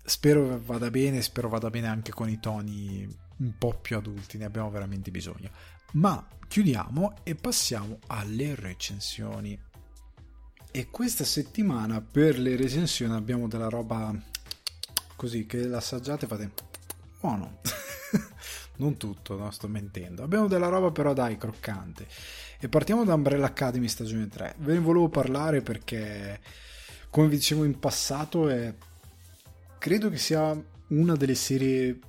Speaker 1: spero vada bene, spero vada bene anche con i toni un po' più adulti, ne abbiamo veramente bisogno. Ma chiudiamo e passiamo alle recensioni. E questa settimana per le recensioni abbiamo della roba così che l'assaggiate e fate buono. non tutto, no, sto mentendo. Abbiamo della roba però dai, croccante. E partiamo da Umbrella Academy stagione 3. Ve ne volevo parlare perché come vi dicevo in passato, è, credo che sia una delle serie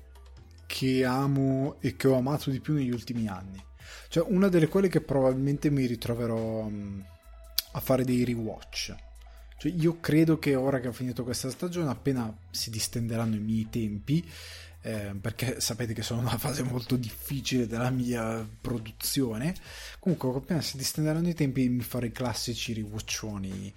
Speaker 1: che amo e che ho amato di più negli ultimi anni. Cioè, una delle quelle che probabilmente mi ritroverò um, a fare dei rewatch. Cioè, io credo che ora che ho finito questa stagione, appena si distenderanno i miei tempi, eh, perché sapete che sono in una fase molto difficile della mia produzione. Comunque, appena si distenderanno i tempi, mi farò i classici rewatchoni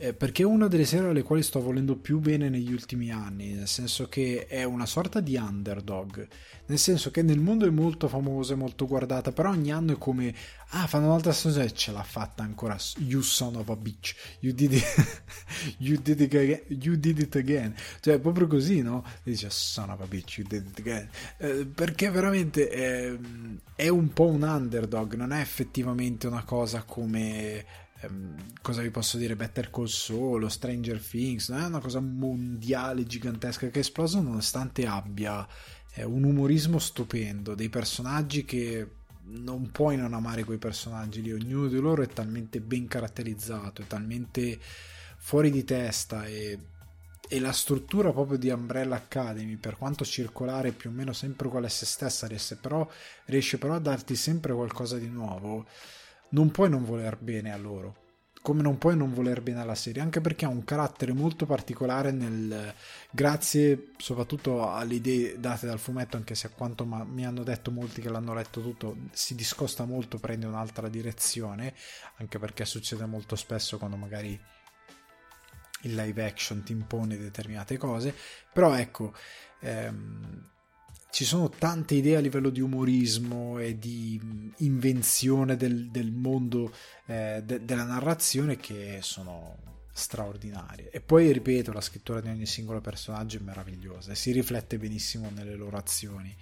Speaker 1: eh, perché è una delle serie alle quali sto volendo più bene negli ultimi anni, nel senso che è una sorta di underdog, nel senso che nel mondo è molto famosa, è molto guardata, però ogni anno è come, ah, fanno un'altra stagione e ce l'ha fatta ancora, you son of a bitch, you did it, you did it, again, you did it again, cioè è proprio così, no? E dice, son of a bitch, you did it again, eh, perché veramente è, è un po' un underdog, non è effettivamente una cosa come ehm, cosa vi posso dire? Better Call Saul Stranger Things non è una cosa mondiale gigantesca che è esplosa nonostante abbia eh, un umorismo stupendo dei personaggi che non puoi non amare quei personaggi lì ognuno di loro è talmente ben caratterizzato è talmente fuori di testa e e la struttura proprio di Umbrella Academy, per quanto circolare più o meno sempre uguale se stessa, riesce però, riesce però a darti sempre qualcosa di nuovo non puoi non voler bene a loro come non puoi non voler bene alla serie, anche perché ha un carattere molto particolare nel, grazie soprattutto alle idee date dal fumetto, anche se a quanto ma, mi hanno detto molti che l'hanno letto tutto, si discosta molto, prende un'altra direzione, anche perché succede molto spesso quando magari il live action ti impone determinate cose, però ecco, ehm, ci sono tante idee a livello di umorismo e di invenzione del, del mondo eh, de, della narrazione che sono straordinarie. E poi, ripeto, la scrittura di ogni singolo personaggio è meravigliosa e si riflette benissimo nelle loro azioni.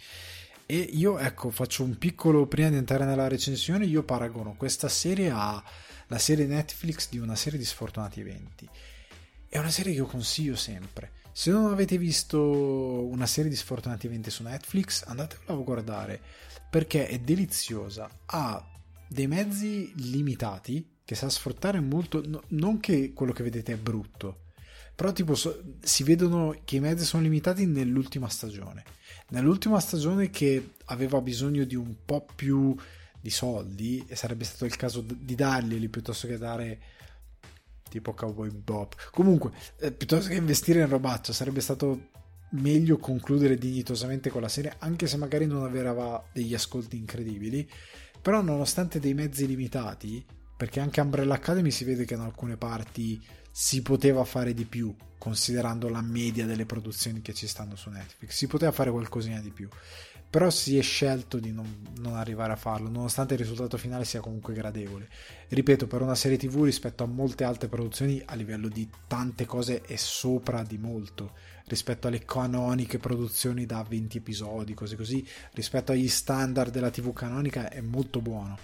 Speaker 1: E io, ecco, faccio un piccolo, prima di entrare nella recensione, io paragono questa serie a la serie Netflix di una serie di sfortunati eventi. È una serie che io consiglio sempre se non avete visto una serie di sfortunati eventi su Netflix, andatela a guardare perché è deliziosa. Ha dei mezzi limitati che sa sfruttare molto. No, non che quello che vedete è brutto, però tipo si vedono che i mezzi sono limitati nell'ultima stagione. Nell'ultima stagione che aveva bisogno di un po' più di soldi e sarebbe stato il caso di darglieli piuttosto che dare tipo Cowboy Bob. Comunque, eh, piuttosto che investire in robaccia, sarebbe stato meglio concludere dignitosamente con la serie, anche se magari non aveva degli ascolti incredibili. Però, nonostante dei mezzi limitati, perché anche Umbrella Academy si vede che in alcune parti si poteva fare di più, considerando la media delle produzioni che ci stanno su Netflix. Si poteva fare qualcosina di più però si è scelto di non, non, arrivare a farlo, nonostante il risultato finale sia comunque gradevole. Ripeto, per una serie TV rispetto a molte altre produzioni, a livello di tante cose è sopra di molto, rispetto alle canoniche produzioni da 20 episodi, così così, rispetto agli standard della TV canonica è molto buono,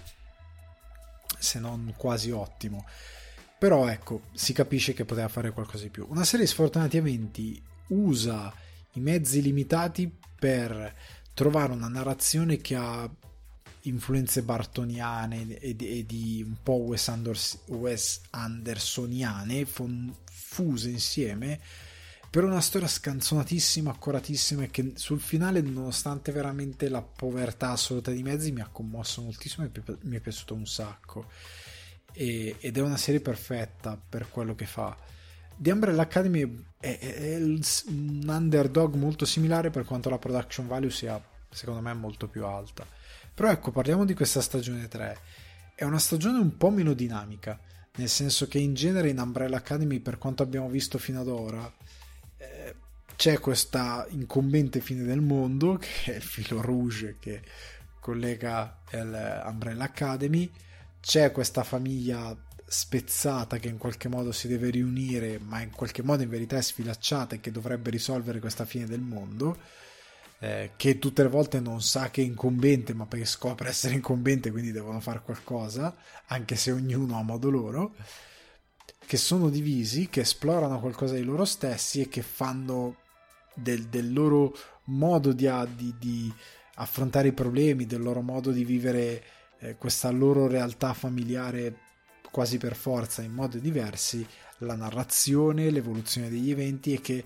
Speaker 1: se non quasi ottimo. Però ecco, si capisce che poteva fare qualcosa di più. Una serie sfortunati eventi usa i mezzi limitati per trovare una narrazione che ha influenze bartoniane e di, e di un po' Wes, Anders, Wes Andersoniane fon, fuse insieme per una storia scanzonatissima, accuratissima e che sul finale, nonostante veramente la povertà assoluta di mezzi, mi ha commosso moltissimo e mi è piaciuto un sacco. E, ed è una serie perfetta per quello che fa. The Umbrella Academy è, è, è, un underdog molto similare per quanto la production value sia secondo me molto più alta. Però ecco, parliamo di questa stagione 3. È una stagione un po' meno dinamica, nel senso che in genere in Umbrella Academy, per quanto abbiamo visto fino ad ora, eh, c'è questa incombente fine del mondo, che è il filo rouge che collega l'Umbrella Academy, c'è questa famiglia spezzata che in qualche modo si deve riunire, ma in qualche modo in verità è sfilacciata e che dovrebbe risolvere questa fine del mondo. Eh, che tutte le volte non sa che è incombente, ma poi scopre essere incombente, quindi devono fare qualcosa, anche se ognuno a modo loro, che sono divisi, che esplorano qualcosa di loro stessi e che fanno del, del loro modo di, di, di, affrontare i problemi, del loro modo di vivere eh, questa loro realtà familiare quasi per forza in modi diversi, la narrazione, l'evoluzione degli eventi e che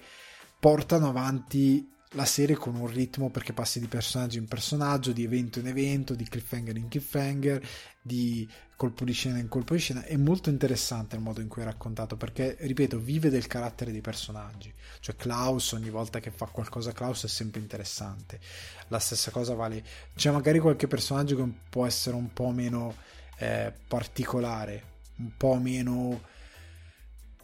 Speaker 1: portano avanti la serie con un ritmo perché passi di personaggio in personaggio, di evento in evento, di cliffhanger in cliffhanger, di colpo di scena in colpo di scena. È molto interessante il modo in cui è raccontato perché, ripeto, vive del carattere dei personaggi. Cioè Klaus ogni volta che fa qualcosa Klaus è sempre interessante. La stessa cosa vale... C'è magari qualche personaggio che può essere un po' meno eh, particolare, un po' meno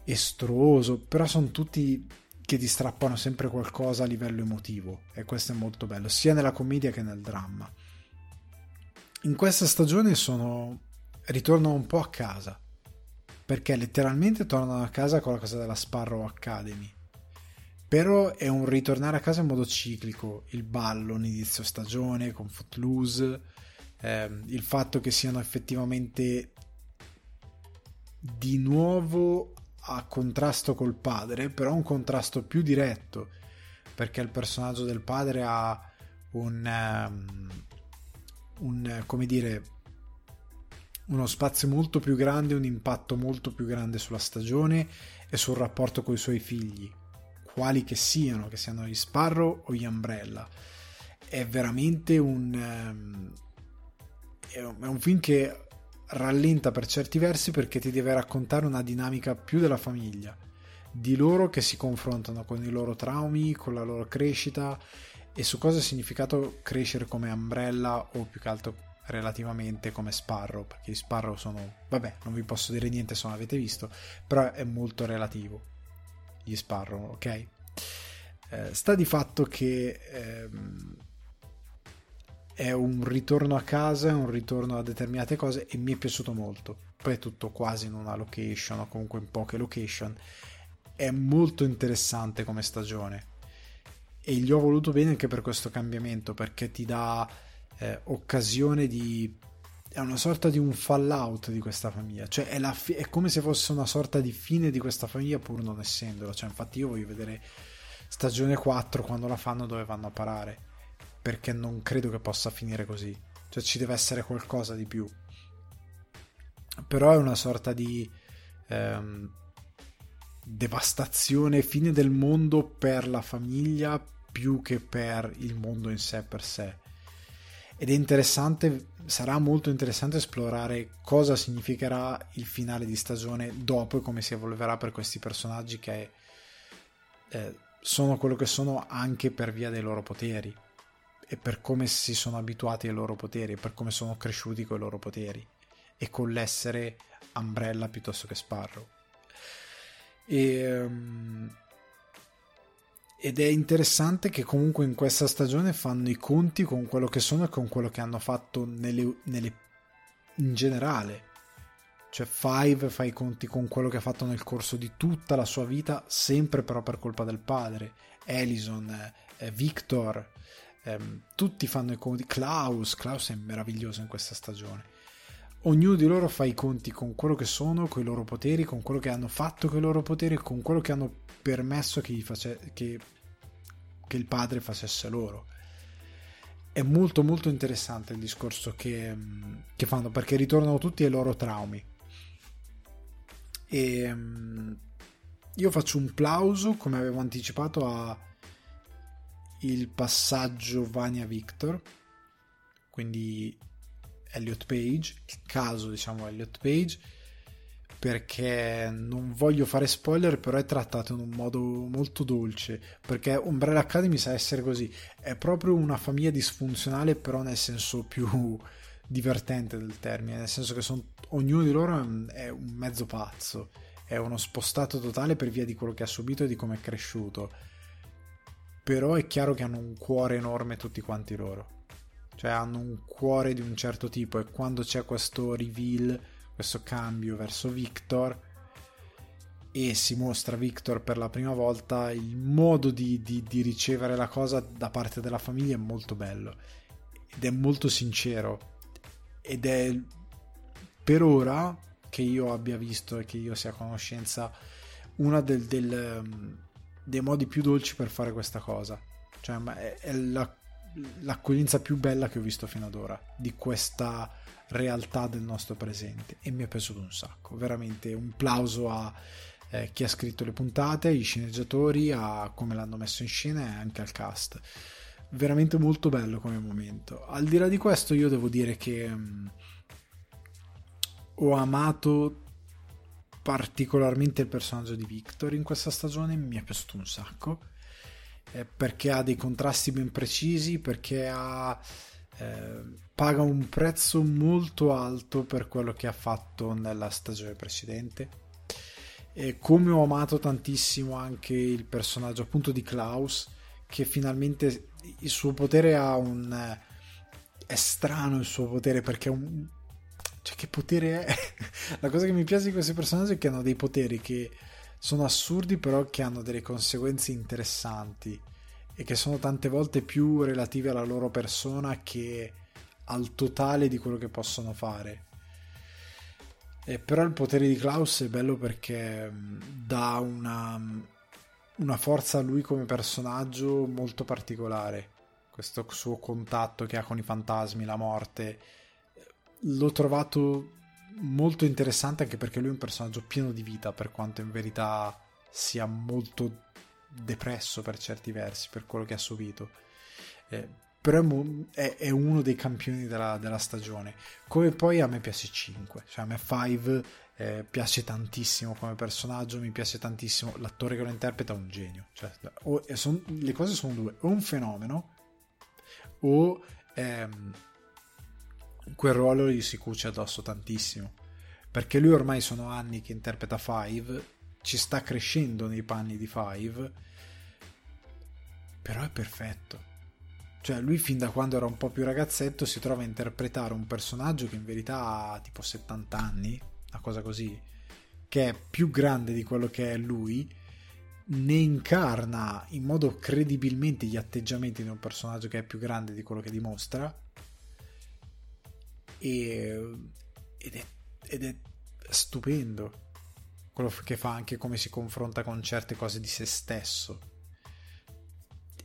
Speaker 1: estroso, però sono tutti che ti strappano sempre qualcosa a livello emotivo e questo è molto bello, sia nella commedia che nel dramma. In questa stagione sono ritorno un po' a casa perché letteralmente tornano a casa con la cosa della Sparrow Academy. Però è un ritornare a casa in modo ciclico, il ballo, l'inizio stagione con Footloose, ehm, il fatto che siano effettivamente di nuovo a contrasto col padre, però un contrasto più diretto, perché il personaggio del padre ha un, um, un come dire, uno spazio molto più grande, un impatto molto più grande sulla stagione e sul rapporto con i suoi figli, quali che siano, che siano gli Sparrow o gli Umbrella. È veramente un, um, è un film che rallenta per certi versi perché ti deve raccontare una dinamica più della famiglia, di loro che si confrontano con i loro traumi, con la loro crescita e su cosa ha significato crescere come Umbrella o più che altro relativamente come Sparrow, perché i Sparrow sono, vabbè, non vi posso dire niente se non avete visto, però è molto relativo gli Sparrow, ok? Eh, sta di fatto che ehm, è un ritorno a casa, è un ritorno a determinate cose e mi è piaciuto molto. Poi è tutto quasi in una location o comunque in poche location. È molto interessante come stagione e gli ho voluto bene anche per questo cambiamento perché ti dà eh, occasione di è una sorta di un fallout di questa famiglia cioè è, fi- è, come se fosse una sorta di fine di questa famiglia pur non essendolo cioè infatti io voglio vedere stagione 4 quando la fanno dove vanno a parare perché non credo che possa finire così. Cioè ci deve essere qualcosa di più. Però è una sorta di ehm, devastazione, fine del mondo per la famiglia più che per il mondo in sé per sé. ed è interessante, sarà molto interessante esplorare cosa significherà il finale di stagione dopo e come si evolverà per questi personaggi che eh, sono quello che sono anche per via dei loro poteri e per come si sono abituati ai loro poteri e per come sono cresciuti con i loro poteri e con l'essere Umbrella piuttosto che Sparrow. E, um, ed è interessante che comunque in questa stagione fanno i conti con quello che sono e con quello che hanno fatto nelle, nelle, in generale. Cioè Five fa i conti con quello che ha fatto nel corso di tutta la sua vita, sempre però per colpa del padre. Elison, eh, Victor, ehm, tutti fanno i conti. Klaus, Klaus è meraviglioso in questa stagione. Ognuno di loro fa i conti con quello che sono, con i loro poteri, con quello che hanno fatto con i loro poteri con quello che hanno permesso che, face- che che il padre facesse loro. È molto molto interessante il discorso che, che fanno perché ritornano tutti ai loro traumi. E io faccio un plauso, come avevo anticipato, a il passaggio Vania Victor, quindi Elliot Page, il caso diciamo Elliot Page perché non voglio fare spoiler, però è trattato in un modo molto dolce, perché Umbrella Academy sa essere così, è proprio una famiglia disfunzionale, però nel senso più divertente del termine, nel senso che son, ognuno di loro è un mezzo pazzo, è uno spostato totale per via di quello che ha subito e di come è cresciuto, però è chiaro che hanno un cuore enorme tutti quanti loro, cioè hanno un cuore di un certo tipo. E quando c'è questo reveal questo cambio verso Victor e si mostra Victor per la prima volta il modo di, di, di, ricevere la cosa da parte della famiglia è molto bello. Ed è molto sincero. Ed è per ora che io abbia visto e che io sia a conoscenza uno del, del, dei modi più dolci per fare questa cosa cioè è, è la, l'accoglienza più bella che ho visto fino ad ora di questa realtà del nostro presente e mi è piaciuto un sacco. Veramente un plauso a eh, chi ha scritto le puntate, ai sceneggiatori, a come l'hanno messo in scena e anche al cast. Veramente molto bello come momento. Al di là di questo, io devo dire che mh, mm, ho amato particolarmente il personaggio di Victor in questa stagione, mi è piaciuto un sacco. Eh, perché ha dei contrasti ben precisi, perché ha eh, paga un prezzo molto alto per quello che ha fatto nella stagione precedente. E come ho amato tantissimo anche il personaggio appunto di Klaus, che finalmente il suo potere ha un. È strano il suo potere perché è un. Cioè, che potere è? La cosa che mi piace di questi personaggi è che hanno dei poteri che sono assurdi, però che hanno delle conseguenze interessanti e che sono tante volte più relative alla loro persona che al totale di quello che possono fare. E però il potere di Klaus è bello perché mm, dà una, una forza a lui come personaggio molto particolare. Questo suo contatto che ha con i fantasmi, la morte. L'ho trovato molto interessante anche perché lui è un personaggio pieno di vita, per quanto in verità sia molto depresso per certi versi per quello che ha subito. Eh, però è, è, uno dei campioni della, della, stagione. Come poi a me piace 5, cioè a me 5 eh, piace tantissimo come personaggio, mi piace tantissimo l'attore che lo interpreta è un genio. Cioè, o, son, le cose sono due, o un fenomeno o ehm, quel ruolo gli si cuce addosso tantissimo. Perché lui ormai sono anni che interpreta Five ci sta crescendo nei panni di Five, però è perfetto. Cioè, lui fin da quando era un po' più ragazzetto si trova a interpretare un personaggio che in verità ha tipo 70 anni, una cosa così, che è più grande di quello che è lui, ne incarna in modo credibilmente gli atteggiamenti di un personaggio che è più grande di quello che dimostra. E, ed, è, ed è stupendo quello che fa anche come si confronta con certe cose di se stesso.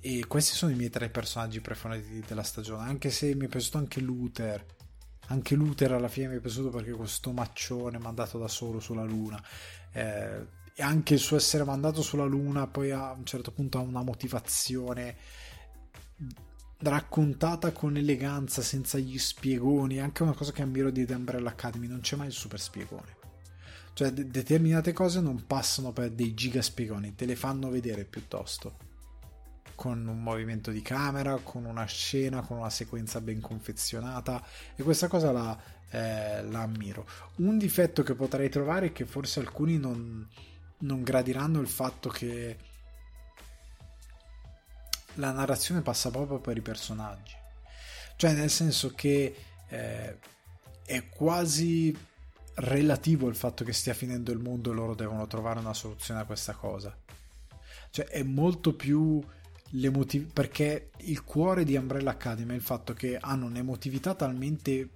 Speaker 1: E questi sono i miei tre personaggi preferiti della stagione, anche se mi è piaciuto anche Luther. Anche Luther alla fine mi è piaciuto perché questo maccione mandato da solo sulla Luna. Eh, e anche il suo essere mandato sulla Luna poi a un certo punto ha una motivazione raccontata con eleganza, senza gli spiegoni. Anche una cosa che ammiro di The Umbrella Academy, non c'è mai il super spiegone. Cioè, de- determinate cose non passano per dei giga spiegoni, te le fanno vedere piuttosto. Con un movimento di camera, con una scena, con una sequenza ben confezionata. E questa cosa la, eh, la ammiro. Un difetto che potrei trovare è che forse alcuni non, non gradiranno il fatto che la narrazione passa proprio per i personaggi. Cioè, nel senso che eh, è quasi relativo il fatto che stia finendo il mondo e loro devono trovare una soluzione a questa cosa. Cioè, è molto più l'emotività perché il cuore di Umbrella Academy è il fatto che hanno un'emotività talmente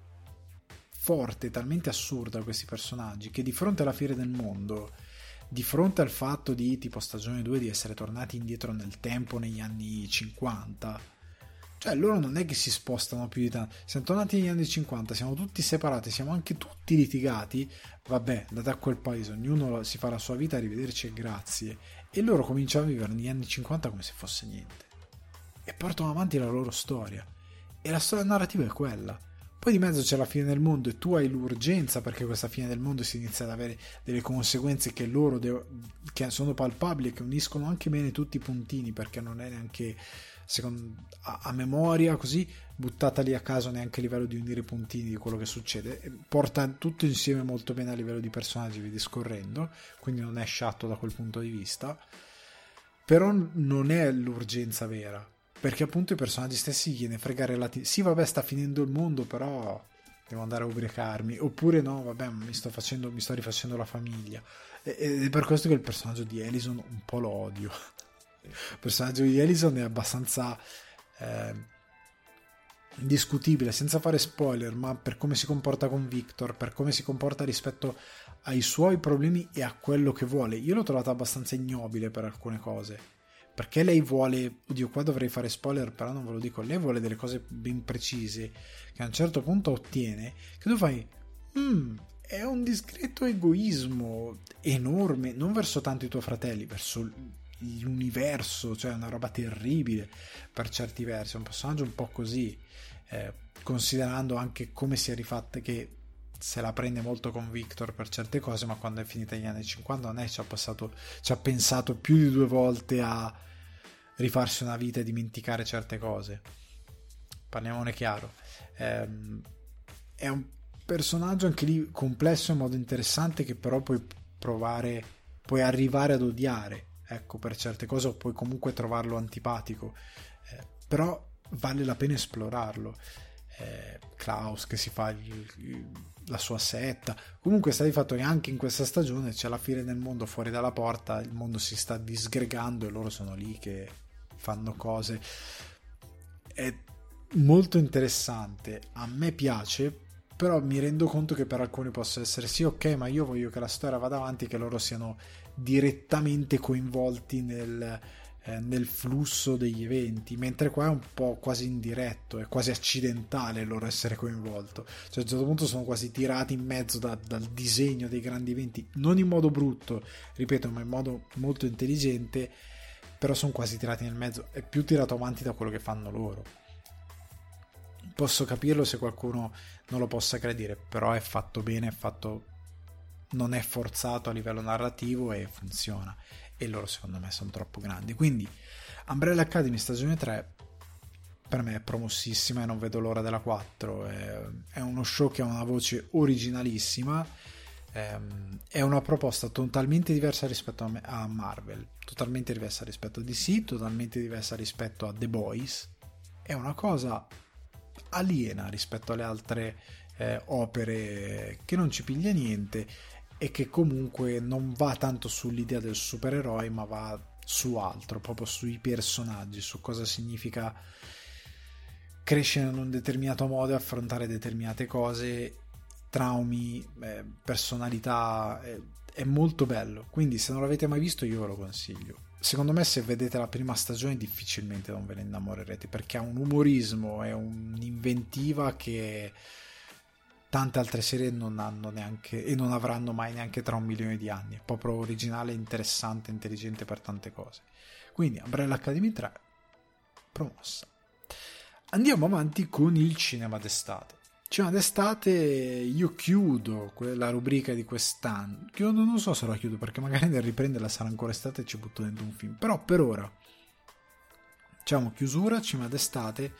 Speaker 1: forte, talmente assurda questi personaggi che di fronte alla fine del mondo di fronte al fatto di tipo stagione 2 di essere tornati indietro nel tempo negli anni 50 cioè loro non è che si spostano più di tanto siamo tornati negli anni 50 siamo tutti separati siamo anche tutti litigati vabbè andate a quel paese ognuno si fa la sua vita arrivederci e grazie. E loro cominciano a vivere negli anni 50 come se fosse niente. E portano avanti la loro storia. E la storia narrativa è quella poi di mezzo c'è la fine del mondo e tu hai l'urgenza perché questa fine del mondo si inizia ad avere delle conseguenze che loro de- che sono palpabili e che uniscono anche bene tutti i puntini perché non è neanche secondo, a, a, memoria così buttata lì a caso neanche a livello di unire i puntini di quello che succede. Porta tutto insieme molto bene a livello di personaggi vi discorrendo quindi non è sciatto da quel punto di vista. Però non è l'urgenza vera perché appunto i personaggi stessi gliene frega relativo. Sì, vabbè, sta finendo il mondo, però devo andare a ubriacarmi. Oppure no, vabbè, mi sto, facendo, mi sto rifacendo la famiglia. Ed è per questo che il personaggio di Ellison un po' lo odio. Il personaggio di Ellison è abbastanza eh, discutibile, senza fare spoiler, ma per come si comporta con Victor, per come si comporta rispetto ai suoi problemi e a quello che vuole. Io l'ho trovato abbastanza ignobile per alcune cose perché lei vuole, oddio qua dovrei fare spoiler però non ve lo dico, lei vuole delle cose ben precise che a un certo punto ottiene, che tu fai, mm, è un discreto egoismo enorme, non verso tanto i tuoi fratelli, verso l'universo, cioè una roba terribile per certi versi, è un personaggio un po' così, eh, considerando anche come si è rifatta che se la prende molto con Victor per certe cose, ma quando è finita gli anni 50 non è ci ha, passato, ci ha pensato più di due volte a rifarsi una vita e dimenticare certe cose. Parliamone chiaro. Ehm, è un personaggio anche lì complesso in modo interessante che però puoi provare, puoi arrivare ad odiare, ecco, per certe cose o puoi comunque trovarlo antipatico. Eh, però vale la pena esplorarlo. Eh, Klaus che si fa il, il, la sua setta. Comunque sta di fatto che anche in questa stagione c'è la fine del mondo fuori dalla porta, il mondo si sta disgregando e loro sono lì che fanno cose. È molto interessante, a me piace, però mi rendo conto che per alcuni possa essere sì, ok, ma io voglio che la storia vada avanti, che loro siano direttamente coinvolti nel, eh, nel flusso degli eventi, mentre qua è un po' quasi indiretto, è quasi accidentale loro essere coinvolto. Cioè, a un certo punto sono quasi tirati in mezzo da, dal disegno dei grandi eventi, non in modo brutto, ripeto, ma in modo molto intelligente, però sono quasi tirati nel mezzo, è più tirato avanti da quello che fanno loro. Posso capirlo se qualcuno non lo possa gradire, però è fatto bene, è fatto non è forzato a livello narrativo e funziona e loro secondo me sono troppo grandi. Quindi Umbrella Academy stagione 3 per me è promossima e non vedo l'ora della 4. È, è uno show che ha una voce originalissima. Ehm, è una proposta totalmente diversa rispetto a Marvel, totalmente diversa rispetto a DC, totalmente diversa rispetto a The Boys. È una cosa aliena rispetto alle altre eh, opere che non ci piglia niente e che comunque non va tanto sull'idea del supereroe ma va su altro, proprio sui personaggi, su cosa significa crescere in un determinato modo e affrontare determinate cose, traumi, eh, personalità, eh, è molto bello. Quindi se non l'avete mai visto io ve lo consiglio. Secondo me se vedete la prima stagione difficilmente non ve ne innamorerete perché ha un umorismo e un'inventiva che tante altre serie non hanno neanche e non avranno mai neanche tra un milione di anni. È proprio originale, interessante, intelligente per tante cose. Quindi Umbrella Academy 3 promossa. Andiamo avanti con il cinema d'estate. Cinema d'estate io chiudo la rubrica di quest'anno. Chiudo, non so se la chiudo perché magari nel riprenderla sarà ancora estate e ci butto dentro un film. Però per ora, diciamo chiusura, cinema d'estate,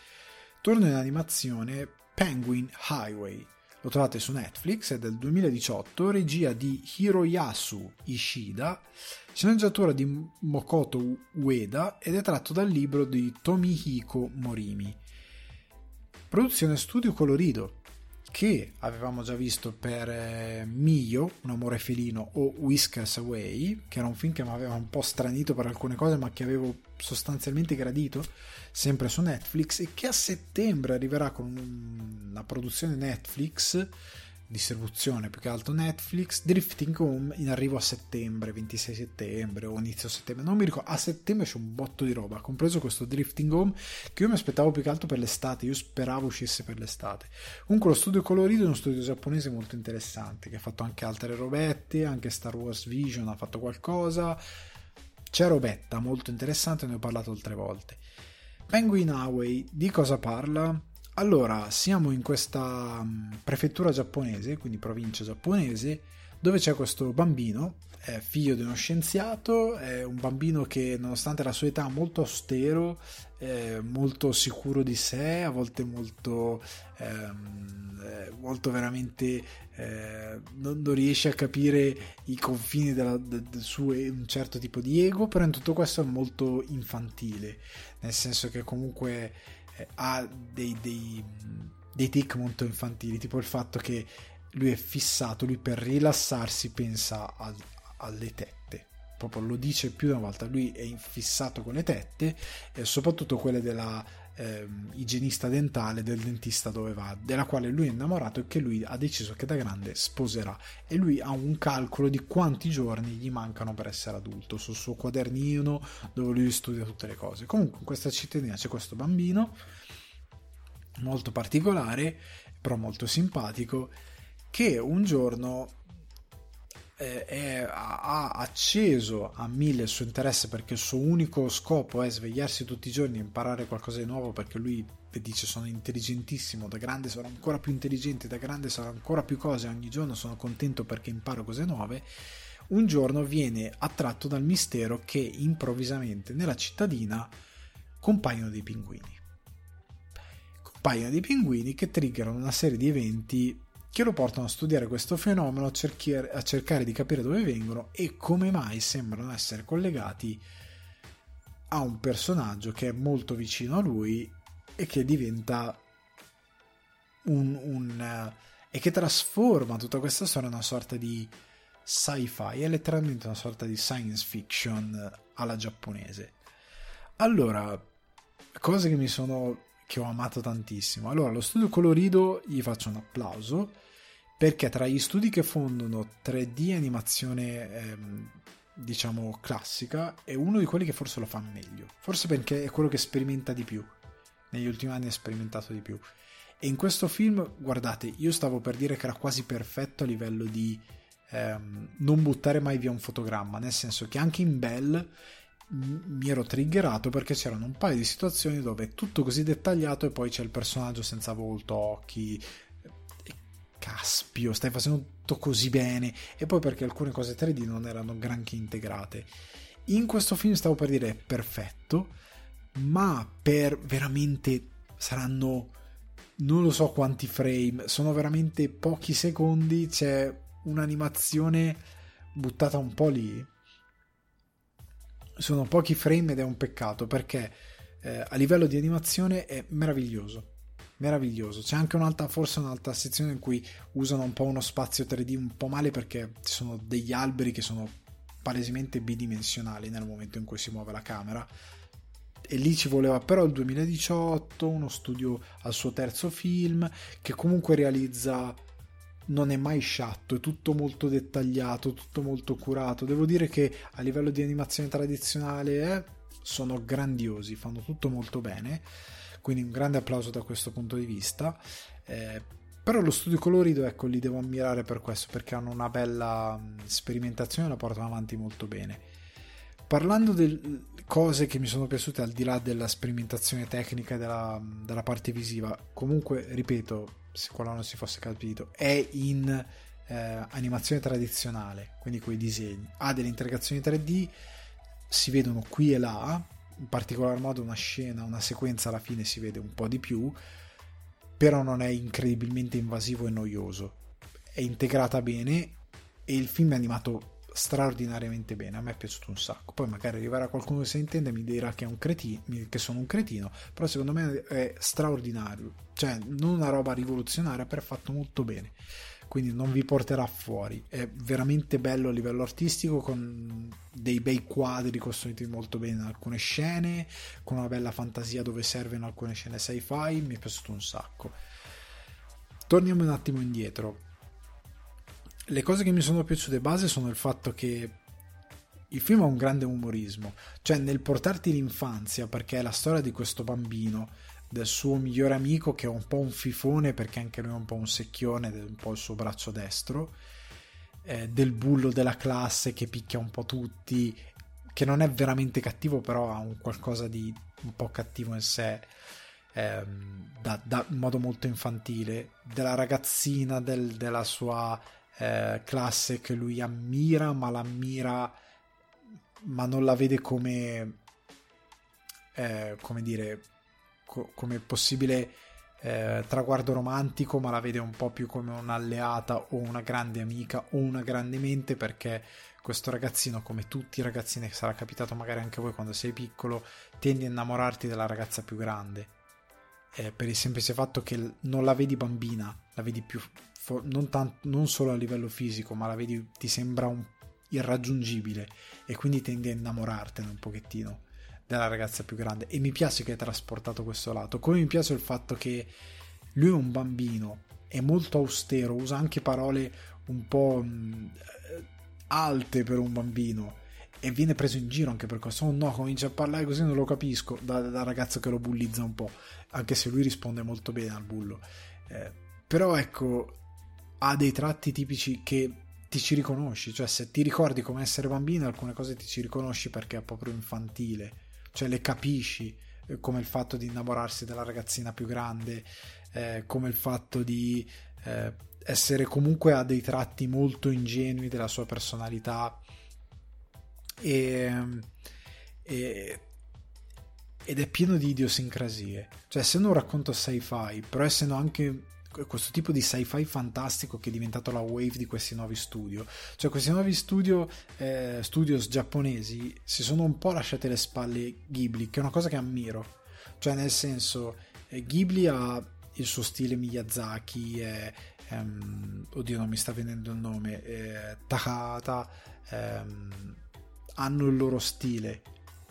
Speaker 1: torno in animazione Penguin Highway lo trovate su Netflix, è del 2018, regia di Hiroyasu Ishida, sceneggiatura di Mokoto Ueda ed è tratto dal libro di Tomihiko Morimi. Produzione studio colorido, che avevamo già visto per eh, Mio, Un amore felino, o Whiskers Away, che era un film che mi aveva un po' stranito per alcune cose, ma che avevo sostanzialmente gradito, sempre su Netflix, e che a settembre arriverà con una produzione Netflix distribuzione più che altro Netflix, Drifting Home in arrivo a settembre, 26 settembre o inizio settembre, non mi ricordo, a settembre c'è un botto di roba, compreso questo Drifting Home che io mi aspettavo più che altro per l'estate, io speravo uscisse per l'estate. Comunque lo studio colorito è uno studio giapponese molto interessante, che ha fatto anche altre robette, anche Star Wars Vision ha fatto qualcosa, c'è robetta molto interessante, ne ho parlato altre volte. Penguin Highway di cosa parla? Allora, siamo in questa mm, prefettura giapponese, quindi provincia giapponese, dove c'è questo bambino, è figlio di uno scienziato, è un bambino che nonostante la sua età molto austero, molto sicuro di sé, a volte molto, ehm, molto veramente eh, non, non, riesce a capire i confini della, del, del suo un certo tipo di ego, però in tutto questo è molto infantile, nel senso che comunque eh, ha dei, dei, dei tic molto infantili, tipo il fatto che lui è fissato, lui per rilassarsi pensa a, alle tette, proprio lo dice più di una volta, lui è fissato con le tette e soprattutto quelle della eh, igienista dentale del dentista dove va, della quale lui è innamorato e che lui ha deciso che da grande sposerà e lui ha un calcolo di quanti giorni gli mancano per essere adulto sul suo quadernino dove lui studia tutte le cose. Comunque in questa cittadina c'è questo bambino molto particolare, però molto simpatico, che un giorno eh, è, ha acceso a mille il suo interesse perché il suo unico scopo è svegliarsi tutti i giorni e imparare qualcosa di nuovo perché lui dice sono intelligentissimo, da grande sarò ancora più intelligente, da grande sarò ancora più cose, ogni giorno sono contento perché imparo cose nuove, un giorno viene attratto dal mistero che improvvisamente nella cittadina compaiono dei pinguini. Compaiono dei pinguini che triggerano una serie di eventi che lo portano a studiare questo fenomeno, a, cerchiare, a cercare di capire dove vengono e come mai sembrano essere collegati a un personaggio che è molto vicino a lui e che diventa un, un uh, e che trasforma tutta questa storia in una sorta di sci-fi, è letteralmente una sorta di science fiction alla giapponese. Allora, cose che mi sono che ho amato tantissimo. Allora, lo studio colorido gli faccio un applauso perché tra gli studi che fondono 3D animazione ehm, diciamo classica è uno di quelli che forse lo fa meglio. Forse perché è quello che sperimenta di più. Negli ultimi anni ha sperimentato di più. E in questo film guardate io stavo per dire che era quasi perfetto a livello di ehm, non buttare mai via un fotogramma nel senso che anche in Bell mi ero triggerato perché c'erano un paio di situazioni dove è tutto così dettagliato e poi c'è il personaggio senza volto, occhi, caspio, stai facendo tutto così bene. E poi perché alcune cose 3D non erano granché integrate. In questo film stavo per dire perfetto, ma per veramente saranno non lo so quanti frame, sono veramente pochi secondi, c'è un'animazione buttata un po' lì. Sono pochi frame ed è un peccato perché eh, a livello di animazione è meraviglioso meraviglioso. C'è anche un'altra, forse un'altra sezione in cui usano un po' uno spazio 3D un po' male perché ci sono degli alberi che sono palesemente bidimensionali nel momento in cui si muove la camera. E lì ci voleva però il 2018, uno studio al suo terzo film, che comunque realizza non è mai sciatto, è tutto molto dettagliato, tutto molto curato. Devo dire che a livello di animazione tradizionale eh, sono grandiosi, fanno tutto molto bene quindi un grande applauso da questo punto di vista. Eh, però lo studio colorido, ecco, li devo ammirare per questo, perché hanno una bella sperimentazione e la portano avanti molto bene. parlando delle cose che mi sono piaciute al di là della sperimentazione tecnica della, della parte visiva, comunque, ripeto, se qualcuno non si fosse capito, è in eh, animazione tradizionale, quindi con i disegni. Ha delle integrazioni 3D, si vedono qui e là, in particolar modo una scena, una sequenza alla fine si vede un po' di più, però non è incredibilmente invasivo e noioso. È integrata bene e il film è animato straordinariamente bene. A me è piaciuto un sacco. Poi magari arriverà qualcuno che se intende e mi dirà che, cretino, che sono un cretino, però secondo me è straordinario. Cioè, non una roba rivoluzionaria, però è fatto molto bene. Quindi non vi porterà fuori. È veramente bello a livello artistico, con dei bei quadri costruiti molto bene in alcune scene, con una bella fantasia dove servono alcune scene sci-fi. Mi è piaciuto un sacco. Torniamo un attimo indietro le cose che mi sono piaciute base sono il fatto che il film ha un grande umorismo, cioè nel portarti l'infanzia, perché è la storia di questo bambino, del suo migliore amico che è un po' un fifone perché anche lui è un po' un secchione, un po' il suo braccio destro, eh, del bullo della classe che picchia un po' tutti, che non è veramente cattivo, però ha un qualcosa di un po' cattivo in sé. Ehm, da, da, in modo molto infantile della ragazzina del, della sua eh, classe che lui ammira, ma l'ammira, ma non la vede come, eh, come dire, co- come possibile eh, traguardo romantico, ma la vede un po' più come un'alleata o una grande amica o una grande mente perché questo ragazzino, come tutti i ragazzini che sarà capitato magari anche a voi quando sei piccolo, tendi a innamorarti della ragazza più grande. Eh, per il semplice fatto che non la vedi bambina, la vedi più non, tant- non solo a livello fisico, ma la vedi, ti sembra un- irraggiungibile e quindi tendi a innamorartene un pochettino della ragazza più grande. E mi piace che hai trasportato questo lato. Come mi piace il fatto che lui è un bambino, è molto austero, usa anche parole un po' mh, alte per un bambino e viene preso in giro anche per questo. Oh no, comincia a parlare così, non lo capisco. Da, da ragazzo che lo bullizza un po', anche se lui risponde molto bene al bullo. Eh, però ecco, ha dei tratti tipici che ti ci riconosci, cioè se ti ricordi come essere bambino alcune cose ti ci riconosci perché è proprio infantile, cioè le capisci, eh, come il fatto di innamorarsi della ragazzina più grande, eh, come il fatto di eh, essere comunque a dei tratti molto ingenui della sua personalità. E, e, ed è pieno di idiosincrasie, cioè essendo un racconto sci-fi, però essendo anche questo tipo di sci-fi fantastico che è diventato la wave di questi nuovi studio. Cioè questi nuovi studio, eh, studios giapponesi si sono un po' lasciate le spalle Ghibli, che è una cosa che ammiro. Cioè nel senso, eh, Ghibli ha il suo stile Miyazaki, eh, ehm, oddio non mi sta venendo il nome, eh, Takata, ehm, hanno il loro stile,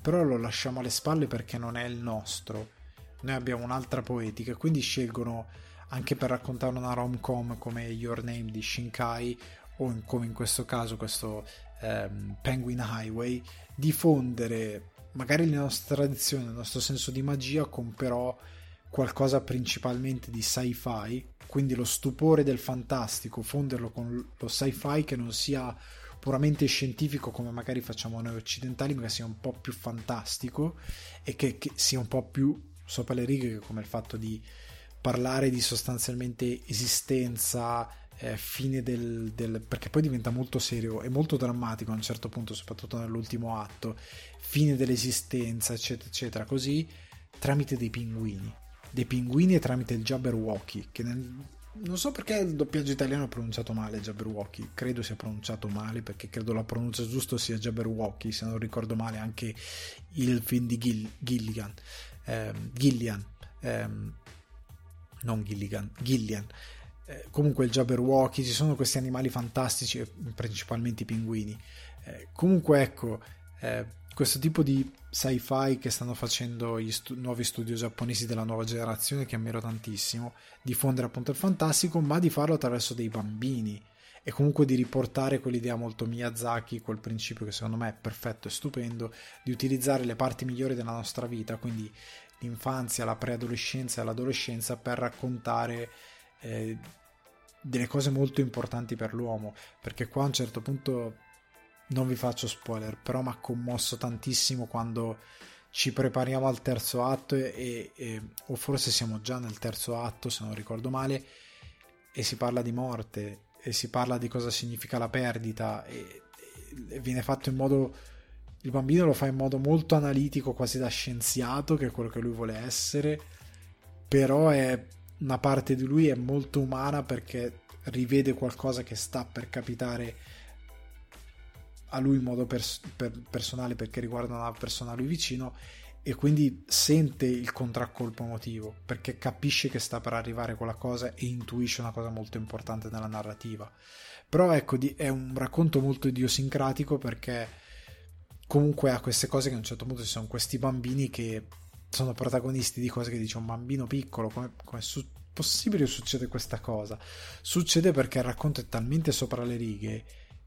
Speaker 1: però lo lasciamo alle spalle perché non è il nostro. Noi abbiamo un'altra poetica, quindi scelgono anche per raccontare una rom-com come Your Name di Shinkai o in, come in questo caso questo ehm, Penguin Highway, diffondere magari la nostra tradizione, il nostro senso di magia con però qualcosa principalmente di sci-fi, quindi lo stupore del fantastico, fonderlo con lo sci-fi che non sia puramente scientifico come magari facciamo noi occidentali, ma che sia un po' più fantastico e che, che sia un po' più sopra le righe come il fatto di parlare di sostanzialmente esistenza, eh, fine del, del, perché poi diventa molto serio e molto drammatico a un certo punto, soprattutto nell'ultimo atto, fine dell'esistenza, eccetera, eccetera, così tramite dei pinguini, dei pinguini e tramite il Jabberwocky, che nel, non so perché il doppiaggio italiano è pronunciato male Jabberwocky, credo sia pronunciato male perché credo la pronuncia giusta sia Jabberwocky, se non ricordo male anche il film di Gill, Gilligan, ehm, Gillian, ehm, non Gilligan, Gillian. Eh, comunque il Jabberwocky, ci sono questi animali fantastici, principalmente i pinguini. Eh, comunque ecco, eh, questo tipo di sci-fi che stanno facendo gli stu- nuovi studio giapponesi della nuova generazione, che ammiro tantissimo, diffondere appunto il fantastico, ma di farlo attraverso dei bambini e comunque di riportare quell'idea molto Miyazaki, quel principio che secondo me è perfetto e stupendo, di utilizzare le parti migliori della nostra vita, quindi l'infanzia, la preadolescenza e l'adolescenza per raccontare eh, delle cose molto importanti per l'uomo, perché qua a un certo punto non vi faccio spoiler, però mi ha commosso tantissimo quando ci prepariamo al terzo atto e, e, o forse siamo già nel terzo atto se non ricordo male e si parla di morte e si parla di cosa significa la perdita e, e viene fatto in modo il bambino lo fa in modo molto analitico quasi da scienziato che è quello che lui vuole essere però è una parte di lui è molto umana perché rivede qualcosa che sta per capitare a lui in modo pers- per- personale perché riguarda una persona a lui vicino e quindi sente il contraccolpo emotivo perché capisce che sta per arrivare quella cosa e intuisce una cosa molto importante nella narrativa. Però ecco, è un racconto molto idiosincratico perché comunque ha queste cose che a un certo punto ci sono questi bambini che sono protagonisti di cose che dice un bambino piccolo, come, come su- possibile succede questa cosa? Succede perché il racconto è talmente sopra le righe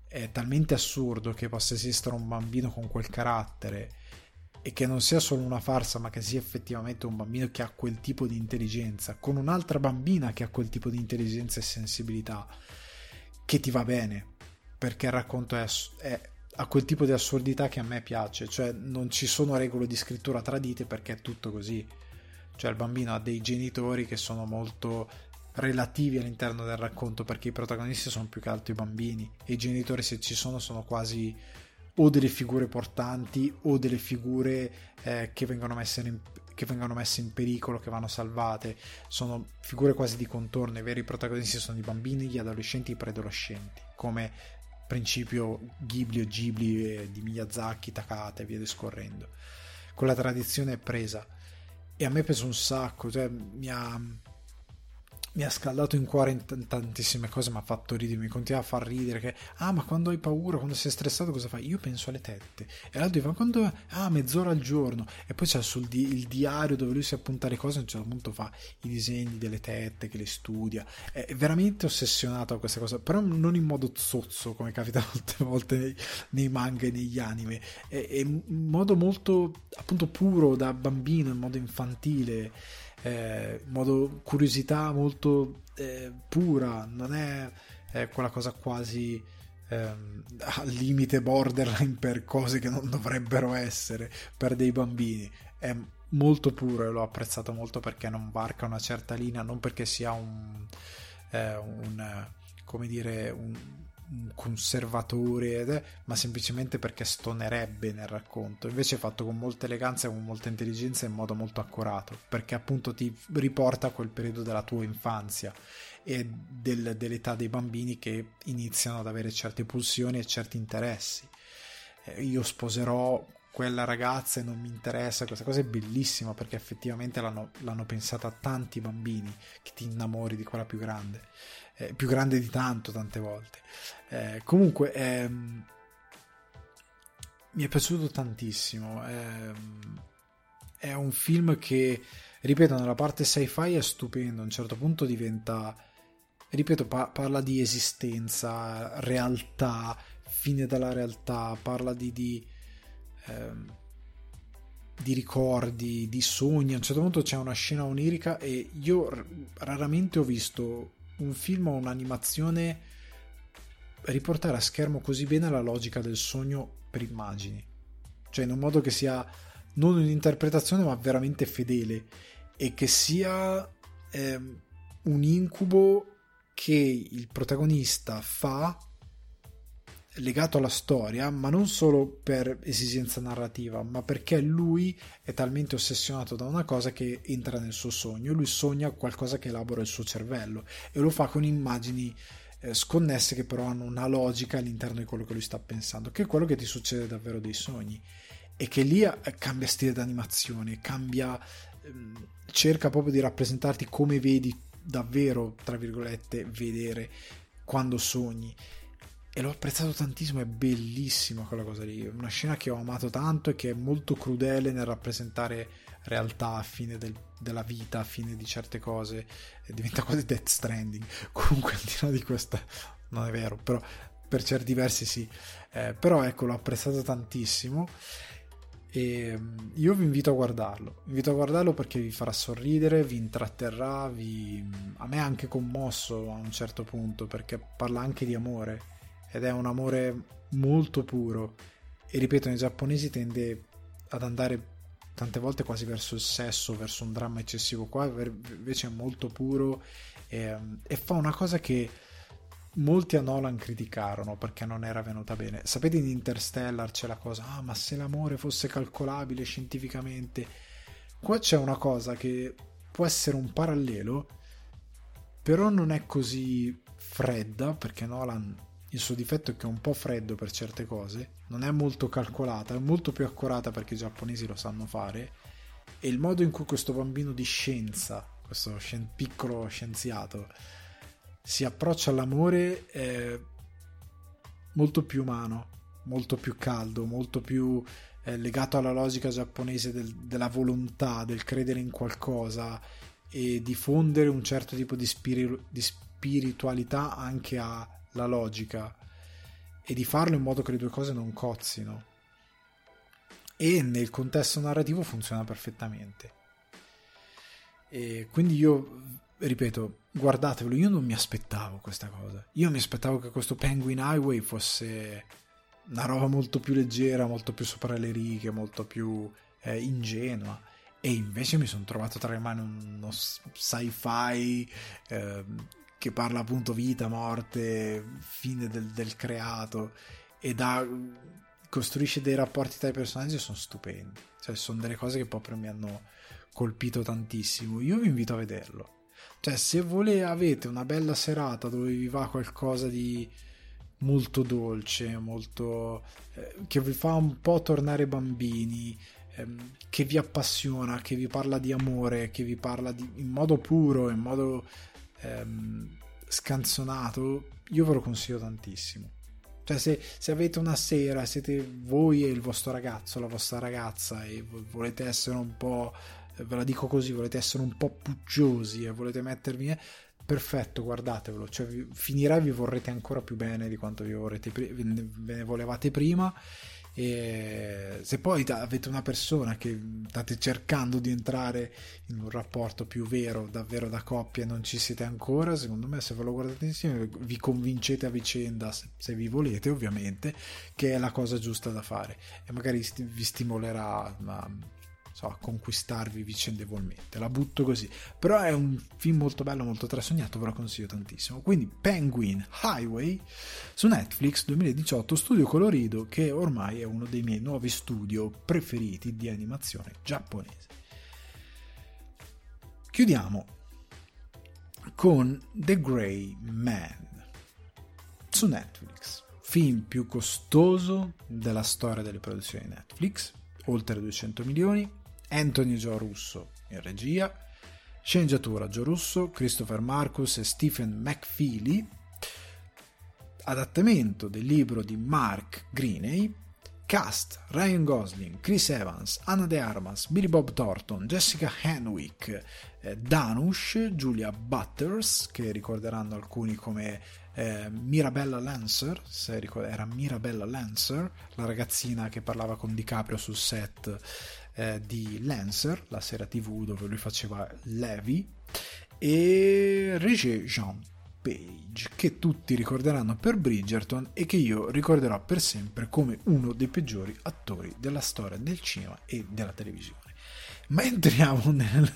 Speaker 1: è talmente assurdo che possa esistere un bambino con quel carattere e che non sia solo una farsa, ma che sia effettivamente un bambino che ha quel tipo di intelligenza, con un'altra bambina che ha quel tipo di intelligenza e sensibilità, che ti va bene, perché il racconto è, è ha quel tipo di assurdità che a me piace, cioè non ci sono regole di scrittura tradite perché è tutto così. Cioè il bambino ha dei genitori che sono molto relativi all'interno del racconto perché i protagonisti sono più che altro i bambini e i genitori se ci sono sono quasi o delle figure portanti o delle figure eh, che, vengono in, che vengono messe in pericolo, che vanno salvate. Sono figure quasi di contorno. I veri protagonisti sono i bambini, gli adolescenti i preadolescenti, come principio Ghibli o Ghibli eh, di Miyazaki, Takata e via discorrendo. Quella tradizione è presa e a me pesa un sacco, cioè mi ha mi ha scaldato in cuore in t- tantissime cose, mi ha fatto ridere, mi continua a far ridere che, ah ma quando hai paura, quando sei stressato cosa fai? Io penso alle tette. E l'altro dice, ma quando, ah mezz'ora al giorno. E poi c'è sul di- il diario dove lui si appunta le cose, a un certo punto fa i disegni delle tette, che le studia. È, veramente ossessionato a questa cosa, però non in modo zozzo, come capita molte volte nei, nei manga e negli anime. È, è in modo molto, appunto, puro da bambino, in modo infantile eh, in modo curiosità molto eh, pura, non è, è, quella cosa quasi ehm, al limite borderline per cose che non dovrebbero essere per dei bambini. È molto puro e l'ho apprezzato molto perché non varca una certa linea, non perché sia un, eh, un come dire, un, conservatore, ma semplicemente perché stonerebbe nel racconto. Invece è fatto con molta eleganza, con molta intelligenza e in modo molto accurato, perché appunto ti riporta a quel periodo della tua infanzia e del, dell'età dei bambini che iniziano ad avere certe pulsioni e certi interessi. Eh, io sposerò quella ragazza e non mi interessa, questa cosa è bellissima perché effettivamente l'hanno, l'hanno pensata tanti bambini che ti innamori di quella più grande eh, più grande di tanto tante volte. Eh, comunque ehm, mi è piaciuto tantissimo. Ehm, è un film che, ripeto, nella parte sci-fi è stupendo. A un certo punto diventa, ripeto, pa- parla di esistenza, realtà, fine della realtà, parla di, di, ehm, di ricordi, di sogni. A un certo punto c'è una scena onirica e io raramente ho visto un film o un'animazione riportare a schermo così bene la logica del sogno per immagini. Cioè in un modo che sia non un'interpretazione ma veramente fedele e che sia eh, un incubo che il protagonista fa legato alla storia, ma non solo per esigenza narrativa, ma perché lui è talmente ossessionato da una cosa che entra nel suo sogno. Lui sogna qualcosa che elabora il suo cervello e lo fa con immagini eh, sconnesse che però hanno una logica all'interno di quello che lui sta pensando, che è quello che ti succede davvero dei sogni. E che lì eh, cambia stile d'animazione, cambia, ehm, cerca proprio di rappresentarti come vedi davvero, tra virgolette, vedere quando sogni e l'ho apprezzato tantissimo, è bellissima quella cosa lì, una scena che ho amato tanto e che è molto crudele nel rappresentare realtà a fine del, della vita, a fine di certe cose, e diventa quasi Death Stranding, comunque al di là di questa non è vero, però per certi versi sì, eh, però ecco l'ho apprezzato tantissimo. E mm, io vi invito a guardarlo, vi invito a guardarlo perché vi farà sorridere, vi intratterrà, vi... Mm, a me ha anche commosso a un certo punto perché parla anche di amore ed è un amore molto puro. E ripeto nei giapponesi tende ad andare tante volte quasi verso il sesso, verso un dramma eccessivo, qua invece è molto puro e, e fa una cosa che molti a Nolan criticarono perché non era venuta bene. Sapete in Interstellar c'è la cosa, ah ma se l'amore fosse calcolabile scientificamente, qua c'è una cosa che può essere un parallelo, però non è così fredda perché Nolan il suo difetto è che è un po' freddo per certe cose, non è molto calcolata, è molto più accurata perché i giapponesi lo sanno fare. E il modo in cui questo bambino di scienza, questo scien- piccolo scienziato, si approccia all'amore è molto più umano, molto più caldo, molto più eh, legato alla logica giapponese del, della volontà, del credere in qualcosa e diffondere un certo tipo di, spiri- di spiritualità anche a la logica e di farlo in modo che le due cose non cozzino. E nel contesto narrativo funziona perfettamente. E quindi io, ripeto, guardatevelo, io non mi aspettavo questa cosa. Io mi aspettavo che questo Penguin Highway fosse una roba molto più leggera, molto più sopra le righe, molto più eh, ingenua. E invece mi sono trovato tra le mani uno sci-fi eh, che parla appunto vita, morte, fine del, del creato e da, costruisce dei rapporti tra i personaggi sono stupendi. Cioè, sono delle cose che proprio mi hanno colpito tantissimo. Io vi invito a vederlo. Cioè, se volete, avete una bella serata dove vi va qualcosa di molto dolce, molto eh, che vi fa un po' tornare bambini, ehm, che vi appassiona, che vi parla di amore, che vi parla di, in modo puro, in modo ehm, scanzonato, io ve lo consiglio tantissimo. Cioè, se, se, avete una sera, siete voi e il vostro ragazzo, la vostra ragazza, e volete essere un po', ve la dico così, volete essere un po' puggiosi e volete mettervi. Eh, perfetto, guardatevelo. Cioè, finirà e vi vorrete ancora più bene di quanto vi vorrete, ve ne volevate prima e se poi avete una persona che state cercando di entrare in un rapporto più vero, davvero da coppia e non ci siete ancora, secondo me se ve lo guardate insieme vi convincete a vicenda, se vi volete ovviamente, che è la cosa giusta da fare. E magari vi stimolerà so, a conquistarvi vicendevolmente. La butto così. Però è un film molto bello, molto trasognato, ve lo consiglio tantissimo. Quindi Penguin Highway su Netflix 2018, studio colorido, che ormai è uno dei miei nuovi studio preferiti di animazione giapponese. Chiudiamo con The Grey Man su Netflix, film più costoso della storia delle produzioni Netflix, oltre 200 milioni, Anthony Joe Russo in regia, sceneggiatura Joe Russo, Christopher Marcus e Stephen McFeely, adattamento del libro di Mark Greeney, cast Ryan Gosling, Chris Evans, Anna De Armas, Billy Bob Thornton, Jessica Henwick, eh, Danush, Julia Butters, che ricorderanno alcuni come eh, Mirabella Lancer, se ricorda, era Mirabella Lancer, la ragazzina che parlava con DiCaprio sul set eh, di Lancer, la serie tv dove lui faceva Levi, e Regé Jean Page, che tutti ricorderanno per Bridgerton e che io ricorderò per sempre come uno dei peggiori attori della storia del cinema e della televisione. Ma entriamo nel,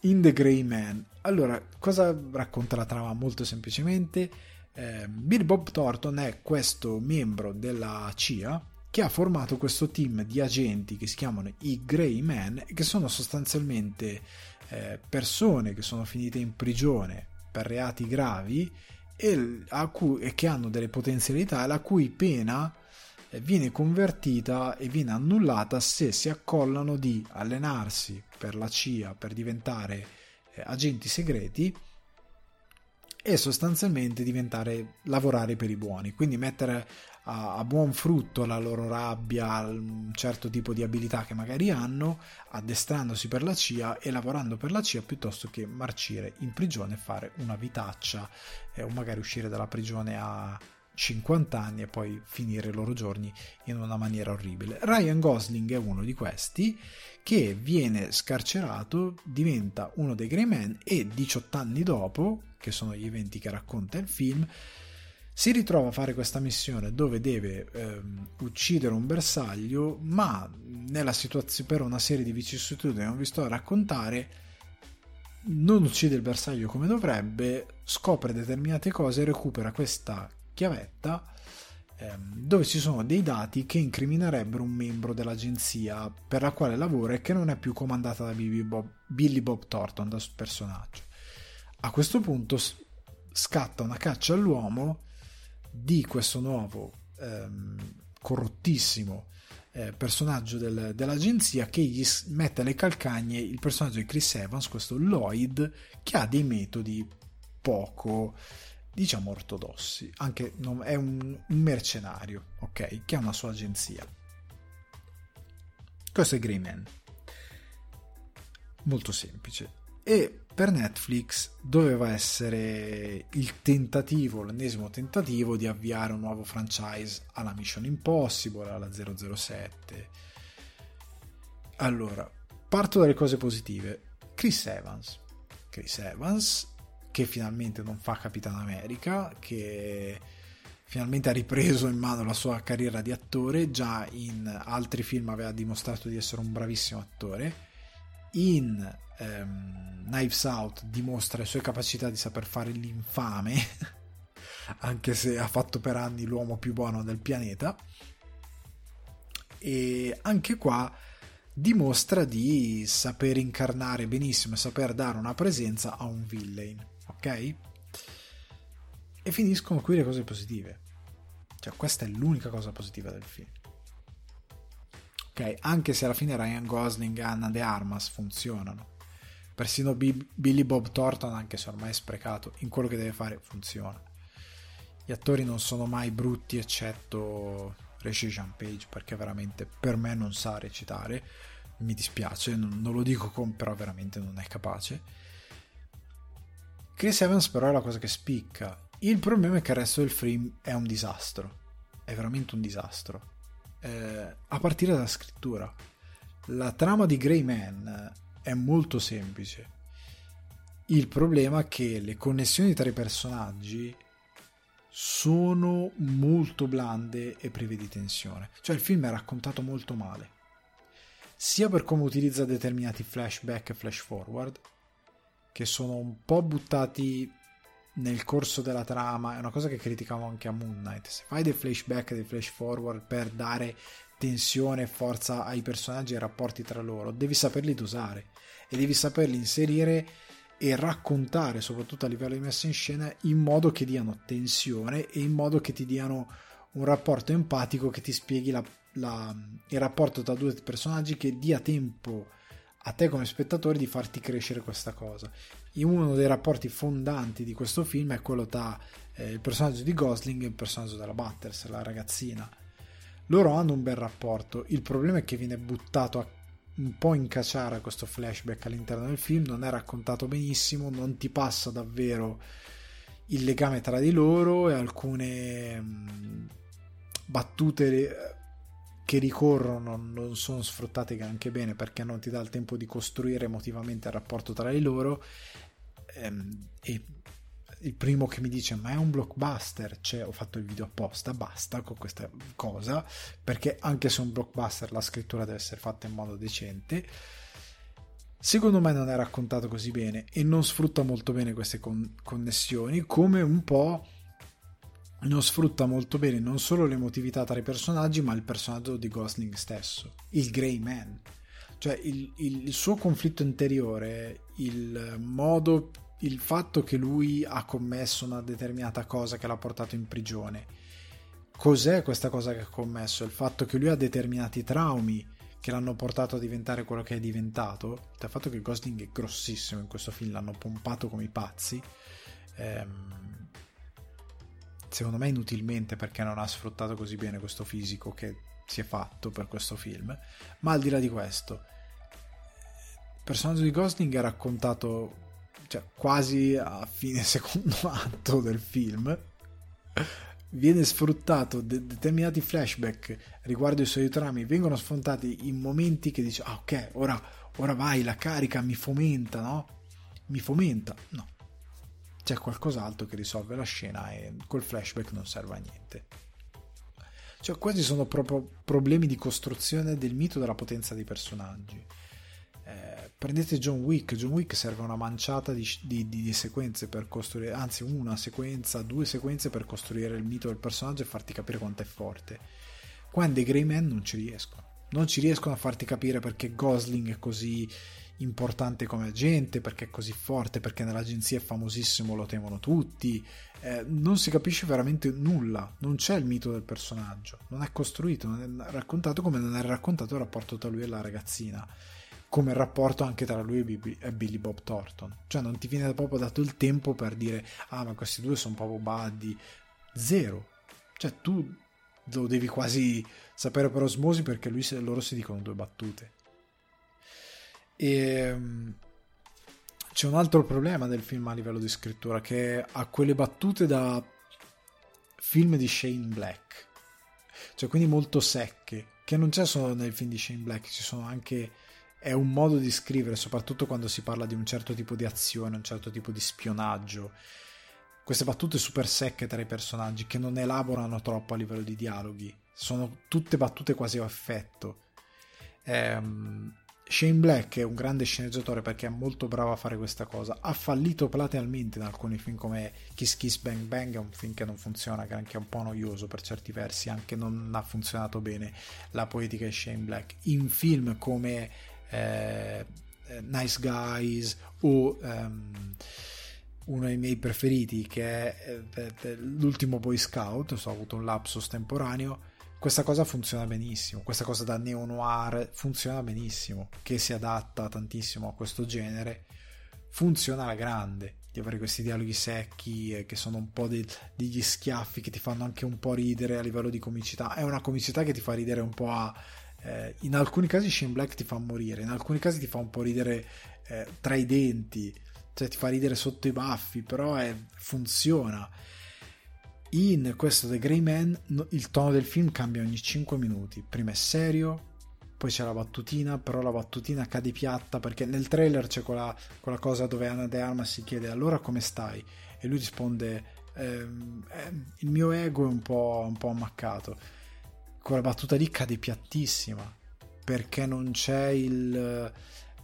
Speaker 1: in The Grey Man. Allora, cosa racconta la trama? Molto semplicemente, eh, Bill Bob Thornton è questo membro della CIA che ha formato questo team di agenti che si chiamano i Grey Men che sono sostanzialmente eh, persone che sono finite in prigione per reati gravi e, cui, e che hanno delle potenzialità la cui pena eh, viene convertita e viene annullata se si accollano di allenarsi per la CIA per diventare eh, agenti segreti e sostanzialmente diventare lavorare per i buoni, quindi mettere a, a, buon frutto la loro rabbia, un certo tipo di abilità che magari hanno, addestrandosi per la CIA e lavorando per la CIA piuttosto che marcire in prigione e fare una vitaccia eh, o magari uscire dalla prigione a 50 anni e poi finire i loro giorni in una maniera orribile. Ryan Gosling è uno di questi che viene scarcerato, diventa uno dei Grey Men e 18 anni dopo, che sono gli eventi che racconta il film, si ritrova a fare questa missione dove deve ehm, uccidere un bersaglio, ma nella situazione per una serie di vicissitudini non vi sto a raccontare, non uccide il bersaglio come dovrebbe, scopre determinate cose, recupera questa chiavetta ehm, dove ci sono dei dati che incriminerebbero un membro dell'agenzia per la quale lavora e che non è più comandata da Billy Bob, Billy Bob Thornton, da personaggio. A questo punto scatta una caccia all'uomo di questo nuovo ehm, corrottissimo eh, personaggio del, dell'agenzia che gli mette alle calcagne il personaggio di Chris Evans, questo Lloyd, che ha dei metodi poco diciamo ortodossi, anche non, è un, un mercenario, ok, che ha una sua agenzia. Questo è Greyman. Molto semplice e per Netflix doveva essere il tentativo, l'ennesimo tentativo di avviare un nuovo franchise alla Mission Impossible, alla 007. Allora, parto dalle cose positive. Chris Evans. Chris Evans che finalmente non fa Capitan America, che finalmente ha ripreso in mano la sua carriera di attore, già in altri film aveva dimostrato di essere un bravissimo attore. In ehm, Knives Out dimostra le sue capacità di saper fare l'infame, anche se ha fatto per anni l'uomo più buono del pianeta. E anche qua dimostra di saper incarnare benissimo e saper dare una presenza a un villain, ok? E finiscono qui le cose positive. Cioè, questa è l'unica cosa positiva del film. Ok, anche se alla fine Ryan Gosling e Anna De Armas funzionano persino B- Billy Bob Thornton, anche se ormai è sprecato, in quello che deve fare funziona. Gli attori non sono mai brutti, eccetto Rishi Jean Page, perché veramente per me non sa recitare. Mi dispiace, non, non lo dico con, però veramente non è capace. Chris Evans però è la cosa che spicca. Il problema è che il resto del film è un disastro. È veramente un disastro. Eh, a partire dalla scrittura. La trama di Grey Man è molto semplice. Il problema è che le connessioni tra i personaggi sono molto blande e prive di tensione. Cioè il film è raccontato molto male. Sia per come utilizza determinati flashback e flash forward, che sono un po' buttati nel corso della trama, è una cosa che criticavo anche a Moon Knight. Se fai dei flashback e dei flash forward per dare tensione e forza ai personaggi e ai rapporti tra loro, devi saperli dosare e devi saperli inserire e raccontare, soprattutto a livello di messa in scena, in modo che diano tensione e in modo che ti diano un rapporto empatico che ti spieghi la, la, il rapporto tra due personaggi che dia tempo a te come spettatore di farti crescere questa cosa. In uno dei rapporti fondanti di questo film è quello tra eh, il personaggio di Gosling e il personaggio della Butters, la ragazzina loro hanno un bel rapporto, il problema è che viene buttato a un po' in cacciara questo flashback all'interno del film, non è raccontato benissimo, non ti passa davvero il legame tra di loro e alcune mh, battute che ricorrono non sono sfruttate anche bene perché non ti dà il tempo di costruire emotivamente il rapporto tra di loro ehm, e il primo che mi dice ma è un blockbuster, cioè ho fatto il video apposta, basta con questa cosa, perché anche se è un blockbuster la scrittura deve essere fatta in modo decente. Secondo me non è raccontato così bene e non sfrutta molto bene queste con- connessioni, come un po' non sfrutta molto bene non solo l'emotività tra i personaggi, ma il personaggio di Gosling stesso, il Grey Man. Cioè il, il, il suo conflitto interiore, il modo il fatto che lui ha commesso una determinata cosa che l'ha portato in prigione. Cos'è questa cosa che ha commesso? Il fatto che lui ha determinati traumi che l'hanno portato a diventare quello che è diventato. Il fatto che Gosling è grossissimo in questo film, l'hanno pompato come i pazzi. Ehm, secondo me inutilmente perché non ha sfruttato così bene questo fisico che si è fatto per questo film. Ma al di là di questo, il personaggio di Gosling è raccontato cioè quasi a fine secondo atto del film, viene sfruttato de- determinati flashback riguardo i suoi trami vengono sfruttati in momenti che dice ah ok ora, ora vai la carica mi fomenta no mi fomenta no c'è qualcos'altro che risolve la scena e col flashback non serve a niente. Cioè, questi sono proprio problemi di costruzione del mito della potenza dei personaggi. Eh, prendete John Wick, John Wick serve una manciata di, di, di, sequenze per costruire, anzi una sequenza, due sequenze per costruire il mito del personaggio e farti capire quanto è forte. Qua in The Grey Man non ci riescono. Non ci riescono a farti capire perché Gosling è così importante come agente, perché è così forte, perché nell'agenzia è famosissimo, lo temono tutti. Eh, non si capisce veramente nulla, non c'è il mito del personaggio, non è costruito, non è raccontato come non è raccontato il rapporto tra lui e la ragazzina, come il rapporto anche tra lui e Billy Bob Thornton. Cioè non ti viene proprio dato il tempo per dire, ah ma questi due sono proprio buddy. Zero. Cioè tu lo devi quasi sapere per osmosi perché lui, loro si dicono due battute. E ehm, c'è un altro problema del film a livello di scrittura che ha quelle battute da film di Shane Black, cioè quindi molto secche, che non c'è solo nel film di Shane Black, ci sono anche è un modo di scrivere, soprattutto quando si parla di un certo tipo di azione, un certo tipo di spionaggio. Queste battute super secche tra i personaggi che non elaborano troppo a livello di dialoghi, sono tutte battute quasi a effetto. Ehm, Shane Black è un grande sceneggiatore perché è molto bravo a fare questa cosa. Ha fallito platealmente in alcuni film come Kiss Kiss Bang Bang, è un film che non funziona, che anche è un po' noioso per certi versi, anche non ha funzionato bene la poetica di Shane Black. In film come eh, Nice Guys o um, uno dei miei preferiti che è eh, l'ultimo Boy Scout, so, ho avuto un lapsus temporaneo questa cosa funziona benissimo, questa cosa da neo noir funziona benissimo, che si adatta tantissimo a questo genere, funziona alla grande, di avere questi dialoghi secchi eh, che sono un po' de- degli schiaffi che ti fanno anche un po' ridere a livello di comicità, è una comicità che ti fa ridere un po' a... Eh, in alcuni casi Shane Black ti fa morire, in alcuni casi ti fa un po' ridere eh, tra i denti, cioè ti fa ridere sotto i baffi, però è, funziona in questo The Grey Man il tono del film cambia ogni 5 minuti. Prima è serio, poi c'è la battutina, però la battutina cade piatta perché nel trailer c'è quella, quella cosa dove Anna De Armas si chiede allora come stai? E lui risponde ehm, eh, il mio ego è un po', un po' ammaccato. Quella battuta lì cade piattissima perché non c'è il...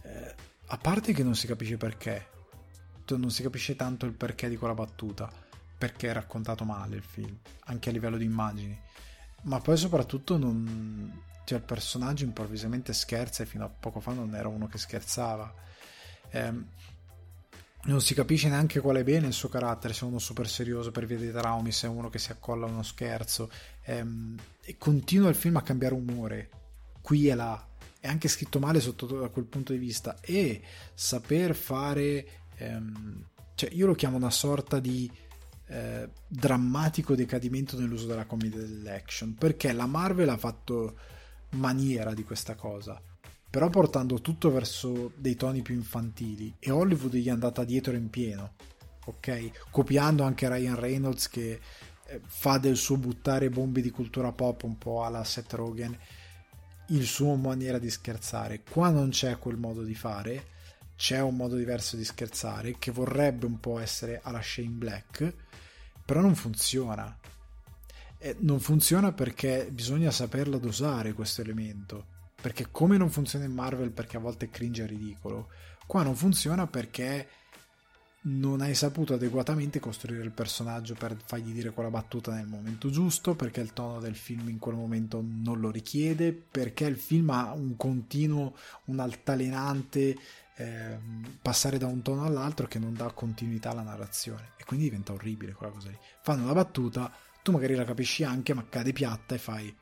Speaker 1: Eh, a parte che non si capisce perché, non si capisce tanto il perché di quella battuta perché è raccontato male il film, anche a livello di immagini. Ma poi soprattutto non... cioè, il personaggio improvvisamente scherza e fino a poco fa non era uno che scherzava. Eh, non si capisce neanche qual è bene il suo carattere, se è uno super serioso per via dei traumi, se è uno che si accolla a uno scherzo. Eh, e continua il film a cambiare umore, qui e là. È anche scritto male sotto da quel punto di vista. E saper fare... Ehm, cioè, io lo chiamo una sorta di eh, drammatico decadimento nell'uso della commedia dell'action perché la Marvel ha fatto maniera di questa cosa però portando tutto verso dei toni più infantili e Hollywood gli è andata dietro in pieno ok copiando anche Ryan Reynolds che eh, fa del suo buttare bombe di cultura pop un po' alla Seth Rogen il suo maniera di scherzare qua non c'è quel modo di fare c'è un modo diverso di scherzare che vorrebbe un po' essere alla Shane Black però non funziona. E non funziona perché bisogna saperla dosare questo elemento. Perché come non funziona in Marvel perché a volte cringe e ridicolo, qua non funziona perché non hai saputo adeguatamente costruire il personaggio per fargli dire quella battuta nel momento giusto, perché il tono del film in quel momento non lo richiede, perché il film ha un continuo, un altalenante eh, passare da un tono all'altro che non dà continuità alla narrazione e quindi diventa orribile quella cosa lì. Fanno la battuta, tu magari la capisci anche, ma cade piatta e fai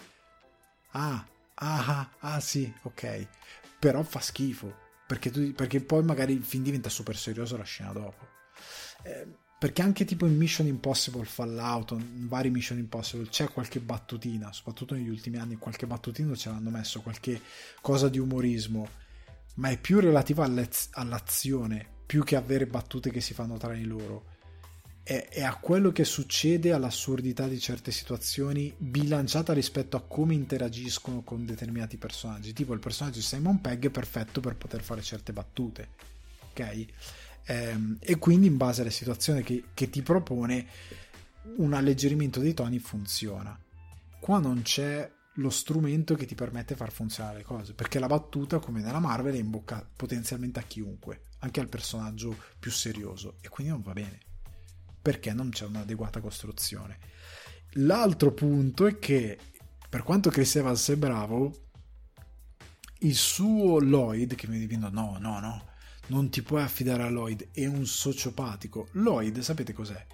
Speaker 1: ah, ah, ah, sì, ok, però fa schifo perché, tu, perché poi magari il film diventa super serioso la scena dopo. Eh, perché anche tipo in Mission Impossible Fallout, in vari Mission Impossible c'è qualche battutina, soprattutto negli ultimi anni qualche battutina ce l'hanno messo, qualche cosa di umorismo ma è più relativa all'azione più che avere battute che si fanno tra di loro. È, è, a quello che succede all'assurdità di certe situazioni bilanciata rispetto a come interagiscono con determinati personaggi. Tipo il personaggio di Simon Pegg è perfetto per poter fare certe battute. Ok? ehm, e quindi in base alla situazione che, che ti propone un alleggerimento dei toni funziona. Qua non c'è lo strumento che ti permette di far funzionare le cose, perché la battuta, come nella Marvel, è in bocca potenzialmente a chiunque, anche al personaggio più serioso, e quindi non va bene, perché non c'è un'adeguata costruzione. L'altro punto è che, per quanto Chris Evans è bravo, il suo Lloyd, che mi diventa no, no, no, non ti puoi affidare a Lloyd, è un sociopatico. Lloyd, sapete cos'è?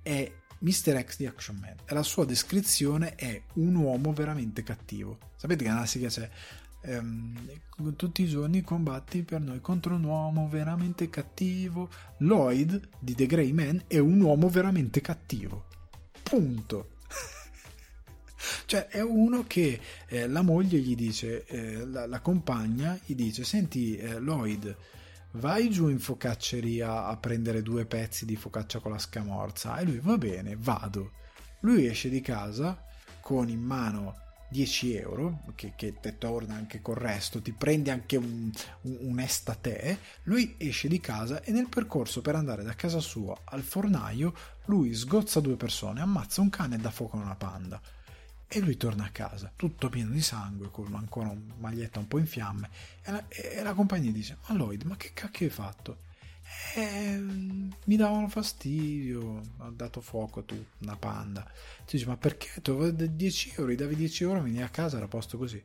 Speaker 1: È Mr. X di Action Man la sua descrizione è un uomo veramente cattivo. Sapete che nella sigla c'è ehm, tutti i giorni combatti per noi contro un uomo veramente cattivo. Lloyd di The Grey Man è un uomo veramente cattivo. Punto. cioè è uno che eh, la moglie gli dice, eh, la, la, compagna gli dice, senti eh, Lloyd, vai giù in focacceria a prendere due pezzi di focaccia con la scamorza e lui va bene, vado. Lui esce di casa con in mano 10 euro, che, che te torna anche col resto, ti prendi anche un, un, un estate, lui esce di casa e nel percorso per andare da casa sua al fornaio, lui sgozza due persone, ammazza un cane e dà fuoco a una panda. E lui torna a casa tutto pieno di sangue con ancora una maglietta un po' in fiamme e la, e la compagnia dice ma Lloyd ma che cacchio hai fatto eh, mi davano fastidio ha dato fuoco tu una panda. Tu dici ma perché? Tu avevi 10 euro davi 10 euro vieni a casa era a posto così.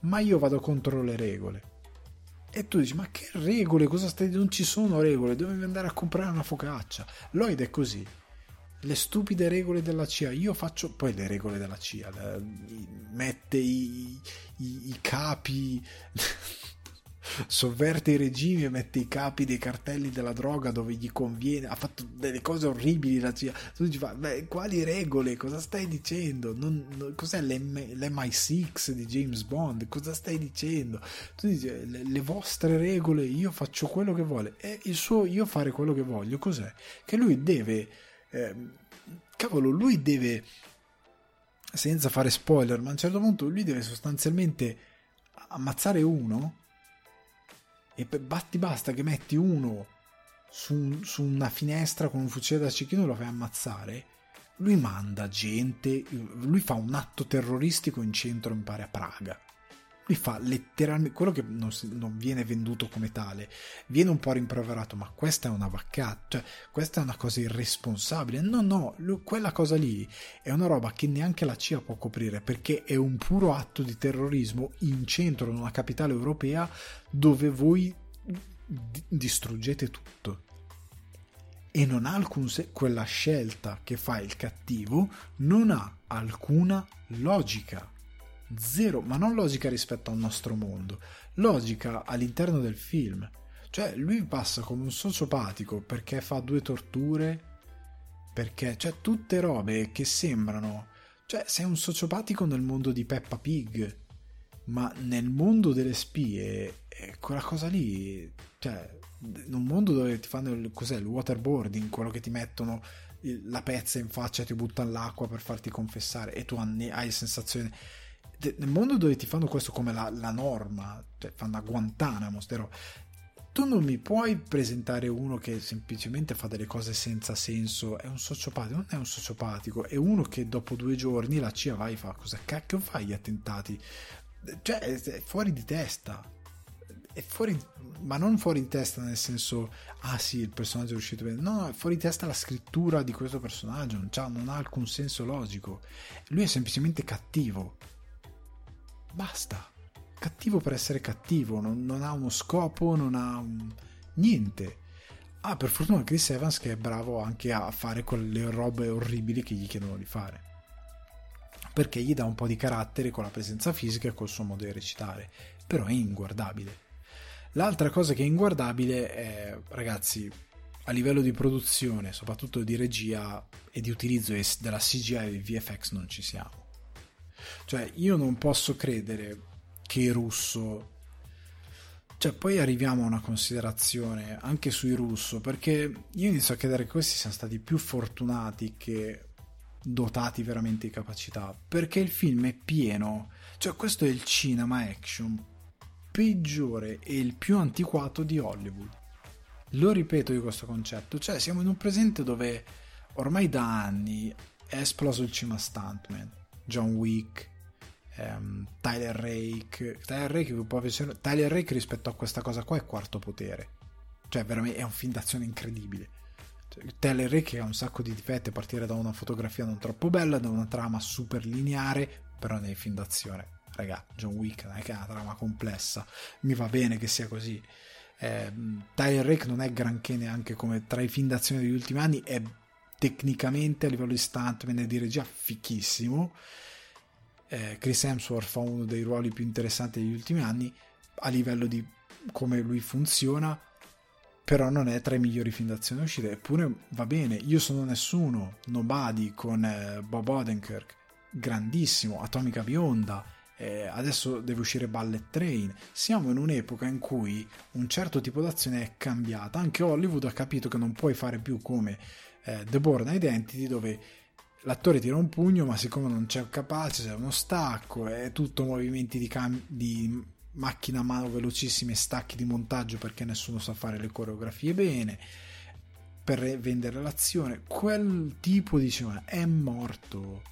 Speaker 1: Ma io vado contro le regole. E tu dici ma che regole? Cosa stai non ci sono regole dovevi andare a comprare una focaccia. Lloyd è così. Le stupide regole della CIA. Io faccio poi le regole della CIA, mette i, i, i capi, sovverte i regimi e mette i capi dei cartelli della droga dove gli conviene. Ha fatto delle cose orribili la CIA. Tu dici, beh, quali regole? Cosa stai dicendo? Non, non, cos'è l'M, l'MI6 di James Bond? Cosa stai dicendo? Tu dici, le, le vostre regole, io faccio quello che vuole. E il suo io fare quello che voglio, cos'è? Che lui deve eh, cavolo, lui deve, senza fare spoiler, ma a un certo punto lui deve sostanzialmente ammazzare uno e batti basta che metti uno su, su una finestra con un fucile da cecchino e lo fai ammazzare. Lui manda gente, lui fa un atto terroristico in centro, mi pare, a Praga lui fa letteralmente quello che non, non, viene venduto come tale, viene un po' rimproverato, ma questa è una vaccata, cioè questa è una cosa irresponsabile. No, no, lui, quella cosa lì è una roba che neanche la CIA può coprire perché è un puro atto di terrorismo in centro, in una capitale europea dove voi d- distruggete tutto. E non ha alcun se- quella scelta che fa il cattivo non ha alcuna logica Zero, ma non logica rispetto al nostro mondo, logica all'interno del film. Cioè, lui passa come un sociopatico perché fa due torture, perché, cioè, tutte robe che sembrano... Cioè, sei un sociopatico nel mondo di Peppa Pig, ma nel mondo delle spie, quella cosa lì, cioè, in un mondo dove ti fanno il, cos'è, il waterboarding, quello che ti mettono la pezza in faccia e ti buttano l'acqua per farti confessare e tu hai, sensazione nel mondo dove ti fanno questo come la, la norma, cioè fanno a Guantanamo, stero, tu non mi puoi presentare uno che semplicemente fa delle cose senza senso, è un sociopatico, non è un sociopatico, è uno che dopo due giorni la CIA va e fa cosa cacchio fai gli attentati? Cioè è fuori di testa, è fuori, ma non fuori di testa nel senso, ah sì, il personaggio è riuscito bene, no, è fuori di testa la scrittura di questo personaggio, non, non ha alcun senso logico, lui è semplicemente cattivo Basta. Cattivo per essere cattivo, non, non ha uno scopo, non ha un... niente. Ah, per fortuna Chris Evans che è bravo anche a fare quelle robe orribili che gli chiedono di fare. Perché gli dà un po' di carattere con la presenza fisica e col suo modo di recitare. Però è inguardabile. L'altra cosa che è inguardabile è, ragazzi, a livello di produzione, soprattutto di regia e di utilizzo della CGI e VFX non ci siamo. Cioè, io non posso credere che russo. Cioè, poi arriviamo a una considerazione anche sui russo, perché io inizio a credere che questi siano stati più fortunati che dotati veramente di capacità, perché il film è pieno, cioè questo è il cinema action peggiore e il più antiquato di Hollywood. lo ripeto io questo concetto, cioè siamo in un presente dove ormai da anni è esploso il cinema stuntman, John Wick, um, Tyler Rake, Tyler Rake, piacere, Tyler Rake rispetto a questa cosa qua è quarto potere, cioè veramente è un film d'azione incredibile. Cioè, Tyler Rake ha un sacco di difetti a partire da una fotografia non troppo bella, da una trama super lineare, però nei film d'azione, raga, John Wick non è che è una trama complessa, mi va bene che sia così. Eh, Tyler Rake non è granché neanche come tra i film d'azione degli ultimi anni, è tecnicamente a livello di stuntman e di regia fichissimo. Eh, Chris Hemsworth fa uno dei ruoli più interessanti degli ultimi anni a livello di come lui funziona però non è tra i migliori film d'azione usciti eppure va bene. Io sono nessuno Nobody con eh, Bob Odenkirk grandissimo Atomica Bionda eh, adesso deve uscire Ballet Train. Siamo in un'epoca in cui un certo tipo d'azione è cambiata. Anche Hollywood ha capito che non puoi fare più come eh, The Born Identity dove l'attore tira un pugno ma siccome non c'è capace c'è uno stacco è tutto movimenti di, cam- di macchina a mano velocissime stacchi di montaggio perché nessuno sa fare le coreografie bene per vendere l'azione. Quel tipo di cinema è morto.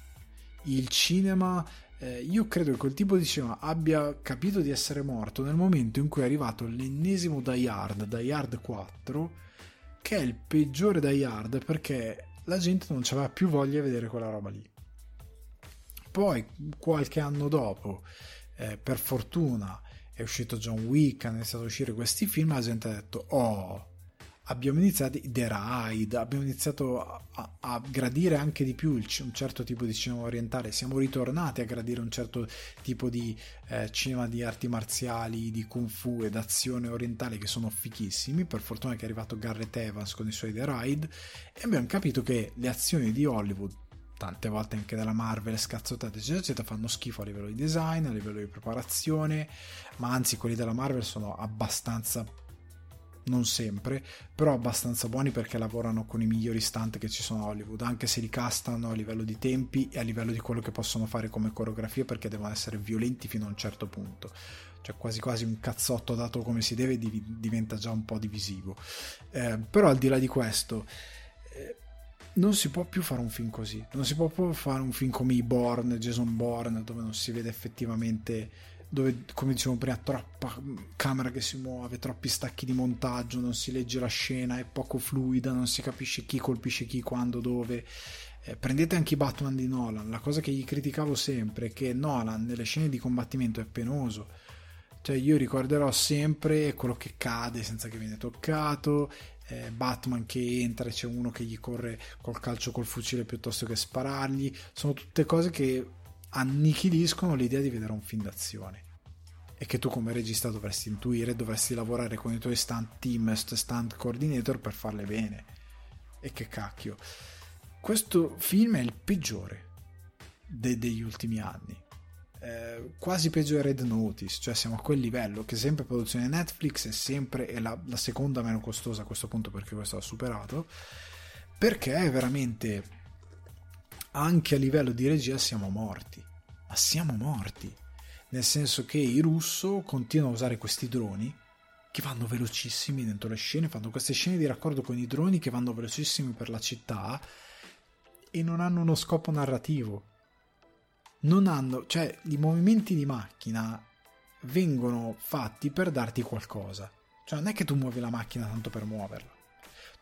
Speaker 1: Il cinema eh, io credo che quel tipo di cinema abbia capito di essere morto nel momento in cui è arrivato l'ennesimo Die Hard Die Hard 4 che è il peggiore Die Hard perché la gente non aveva più voglia di vedere quella roba lì. Poi, qualche anno dopo, eh, per fortuna, è uscito John Wick, hanno iniziato a uscire questi film, la gente ha detto, oh, abbiamo iniziato The Ride, abbiamo iniziato a, a, gradire anche di più un certo tipo di cinema orientale, siamo ritornati a gradire un certo tipo di eh, cinema di arti marziali, di kung fu ed azione orientale che sono fichissimi, per fortuna che è arrivato Garrett Evans con i suoi The Ride. E abbiamo capito che le azioni di Hollywood tante volte anche della Marvel scazzottate eccetera eccetera fanno schifo a livello di design a livello di preparazione. Ma anzi quelli della Marvel sono abbastanza non sempre, però abbastanza buoni perché lavorano con i migliori stunt che ci sono a Hollywood, anche se li castano a livello di tempi e a livello di quello che possono fare come coreografia perché devono essere violenti fino a un certo punto. Cioè quasi quasi un cazzotto dato come si deve diventa già un po' divisivo. Eh, però al di là di questo... Eh, non si può più fare un film così, non si può più fare un film come i Bourne, Jason Bourne, dove non si vede effettivamente dove, come dicevo prima, troppa camera che si muove, troppi stacchi di montaggio, non si legge la scena, è poco fluida, non si capisce chi colpisce chi, quando, dove. Eh, prendete anche i Batman di Nolan, la cosa che gli criticavo sempre è che Nolan nelle scene di combattimento è penoso. Cioè io ricorderò sempre quello che cade senza che viene toccato, eh, Batman che entra e c'è uno che gli corre col calcio col fucile piuttosto che sparargli. Sono tutte cose che annichiliscono l'idea di vedere un film d'azione e che tu come regista dovresti intuire, dovresti lavorare con i tuoi stunt team stunt coordinator per farle bene. E che cacchio. Questo film è il peggiore de- degli ultimi anni. Eh, quasi peggio di Red Notice, cioè siamo a quel livello che sempre produzione Netflix è sempre è la, la seconda meno costosa a questo punto perché questo ha superato, perché veramente anche a livello di regia siamo morti. Ma siamo morti. Nel senso che i russo continuano a usare questi droni che vanno velocissimi dentro le scene, fanno queste scene di raccordo con i droni che vanno velocissimi per la città e non hanno uno scopo narrativo. Non hanno, cioè, i movimenti di macchina vengono fatti per darti qualcosa. Cioè, non è che tu muovi la macchina tanto per muoverla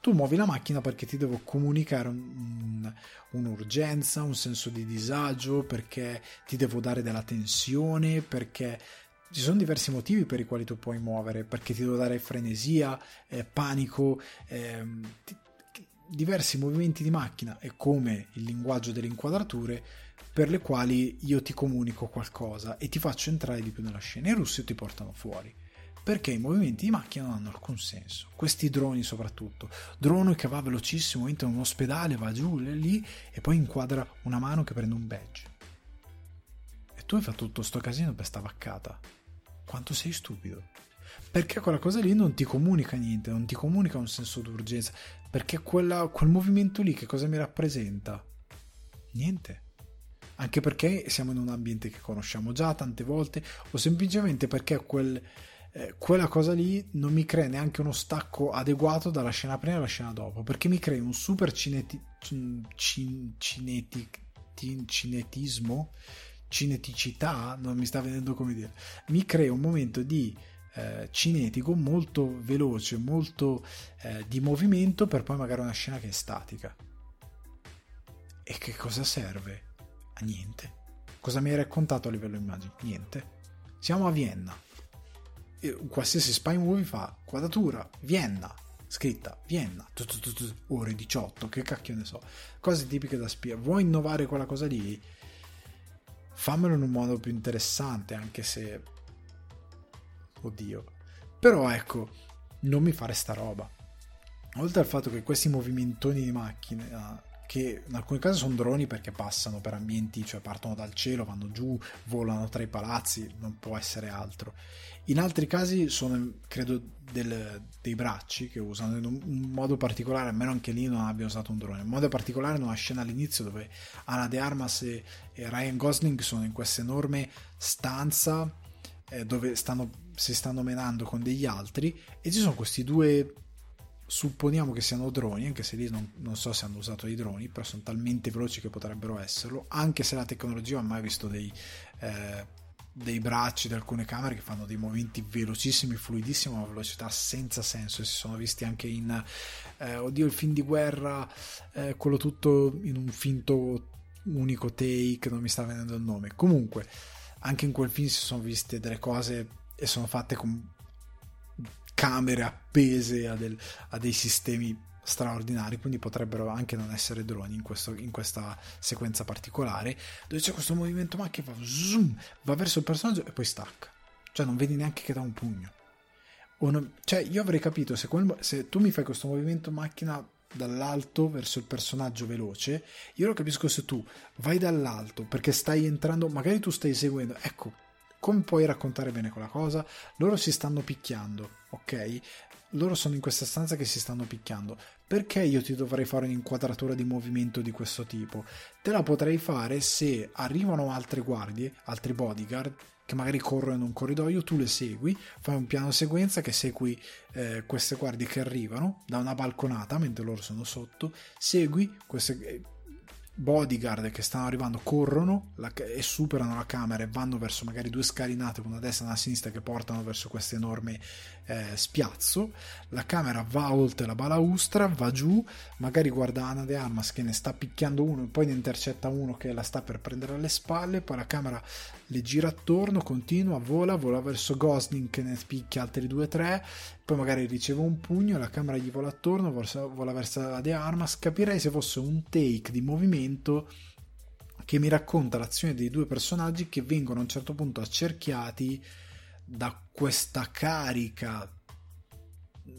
Speaker 1: tu muovi la macchina perché ti devo comunicare un, un'urgenza, un senso di disagio, perché ti devo dare della tensione, perché ci sono diversi motivi per i quali tu puoi muovere, perché ti devo dare frenesia, eh, panico, eh, ti, diversi movimenti di macchina e come il linguaggio delle inquadrature per le quali io ti comunico qualcosa e ti faccio entrare di più nella scena. I russi ti portano fuori perché i movimenti di macchina non hanno alcun senso. Questi droni soprattutto. Drone che va velocissimo, entra in un ospedale, va giù, lì e poi inquadra una mano che prende un badge. E tu hai fatto tutto sto casino per sta vaccata. Quanto sei stupido. Perché quella cosa lì non ti comunica niente, non ti comunica un senso d'urgenza. Perché quella, quel movimento lì che cosa mi rappresenta? Niente anche perché siamo in un ambiente che conosciamo già tante volte o semplicemente perché quel, eh, quella cosa lì non mi crea neanche uno stacco adeguato dalla scena prima alla scena dopo, perché mi crea un super cineti, cin, cineti, cinetismo, cineticità, non mi sta venendo come dire, mi crea un momento di eh, cinetico molto veloce, molto eh, di movimento per poi magari una scena che è statica. E che cosa serve? A niente. Cosa mi hai raccontato a livello immagine? Niente. Siamo a Vienna. Qualsiasi spy movie fa quadratura Vienna, scritta Vienna, ore 18, che cacchio ne so. Cose tipiche da spia. Vuoi innovare quella cosa lì? Fammelo in un modo più interessante, anche se oddio. Però ecco, non mi fare sta roba. Oltre al fatto che questi movimentoni di macchine, ah, che in alcuni casi sono droni perché passano per ambienti, cioè partono dal cielo, vanno giù, volano tra i palazzi, non può essere altro. In altri casi sono, credo, del, dei bracci che usano in un, modo particolare, almeno anche lì non abbia usato un drone. In modo particolare in una scena all'inizio dove Ana De Armas e, e Ryan Gosling sono in questa enorme stanza eh, dove stanno, si stanno menando con degli altri e ci sono questi due supponiamo che siano droni, anche se lì non, non, so se hanno usato dei droni, però sono talmente veloci che potrebbero esserlo, anche se la tecnologia ha mai visto dei, eh, dei bracci di alcune camere che fanno dei movimenti velocissimi, fluidissimi, a una velocità senza senso, e si sono visti anche in, eh, oddio, il film di guerra, eh, quello tutto in un finto unico take, non mi sta venendo il nome, comunque anche in quel film si sono viste delle cose e sono fatte con camere appese a, del, a dei sistemi straordinari, quindi potrebbero anche non essere droni in, questo, in, questa sequenza particolare, dove c'è questo movimento macchina che fa zoom, va verso il personaggio e poi stacca. Cioè non vedi neanche che dà un pugno. Non, cioè io avrei capito se, quel, se tu mi fai questo movimento macchina dall'alto verso il personaggio veloce, io lo capisco se tu vai dall'alto perché stai entrando, magari tu stai seguendo, ecco, come puoi raccontare bene quella cosa? Loro si stanno picchiando, ok? Loro sono in questa stanza che si stanno picchiando. Perché io ti dovrei fare un'inquadratura di movimento di questo tipo? Te la potrei fare se arrivano altre guardie, altri bodyguard, che magari corrono in un corridoio, tu le segui, fai un piano sequenza che segui eh, queste guardie che arrivano da una balconata mentre loro sono sotto, segui queste eh, bodyguard che stanno arrivando corrono la, e superano la camera e vanno verso magari due scalinate, una a destra e una a sinistra che portano verso questo enorme eh, spiazzo. La camera va oltre la balaustra, va giù, magari guarda Ana De Armas che ne sta picchiando uno e poi ne intercetta uno che la sta per prendere alle spalle, poi la camera le gira attorno, continua, vola, vola verso Gosling che ne picchia altri due o tre, poi magari riceve un pugno, la camera gli vola attorno, vola verso la De Armas, capirei se fosse un take di movimento che mi racconta l'azione dei due personaggi che vengono a un certo punto accerchiati da questa carica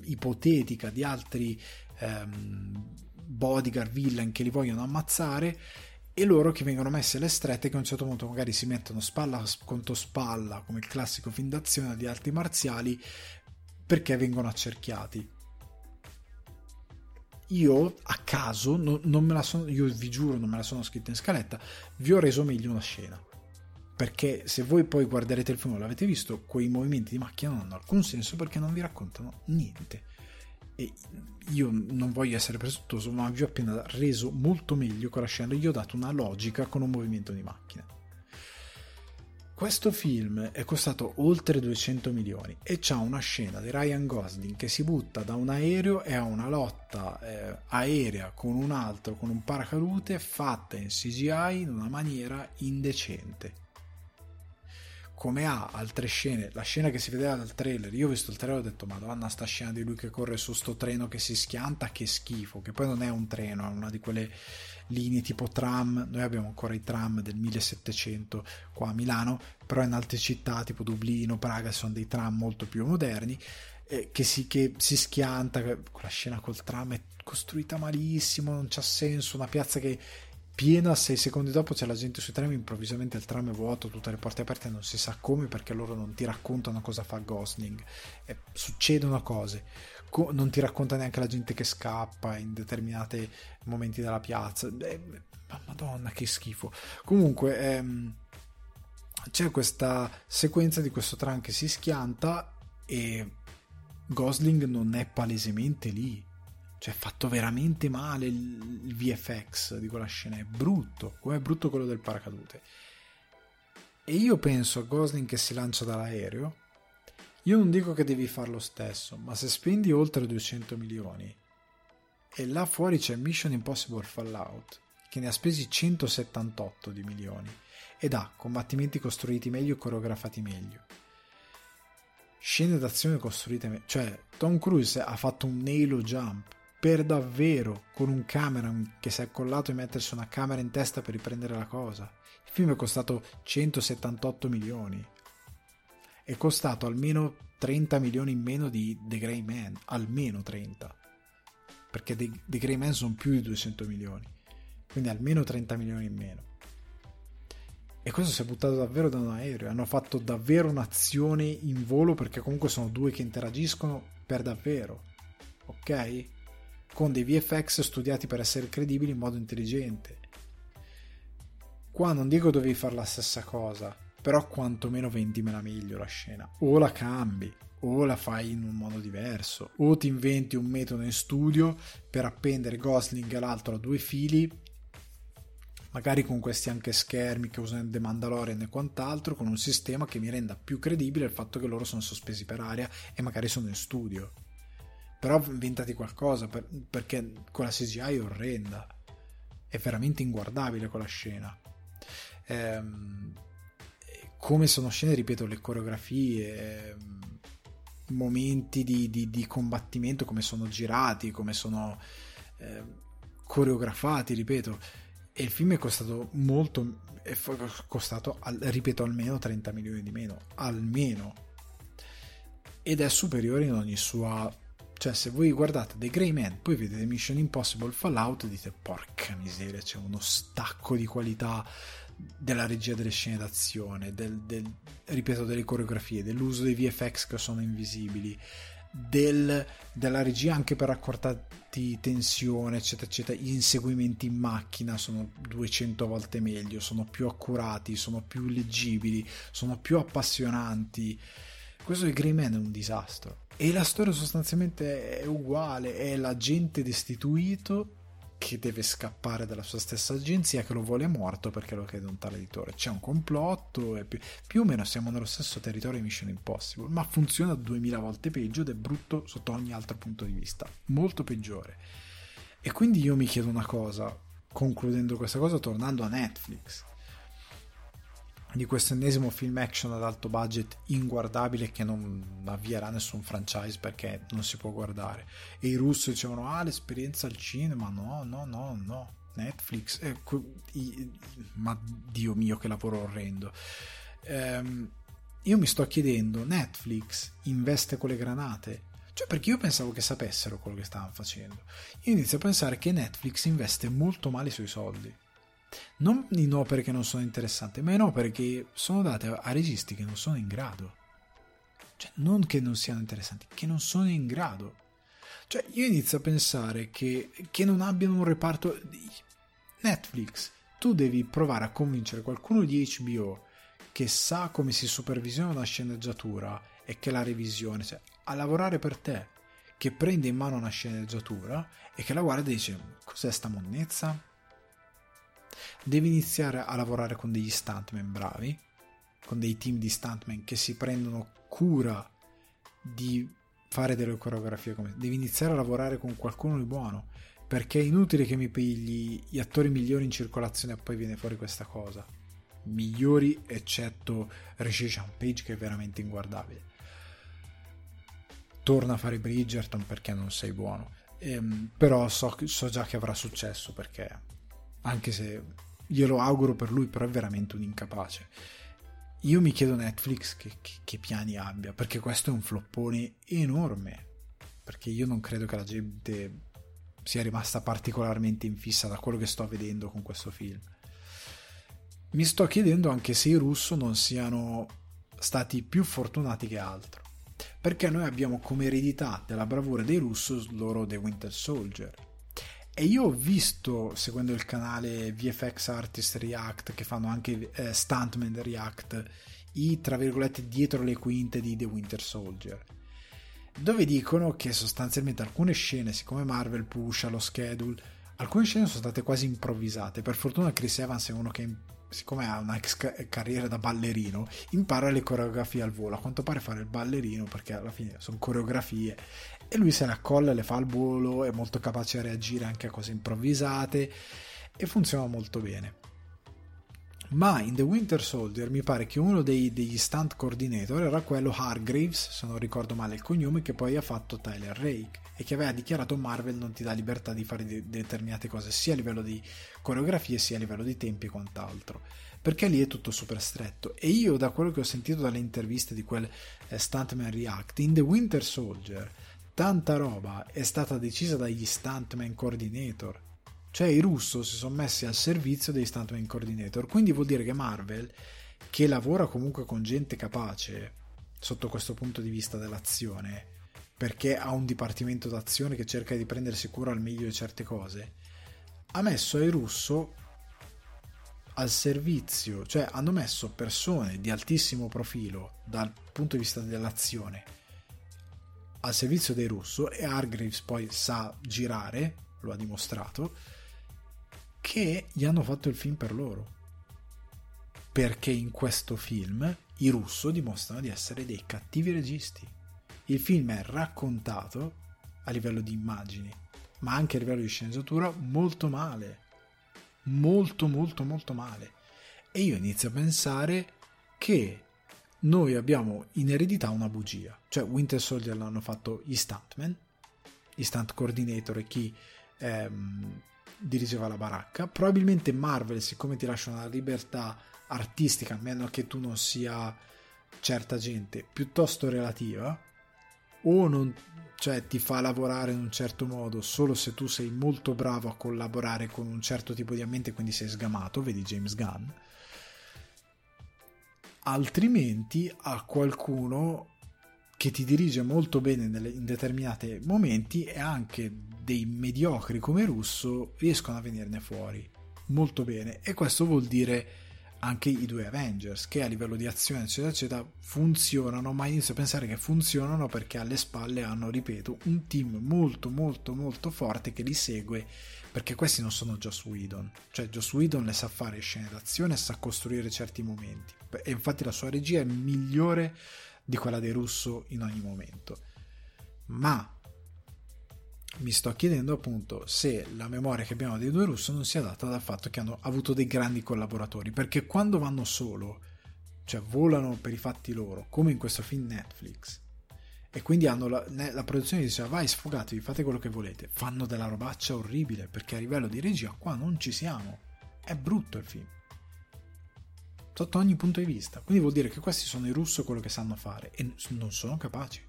Speaker 1: ipotetica di altri ehm, bodyguard villain che li vogliono ammazzare e loro che vengono messi alle strette che a un certo punto magari si mettono spalla contro spalla come il classico film d'azione di arti marziali perché vengono accerchiati. Io a caso non, non me la sono io vi giuro non me la sono scritta in scaletta vi ho reso meglio una scena perché se voi poi guarderete il film e l'avete visto quei movimenti di macchina non hanno alcun senso perché non vi raccontano niente. E io non voglio essere presuntuoso ma vi ho appena reso molto meglio con la scena gli ho dato una logica con un movimento di macchina. Questo film è costato oltre 200 milioni e c'ha una scena di Ryan Gosling che si butta da un aereo e ha una lotta eh, aerea con un altro con un paracadute fatta in CGI in una maniera indecente come ha altre scene, la scena che si vedeva dal trailer, io ho visto il trailer e ho detto madonna sta scena di lui che corre su sto treno che si schianta, che schifo, che poi non è un treno, è una di quelle linee tipo tram, noi abbiamo ancora i tram del 1700 qua a Milano, però in altre città tipo Dublino, Praga sono dei tram molto più moderni, eh, che, si, che si schianta, quella scena col tram è costruita malissimo, non c'ha senso, una piazza che piena, sei secondi dopo c'è la gente sui tram, improvvisamente il tram è vuoto, tutte le porte aperte, non si sa come perché loro non ti raccontano cosa fa Gosling, e succedono cose, Co- non ti racconta neanche la gente che scappa in determinati momenti della piazza, eh, madonna che schifo. Comunque ehm, c'è questa sequenza di questo tram che si schianta e Gosling non è palesemente lì. Cioè, è fatto veramente male il, VFX di quella scena. È brutto, come è brutto quello del paracadute. E io penso a Gosling che si lancia dall'aereo. Io non dico che devi fare lo stesso, ma se spendi oltre 200 milioni e là fuori c'è Mission Impossible Fallout, che ne ha spesi 178 di milioni ed ha combattimenti costruiti meglio e coreografati meglio scene d'azione costruite meglio. Cioè, Tom Cruise ha fatto un Halo Jump per davvero con un cameraman che si è accollato e mettersi una camera in testa per riprendere la cosa. Il film è costato 178 milioni. È costato almeno 30 milioni in meno di The Grey Man, almeno 30. Perché The, The Grey Man sono più di 200 milioni. Quindi almeno 30 milioni in meno. E questo si è buttato davvero da un aereo. Hanno fatto davvero un'azione in volo perché comunque sono due che interagiscono per davvero. Ok? Con dei VFX studiati per essere credibili in modo intelligente. Qua non dico dovevi fare la stessa cosa, però quantomeno vendimela meglio la scena. O la cambi, o la fai in un modo diverso, o ti inventi un metodo in studio per appendere Gosling e l'altro a due fili magari con questi anche schermi che usano The Mandalorian e quant'altro, con un sistema che mi renda più credibile il fatto che loro sono sospesi per aria e magari sono in studio. Però inventati qualcosa, per, perché quella CGI è orrenda, è veramente inguardabile quella scena. Ehm, come sono scene, ripeto, le coreografie, ehm, momenti di, di, di, combattimento, come sono girati, come sono eh, coreografati, ripeto. E il film è costato molto è costato ripeto almeno 30 milioni di meno almeno. Ed è superiore in ogni sua cioè se voi guardate The Grey Man poi vedete Mission Impossible Fallout dite porca miseria c'è uno stacco di qualità della regia delle scene d'azione del, del, ripeto delle coreografie dell'uso dei VFX che sono invisibili del, della regia anche per accortarti tensione eccetera eccetera gli inseguimenti in macchina sono 200 volte meglio sono più accurati sono più leggibili sono più appassionanti. Questo di Grey Man è un disastro e la storia sostanzialmente è uguale è l'agente destituito che deve scappare dalla sua stessa agenzia che lo vuole morto perché lo chiede un tale editore. C'è un complotto più, più, o meno siamo nello stesso territorio di Mission Impossible, ma funziona duemila volte peggio ed è brutto sotto ogni altro punto di vista, molto peggiore. E quindi io mi chiedo una cosa, concludendo questa cosa, tornando a Netflix di questo ennesimo film action ad alto budget inguardabile che non avvierà nessun franchise perché non si può guardare. E i russi dicevano ah l'esperienza al cinema no no no no Netflix. Eh, i, ma dio mio che lavoro orrendo. Ehm, io mi sto chiedendo Netflix investe con le granate? Cioè perché io pensavo che sapessero quello che stavano facendo. Io inizio a pensare che Netflix investe molto male sui soldi non in opere che non sono interessanti, ma in opere che sono date a registi che non sono in grado. Cioè, non che non siano interessanti, che non sono in grado. Cioè, io inizio a pensare che, che non abbiano un reparto di Netflix. Tu devi provare a convincere qualcuno di HBO che sa come si supervisiona una sceneggiatura e che la revisione, cioè a lavorare per te, che prende in mano una sceneggiatura e che la guarda e dice cos'è sta monnezza? Devi iniziare a lavorare con degli stuntman bravi, con dei team di stuntman che si prendono cura di fare delle coreografie come devi iniziare a lavorare con qualcuno di buono perché è inutile che mi pigli gli attori migliori in circolazione e poi viene fuori questa cosa. Migliori eccetto Rishi Page che è veramente inguardabile. Torna a fare Bridgerton perché non sei buono. Ehm, però so, so già che avrà successo perché anche se glielo auguro per lui, però è veramente un incapace. Io mi chiedo Netflix che, che, che, piani abbia, perché questo è un floppone enorme. Perché io non credo che la gente sia rimasta particolarmente infissa da quello che sto vedendo con questo film. Mi sto chiedendo anche se i russo non siano stati più fortunati che altro. Perché noi abbiamo come eredità della bravura dei russos loro The Winter Soldier e io ho visto, seguendo il canale VFX Artist React, che fanno anche eh, Stuntman React, i tra virgolette dietro le quinte di The Winter Soldier. dove dicono che sostanzialmente alcune scene, siccome Marvel pusha lo schedule, alcune scene sono state quasi improvvisate. Per fortuna Chris Evans è uno che siccome ha una carriera da ballerino, impara le coreografie al volo. A quanto pare fare il ballerino, perché alla fine sono coreografie, e lui se le accolla, le fa al volo, è molto capace a reagire anche a cose improvvisate e funziona molto bene. Ma in The Winter Soldier mi pare che uno dei, degli stunt coordinator era quello Hargreaves, se non ricordo male il cognome, che poi ha fatto Tyler Rake e che aveva dichiarato Marvel non ti dà libertà di fare de- determinate cose sia a livello di coreografie sia a livello di tempi e quant'altro perché lì è tutto super stretto e io da quello che ho sentito dalle interviste di quel eh, Stuntman React in The Winter Soldier tanta roba è stata decisa dagli Stuntman Coordinator. Cioè i russo si sono messi al servizio dei Stuntman Coordinator. Quindi vuol dire che Marvel che lavora comunque con gente capace sotto questo punto di vista dell'azione perché ha un dipartimento d'azione che cerca di prendersi cura al meglio di certe cose, ha messo ai russo al servizio, cioè hanno messo persone di altissimo profilo dal punto di vista dell'azione al servizio dei russo e Hargreaves poi sa girare, lo ha dimostrato, che gli hanno fatto il film per loro. Perché in questo film i russo dimostrano di essere dei cattivi registi il film è raccontato a livello di immagini, ma anche a livello di sceneggiatura molto male. Molto, molto, molto male. E io inizio a pensare che noi abbiamo in eredità una bugia. Cioè, Winter Soldier l'hanno fatto gli stuntmen, gli stunt coordinator e chi ehm, dirigeva la baracca. Probabilmente Marvel, siccome ti lascia una libertà artistica, a meno che tu non sia certa gente, piuttosto relativa, o non, cioè, ti fa lavorare in un certo modo solo se tu sei molto bravo a collaborare con un certo tipo di ambiente, quindi sei sgamato, vedi James Gunn, altrimenti a qualcuno che ti dirige molto bene in determinati momenti e anche dei mediocri come Russo riescono a venirne fuori molto bene. E questo vuol dire anche i due Avengers che a livello di azione eccetera eccetera funzionano ma inizio a pensare che funzionano perché alle spalle hanno ripeto un team molto molto molto forte che li segue perché questi non sono Joss Whedon. Cioè Joss Whedon le sa fare scene d'azione e sa costruire certi momenti. E infatti la sua regia è migliore di quella dei Russo in ogni momento. Ma mi sto chiedendo appunto se la memoria che abbiamo dei due russo non sia data dal fatto che hanno avuto dei grandi collaboratori, perché quando vanno solo, cioè volano per i fatti loro, come in questo film Netflix, e quindi hanno la, la produzione dice vai sfogatevi, fate quello che volete, fanno della robaccia orribile, perché a livello di regia qua non ci siamo, è brutto il film sotto ogni punto di vista. Quindi vuol dire che questi sono i russo quello che sanno fare e non sono capaci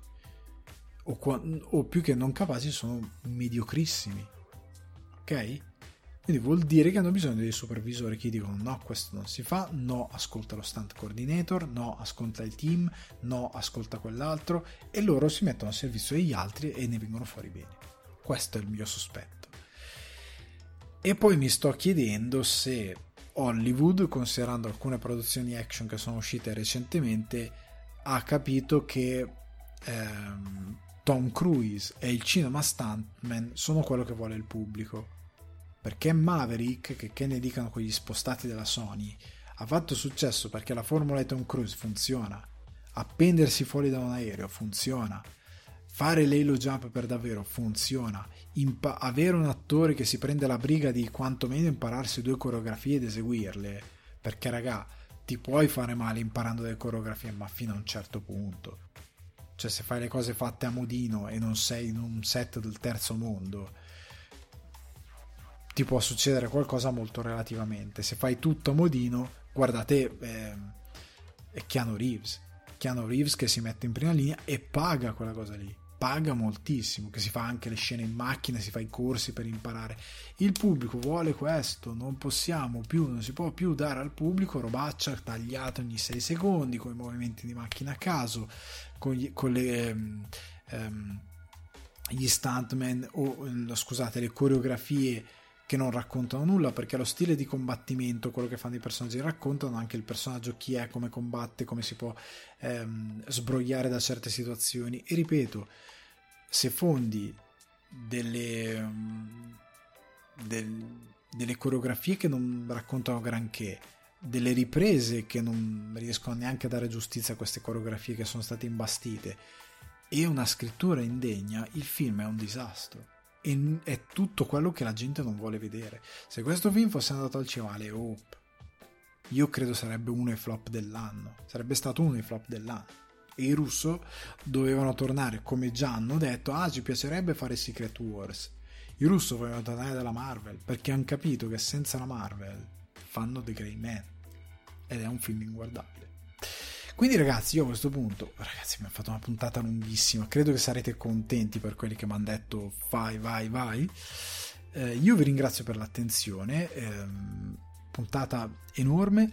Speaker 1: o, o più che non capaci sono mediocrissimi. Ok? Quindi vuol dire che hanno bisogno dei supervisori che dicono no, questo non si fa, no, ascolta lo stunt coordinator, no, ascolta il team, no, ascolta quell'altro e loro si mettono a servizio degli altri e ne vengono fuori bene. Questo è il mio sospetto. E poi mi sto chiedendo se Hollywood, considerando alcune produzioni action che sono uscite recentemente, ha capito che ehm, Tom Cruise e il cinema stuntman sono quello che vuole il pubblico. Perché Maverick, che, che ne dicano quegli spostati della Sony, ha fatto successo perché la formula di Tom Cruise funziona. Appendersi fuori da un aereo funziona. Fare l'halo jump per davvero funziona. Impa- avere un attore che si prende la briga di quantomeno impararsi due coreografie ed eseguirle. Perché, raga, ti puoi fare male imparando delle coreografie, ma fino a un certo punto. Cioè, se fai le cose fatte a modino e non sei in un set del terzo mondo, ti può succedere qualcosa molto relativamente. Se fai tutto a modino, guardate, eh, Keanu Reeves. Keanu Reeves che si mette in prima linea e paga quella cosa lì paga moltissimo, che si fa anche le scene in macchina, si fa i corsi per imparare. Il pubblico vuole questo, non possiamo più, non si può più dare al pubblico robaccia tagliata ogni 6 secondi con i movimenti di macchina a caso, con, gli, con le... Um, um, gli stuntman o scusate le coreografie che non raccontano nulla perché lo stile di combattimento, quello che fanno i personaggi, raccontano anche il personaggio chi è, come combatte, come si può ehm, sbrogliare da certe situazioni. E ripeto, se fondi delle, um, del, delle coreografie che non raccontano granché, delle riprese che non riescono neanche a dare giustizia a queste coreografie che sono state imbastite, e una scrittura indegna, il film è un disastro e è tutto quello che la gente non vuole vedere. Se questo film fosse andato al cinema alle Hope, io credo sarebbe uno dei flop dell'anno. Sarebbe stato uno dei flop dell'anno. E i russo dovevano tornare, come già hanno detto, ah ci piacerebbe fare Secret Wars. I russo volevano tornare dalla Marvel perché hanno capito che senza la Marvel fanno The Grey Man. Ed è un film inguardabile. Quindi ragazzi, io a questo punto, ragazzi, mi ha fatto una puntata lunghissima, credo che sarete contenti per quelli che mi hanno detto vai, vai, vai. Eh, io vi ringrazio per l'attenzione, eh, puntata enorme.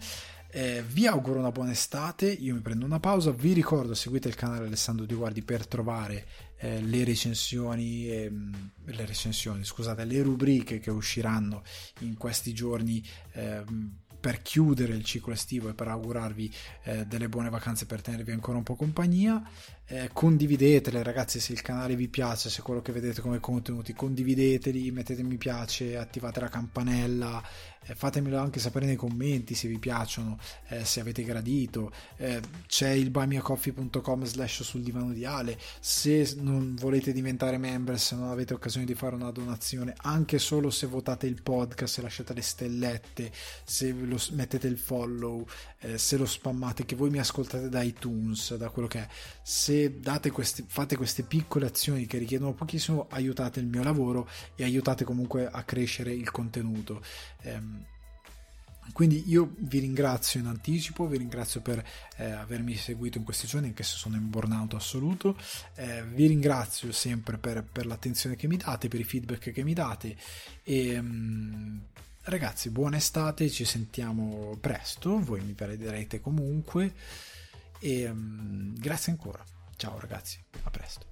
Speaker 1: Eh, vi auguro una buona estate, io mi prendo una pausa, vi ricordo seguite il canale Alessandro Di Guardi per trovare eh, le recensioni, ehm, le recensioni, scusate, le rubriche che usciranno in questi giorni ehm, per chiudere il ciclo estivo e per augurarvi eh, delle buone vacanze per tenervi ancora un po' compagnia. Eh, condividetele ragazzi se il canale vi piace, se quello che vedete come contenuti, condivideteli, mettete mi piace, attivate la campanella, fatemelo anche sapere nei commenti se vi piacciono, eh, se avete gradito. Eh, c'è il buymeacoffee.com slash sul divano di Ale. Se non volete diventare member, se non avete occasione di fare una donazione, anche solo se votate il podcast, se lasciate le stellette, se lo, mettete il follow, eh, se lo spammate, che voi mi ascoltate da iTunes, da quello che è. Se queste, fate queste piccole azioni che richiedono pochissimo, aiutate il mio lavoro e aiutate comunque a crescere il contenuto. Ehm, quindi io vi ringrazio in anticipo, vi ringrazio per eh, avermi seguito in questi giorni, anche se sono in burnout assoluto. Eh, vi ringrazio sempre per, per, l'attenzione che mi date, per i feedback che mi date. E um, ragazzi, buona estate, ci sentiamo presto. Voi mi perderete comunque. E um, grazie ancora. Ciao ragazzi, a presto.